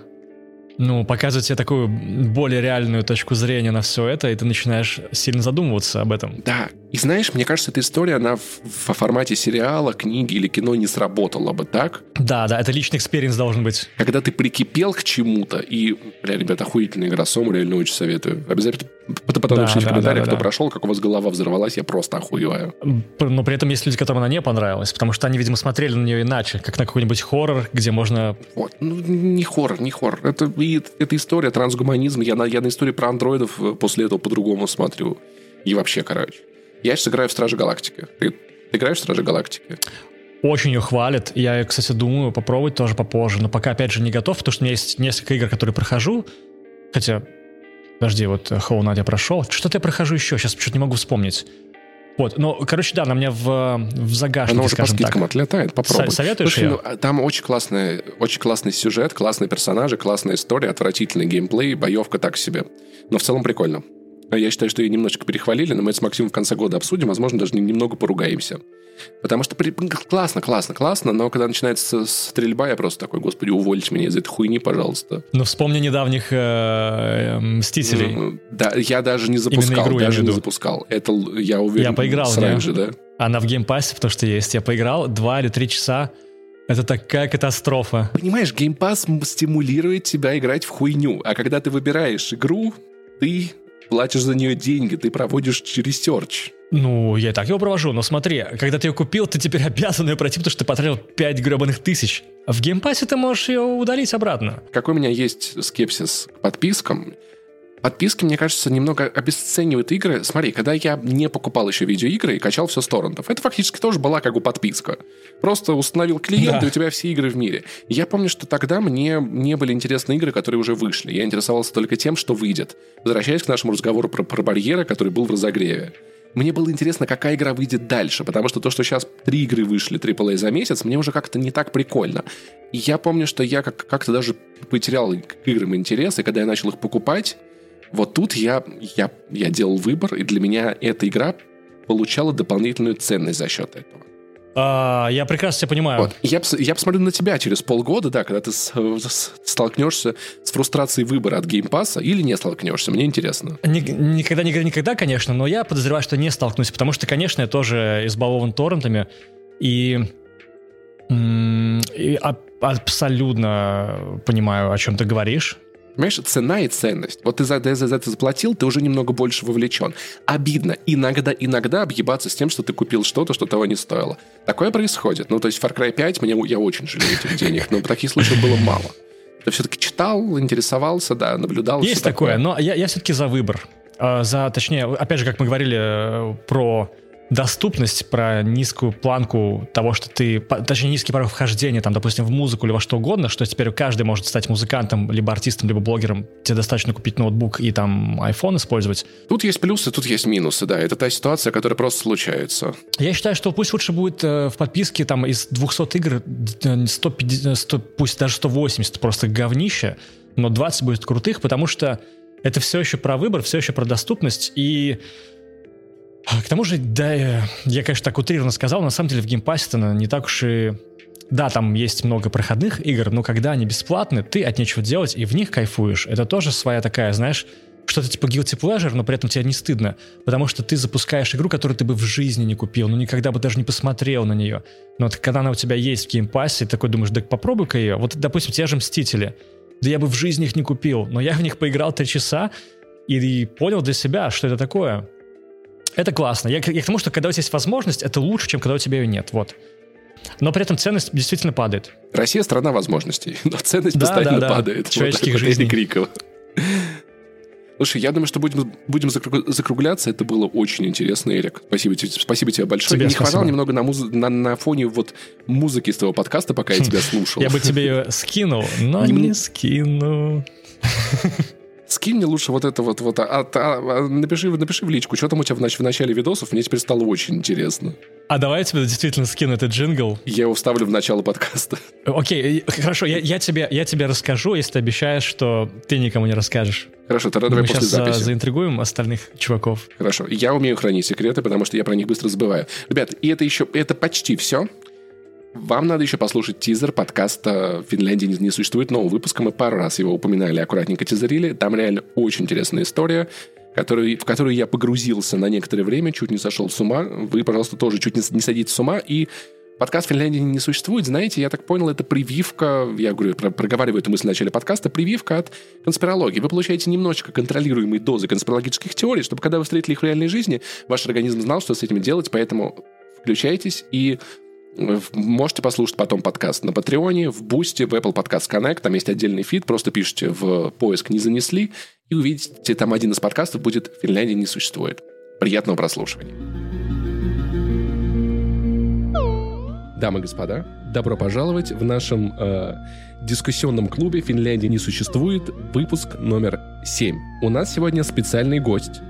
ну, показывает тебе такую более реальную точку зрения на все это, и ты начинаешь сильно задумываться об этом. Да, и знаешь, мне кажется, эта история, она в, во формате сериала, книги или кино не сработала бы так, Да, да, это личный experience должен быть. когда ты прикипел к чему-то, и, бля, ребят, охуительная игра, Сому реально очень советую. Обязательно потом, Да, напишите в да, комментариях, да, кто да. прошел, как у вас голова взорвалась, я просто охуеваю. Но при этом есть люди, которым она не понравилась, потому что они, видимо, смотрели на нее иначе, как на какой-нибудь хоррор, где можно... Вот. Ну, не хоррор, не хоррор. Это, и, это история, трансгуманизм. Я на, я на истории про андроидов э, после этого по-другому смотрю. И вообще, короче. Я сейчас играю в Стражи Галактики. Ты, ты играешь в Стражи Галактики? Очень ее хвалят. Я, кстати, думаю попробовать тоже попозже, но пока, опять же, не готов, потому что у меня есть несколько игр, которые прохожу, хотя... Подожди, вот э, Hollow Knight я прошел. Что-то я прохожу еще, сейчас что-то не могу вспомнить. Вот, ну, короче, да, она меня в, в загашнике, Она уже по скидкам так. отлетает, попробуй. Со- советуешь Слушай, её? ну, там очень классный, очень классный сюжет, классные персонажи, классная история, отвратительный геймплей, боевка так себе. Но в целом прикольно. А Я считаю, что ее немножечко перехвалили, но мы это с Максимом в конце года обсудим, возможно, даже нем- немного поругаемся. Потому что при- классно, классно, классно, но когда начинается стрельба, я просто такой, господи, увольте меня из этой хуйни, пожалуйста. Ну, вспомни недавних э, э, «Мстителей». М, Да, я даже не запускал, игру даже не запускал. Это, я уверен, Я поиграл же, да? Она в Game Pass е, потому что есть. Я поиграл два или три часа. Это такая катастрофа. Понимаешь, Game Pass стимулирует тебя играть в хуйню, а когда ты выбираешь игру, ты платишь за нее деньги, ты проводишь research. Ну, я и так его провожу, но смотри, когда ты ее купил, ты теперь обязан ее пройти, потому что ты потратил 5 гребаных тысяч. В Game Pass е ты можешь ее удалить обратно. Какой у меня есть скепсис к подпискам? Подписки, мне кажется, немного обесценивают игры. Смотри, когда я не покупал еще видеоигры и качал все с торрентов, это фактически тоже была как бы подписка. Просто установил клиент, Да. и у тебя все игры в мире. Я помню, что тогда мне не были интересны игры, которые уже вышли. Я интересовался только тем, что выйдет. Возвращаясь к нашему разговору про, про барьеры, который был в разогреве. Мне было интересно, какая игра выйдет дальше, потому что то, что сейчас три игры вышли AAA за месяц, мне уже как-то не так прикольно. И я помню, что я как- как-то даже потерял к играм интерес, и когда я начал их покупать, вот тут я, я, я делал выбор, и для меня эта игра получала дополнительную ценность за счет этого. А, я прекрасно тебя понимаю. Вот. Я, я посмотрю на тебя через полгода, да, когда ты с- с- столкнешься с фрустрацией выбора от Game Pass а или не столкнешься. Мне интересно. Ни- Никогда, никогда, никогда, конечно, но я подозреваю, что не столкнусь, потому что, конечно, я тоже избалован торрентами, и, и аб- абсолютно понимаю, о чем ты говоришь. Понимаешь, цена и ценность. Вот ты за, за, за это заплатил, ты уже немного больше вовлечен. Обидно иногда, иногда объебаться с тем, что ты купил что-то, что того не стоило. Такое происходит. Ну, то есть Far Cry 5, мне, я очень жалею этих денег, но таких случаев было мало. Ты все-таки читал, интересовался, да, наблюдал. Есть всё такое, но я, я все-таки за выбор. А, За, точнее, опять же, как мы говорили э, про доступность, про низкую планку того, что ты, точнее, низкий порог вхождения, там, допустим, в музыку или во что угодно, что теперь каждый может стать музыкантом, либо артистом, либо блогером. Тебе достаточно купить ноутбук и там iPhone использовать. Тут есть плюсы, тут есть минусы, да. Это та ситуация, которая просто случается. Я считаю, что пусть лучше будет э, в подписке там из 200 игр э, 150, 100, пусть даже 180 просто говнище, но 20 будет крутых, потому что это все еще про выбор, все еще про доступность и к тому же, да, э, я, конечно, так утрированно сказал, но на самом деле в геймпассе это не так уж и... Да, там есть много проходных игр, но когда они бесплатны, ты от нечего делать и в них кайфуешь. Это тоже своя такая, знаешь, что-то типа guilty pleasure, но при этом тебе не стыдно, потому что ты запускаешь игру, которую ты бы в жизни не купил, ну никогда бы даже не посмотрел на нее. Но вот когда она у тебя есть в геймпассе, ты такой думаешь, да попробуй-ка ее. Вот, допустим, те же Мстители. Да я бы в жизни их не купил, но я в них поиграл три часа и, и понял для себя, что это такое. Это классно. Я, к- я к тому, что когда у тебя есть возможность, это лучше, чем когда у тебя ее нет. Вот. Но при этом ценность действительно падает. Россия страна возможностей, но ценность Да, постоянно да, да. падает. Человеческих вот, жизней. Крикова. Слушай, я думаю, что будем, будем закруг- закругляться. Это было очень интересно, Эрик. Спасибо, тебе- спасибо тебе большое. Тебе не хватало спасибо. немного на, муз- на, на фоне вот музыки из твоего подкаста, пока я тебя слушал. Я бы тебе ее скинул, но Не скину. Скинь мне лучше вот это вот, вот а- а- а- напиши, напиши в личку, что там у тебя в, нач- в начале видосов, мне теперь стало очень интересно. А давай я тебе действительно скину этот джингл. Я его вставлю в начало подкаста. Окей, э, хорошо, я, я, тебе, я тебе расскажу, если ты обещаешь, что ты никому не расскажешь. Хорошо, тогда давай Мы после сейчас за- записи. заинтригуем остальных чуваков. Хорошо. Я умею хранить секреты, потому что я про них быстро забываю. Ребят, и это еще, это почти все. Вам надо еще послушать тизер подкаста «Финляндии не, существует» нового выпуска. Мы пару раз его упоминали, аккуратненько тизерили. Там реально очень интересная история, которую, в которую я погрузился на некоторое время, чуть не сошел с ума. Вы, пожалуйста, тоже чуть не, не сойдите с ума. И подкаст «Финляндии не существует», знаете, я так понял, это прививка, я говорю, про- проговариваю эту мысль в начале подкаста, прививка от конспирологии. Вы получаете немножечко контролируемые дозы конспирологических теорий, чтобы когда вы встретили их в реальной жизни, ваш организм знал, что с этим делать, поэтому включайтесь и Можете послушать потом подкаст на Патреоне, в Бусте, в Apple Podcast Connect. Там есть отдельный фид. Просто пишите в поиск «Не занесли» и увидите, там один из подкастов будет «Финляндия не существует». Приятного прослушивания. Дамы и господа, добро пожаловать в нашем э, дискуссионном клубе «Финляндия не существует» выпуск номер 7. У нас сегодня специальный гость.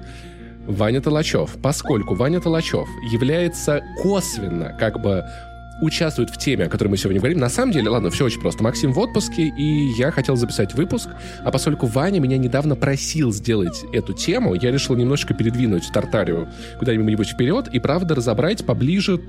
Ваня Толачев, поскольку Ваня Толачев является косвенно как бы участвует в теме, о которой мы сегодня говорим. На самом деле, ладно, все очень просто. Максим в отпуске, и я хотел записать выпуск, а поскольку Ваня меня недавно просил сделать эту тему, я решил немножечко передвинуть Тартарию куда-нибудь вперед и, правда, разобрать поближе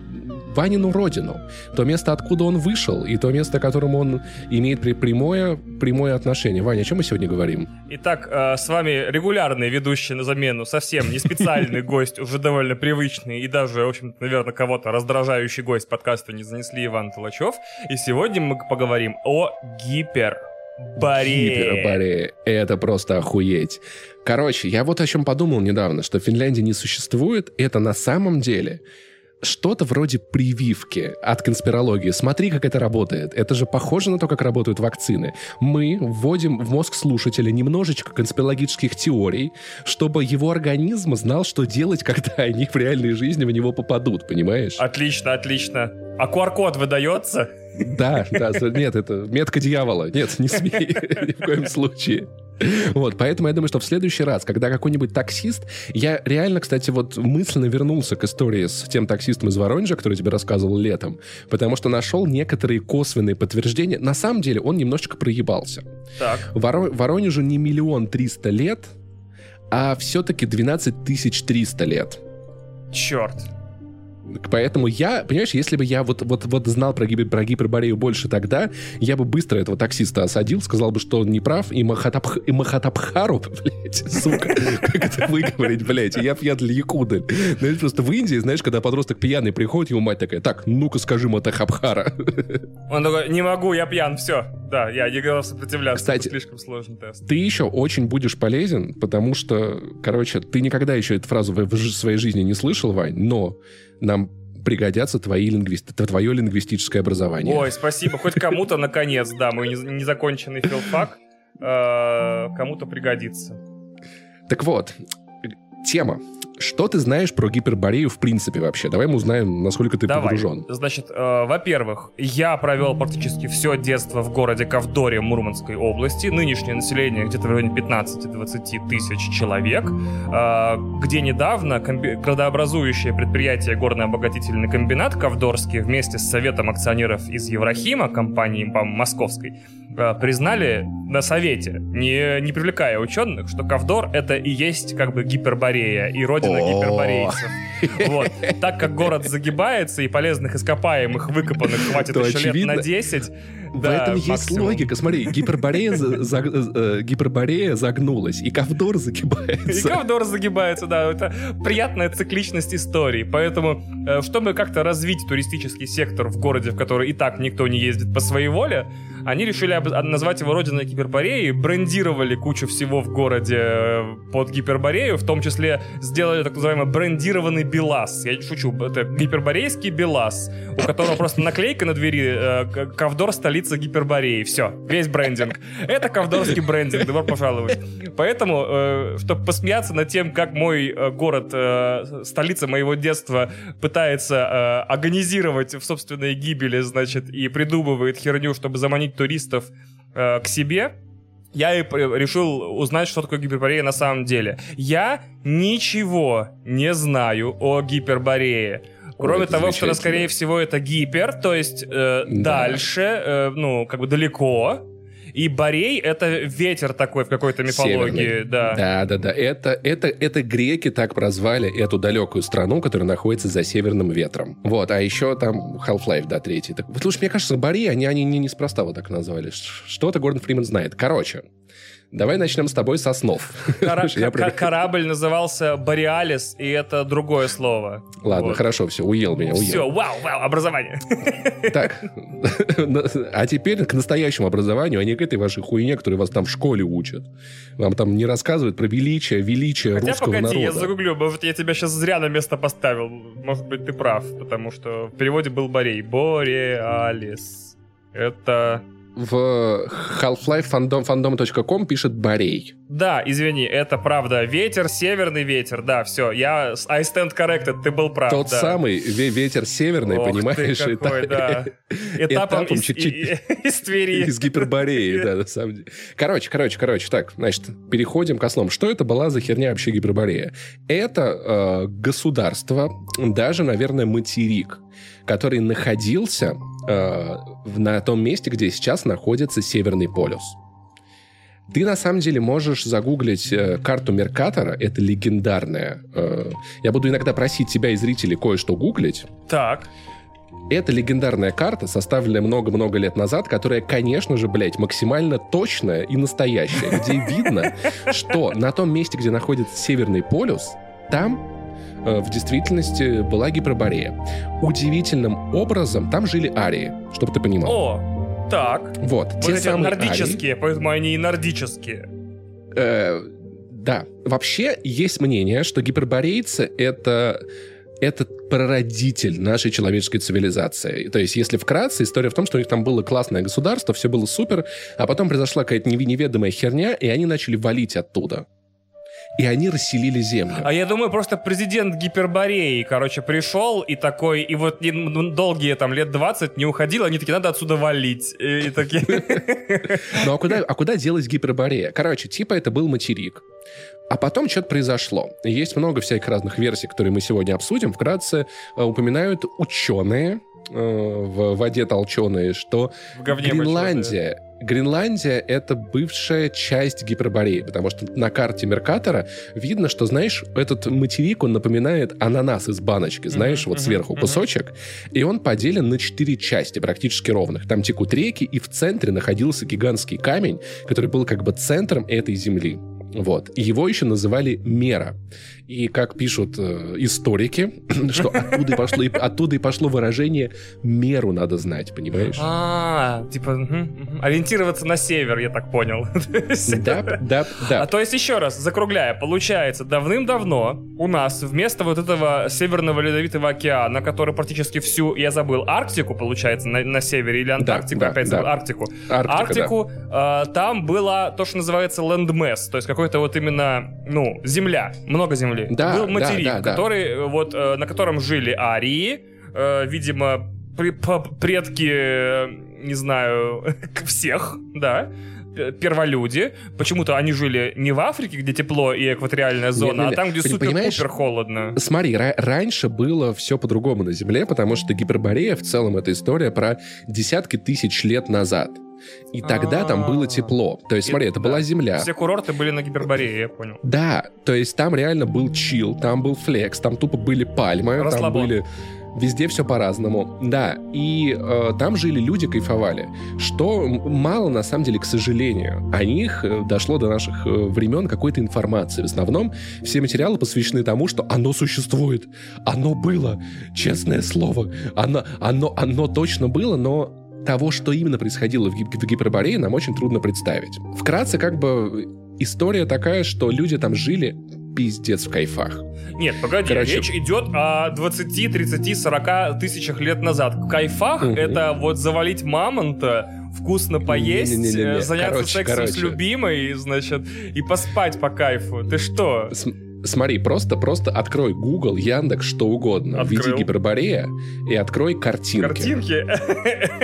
Ванину родину. То место, откуда он вышел, и то место, к которому он имеет прямое, прямое отношение. Ваня, о чем мы сегодня говорим? Итак, э, с вами регулярный ведущий на замену, совсем не специальный гость, уже довольно привычный и даже, в общем наверное, кого-то раздражающий гость подкаста не занесли Иван Толачев. И сегодня мы поговорим о гипер Гиперборея. Это просто охуеть. Короче, я вот о чем подумал недавно, что Финляндии не существует. Это на самом деле что-то вроде прививки от конспирологии. Смотри, как это работает. Это же похоже на то, как работают вакцины. Мы вводим в мозг слушателя немножечко конспирологических теорий, чтобы его организм знал, что делать, когда они в реальной жизни в него попадут, понимаешь? Отлично, отлично. А QR-код выдается? Да, да, нет, это метка дьявола. Нет, не смей, ни в коем случае. Вот, поэтому я думаю, что в следующий раз, когда какой-нибудь таксист... Я реально, кстати, вот мысленно вернулся к истории с тем таксистом из Воронежа, который тебе рассказывал летом, потому что нашел некоторые косвенные подтверждения. На самом деле он немножечко проебался. Так. Воро- Воронежу не миллион триста лет, а все-таки 12 тысяч триста лет. Черт. Поэтому я, понимаешь, если бы я вот, вот, вот знал про, гипер, про гиперборею больше тогда, я бы быстро этого таксиста осадил, сказал бы, что он не прав, и, Махатабх, и Махатабхару, блядь, сука, как это выговорить, блядь, я пьян для якуды. Знаешь, просто в Индии, знаешь, когда подросток пьяный приходит, ему мать такая, так, ну-ка скажи Матахабхара. Он такой, не могу, я пьян, все. Да, я не готов сопротивляться, Кстати, слишком сложный тест. Ты еще очень будешь полезен, потому что, короче, ты никогда еще эту фразу в, в своей жизни не слышал, Вань, но нам пригодятся твои лингвисты, твое лингвистическое образование. Ой, спасибо. Хоть кому-то, наконец, да, мой нез- незаконченный филфак э, кому-то пригодится. Так вот, тема. Что ты знаешь про гиперборею в принципе вообще? Давай мы узнаем, насколько ты Давай. погружен. Значит, э, во-первых, я провел практически все детство в городе Ковдоре Мурманской области. Нынешнее население где-то в районе 15-20 тысяч человек, э, где недавно комби- градообразующее предприятие горно-обогатительный комбинат Ковдорский вместе с Советом акционеров из Еврохима, компании, по московской, признали на совете, не, не привлекая ученых, что Ковдор это и есть как бы гиперборея и родина гиперборейцев. Вот. Так как город загибается и полезных ископаемых выкопанных хватит еще лет на 10. В да, этом есть максимум. логика. Смотри, гиперборея, за- за- э, гиперборея загнулась, и ковдор И загибается. Ковдор загибается, да, это приятная цикличность истории. Поэтому, э, чтобы как-то развить туристический сектор в городе, в который и так никто не ездит по своей воле, они решили а, назвать его родиной гипербореи, брендировали кучу всего в городе э, под гиперборею, в том числе сделали так называемый брендированный БелАЗ. Я шучу, это гиперборейский БелАЗ, у которого просто наклейка на двери э, Ковдор столица гипербореи. Все, весь брендинг. Это ковдорский брендинг, добро пожаловать. Поэтому, чтобы посмеяться над тем, как мой э, город, э, столица моего детства, пытается э, организировать в собственной гибели, значит, и придумывает херню, чтобы заманить туристов э, к себе, я и решил узнать, что такое гиперборея на самом деле. Я ничего не знаю о гиперборее. Кроме это того, что, скорее всего, это гипер, то есть э, Да. дальше, э, ну, как бы далеко. И Борей — это ветер такой в какой-то мифологии, Северный. да. Да, да, да. Это, это, это греки так прозвали эту далекую страну, которая находится за северным ветром. Вот, а еще там Half-Life, да, третий. Так, потому что, мне кажется, Бори, они, они не, неспроста вот так назвали. Что-то Гордон Фриман знает. Короче, давай начнем с тобой со снов. Кора- Я ка- про- Корабль назывался Бореалис, и это другое слово. Ладно, Вот. хорошо, все, уел меня, уел. Все, вау, вау, образование. Так, а теперь к настоящему образованию, а не к этой вашей хуйне, которую вас там в школе учат. Вам там не рассказывают про величие, величие Хотя русского погоди, я народа. загуглю, может, я тебя сейчас зря на место поставил. Может быть, ты прав, потому что в переводе был Борей. Бореалис. Это... В Half-Life fandom, fandom.com пишет Борей. Да, извини, это правда. Ветер, северный ветер, да, все. Я... I stand corrected, ты был прав. Тот да. самый ве- ветер северный, Ох ты понимаешь? какой, эта- да. Этапом, Этапом из, чуть-чуть- и- из Твери. Из гипербореи, да, на самом деле. Короче, короче, короче, так, значит, переходим к основам. Что это была за херня вообще гиперборея? Это э, государство, даже, наверное, материк, который находился э, на том месте, где сейчас находится Северный полюс. Ты на самом деле можешь загуглить э, карту Меркатора, это легендарная. э, я буду иногда просить тебя и зрителей кое-что гуглить. Так, Это легендарная карта, составленная много-много лет назад, которая, конечно же, блядь, максимально точная и настоящая, где видно, что на том месте, где находится Северный полюс, там в действительности была Гиперборея. Удивительным образом там жили арии, чтобы ты понимал. О, так. Вот, Вот те эти самые нордические, поэтому они и нордические. Э, да. Вообще есть мнение, что гиперборейцы — это это прародитель нашей человеческой цивилизации. То есть, если вкратце, история в том, что у них там было классное государство, все было супер, а потом произошла какая-то неведомая херня, и они начали валить оттуда. И они расселили землю. А я думаю, просто президент Гипербореи, короче, пришел и такой, и вот и, ну, долгие там лет 20 не уходил, они такие, надо отсюда валить. И, и такие... Ну а куда, а куда делась гиперборея? Короче, типа это был материк. А потом что-то произошло. Есть много всяких разных версий, которые мы сегодня обсудим. Вкратце э, упоминают ученые, э, в воде толченые, что В Гренландия, Гренландия это бывшая часть Гипербореи, потому что на карте Меркатора видно, что, знаешь, этот материк, он напоминает ананас из баночки, знаешь, Мгм, вот сверху мгм. кусочек, и он поделен на четыре части, практически ровных. Там текут реки, и в центре находился гигантский камень, который был как бы центром этой земли. Вот. И его еще называли Мера. И как пишут э, историки, что оттуда и, пошло, и, оттуда и пошло выражение «меру надо знать», понимаешь? А, типа, ориентироваться на север, я так понял. Да, да, да. А то есть еще раз, закругляя, получается, давным-давно у нас вместо вот этого Северного Ледовитого океана, который практически всю, я забыл, Арктику, получается, на, на севере, или Антарктику, да, опять да. Арктику. Арктика, Арктику, э, там было то, что называется лендмесс, то есть какой-то вот именно, ну, земля, много земли. Да, Был да, материк, да, да. который, э, вот, э, на котором жили арии, э, видимо, при- по- предки, э, не знаю, всех, да, перволюди. Почему-то они жили не в Африке, где тепло и экваториальная зона, Не-не-не. а там, где Ты понимаешь? супер-пупер холодно. Смотри, ра- раньше было все по-другому на Земле, потому что Гиперборея в целом это история про десятки тысяч лет назад. И тогда там было А. тепло. То есть, смотри, это да. была Земля. Все курорты были на Гиперборее, я понял. Да, то есть там реально был чил, там был флекс, там тупо были пальмы, там Расслабон. были... Везде все по-разному. Да, и э, там жили люди, кайфовали. Что мало, на самом деле, к сожалению. О них э, дошло до наших э, времен какой-то информации. В основном все материалы посвящены тому, что оно существует. Оно было. Честное слово. Оно, оно, оно точно было, но того, что именно происходило в, Гип- в Гиперборее, нам очень трудно представить. Вкратце, как бы, история такая, что люди там жили пиздец в кайфах. Нет, погоди, Короче. речь идет о 20, 30, 40 тысячах лет назад. В кайфах Мгм. это вот завалить мамонта, вкусно поесть, Не-не-не-не. э, заняться Короче, сексом с короче. любимой, значит, и поспать по кайфу. Ты что? С- Смотри, просто, просто открой Google, Яндекс, что угодно. Открыл. Введи Гиперборея и открой картинки. Картинки?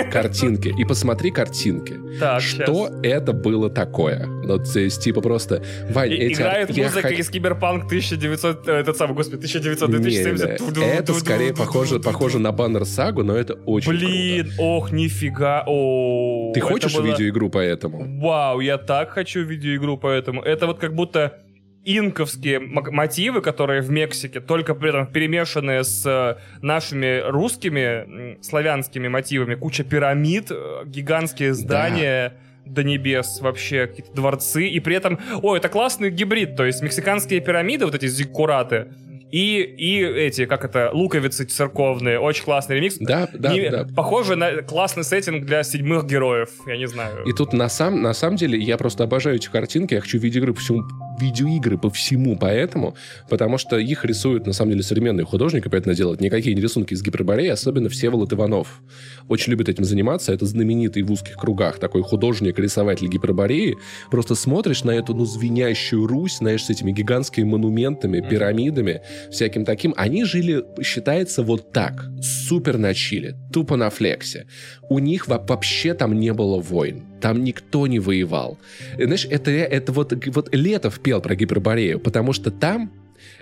Картинки. И посмотри картинки. Так, Что это было такое? Ну, то есть, типа просто... Вань, И- эти Играет ар- музыка хот- из Киберпанк 1900, э, этот самый, господи, 1900, Не, 2070. не, Это скорее похоже, похоже на баннер сагу, но это очень Блин, ох, нифига, о. круто. Ты хочешь было- видеоигру по этому? Вау, я так хочу видеоигру поэтому. Это вот как будто инковские мотивы, которые в Мексике, только при этом перемешанные с э, нашими русскими славянскими мотивами. Куча пирамид, э, гигантские здания до небес, вообще какие-то дворцы. И при этом, о, это классный гибрид, то есть мексиканские пирамиды, вот эти зиккураты, и, и эти, как это, луковицы церковные, очень классный ремикс. Да, да, Не- да. Похоже на классный сеттинг для седьмых героев, я не знаю. И тут на, сам, на самом деле я просто обожаю эти картинки, я хочу видеоигры по всему, видеоигры по всему поэтому, потому что их рисуют на самом деле современные художники, поэтому делают никакие не рисунки из Гипербореи, особенно Всеволод Иванов. Очень любит этим заниматься, это знаменитый в узких кругах такой художник-рисователь Гипербореи. Просто смотришь на эту, ну, звенящую Русь, знаешь, с этими гигантскими монументами, пирамидами, всяким таким. Они жили, считается, вот так, супер на чиле, тупо на флексе. У них во- вообще там не было войн. Там никто не воевал. И, Знаешь, это, это вот, вот Летов пел про Гиперборею, потому что там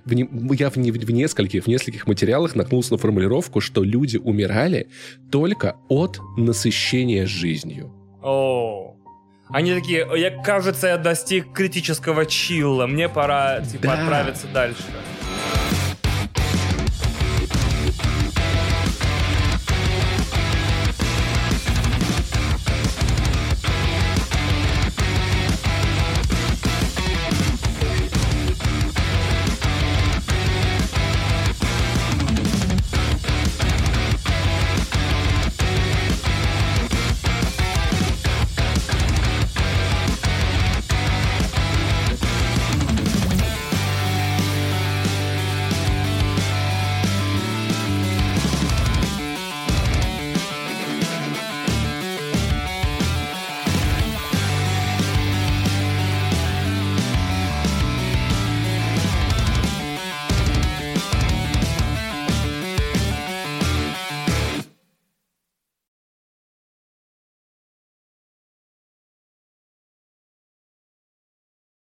в не- я в, не- в нескольких, в нескольких материалах наткнулся на формулировку, что люди умирали только от насыщения жизнью. О. Они такие, я, кажется, я достиг критического чилла, мне пора, типа, Да. отправиться дальше.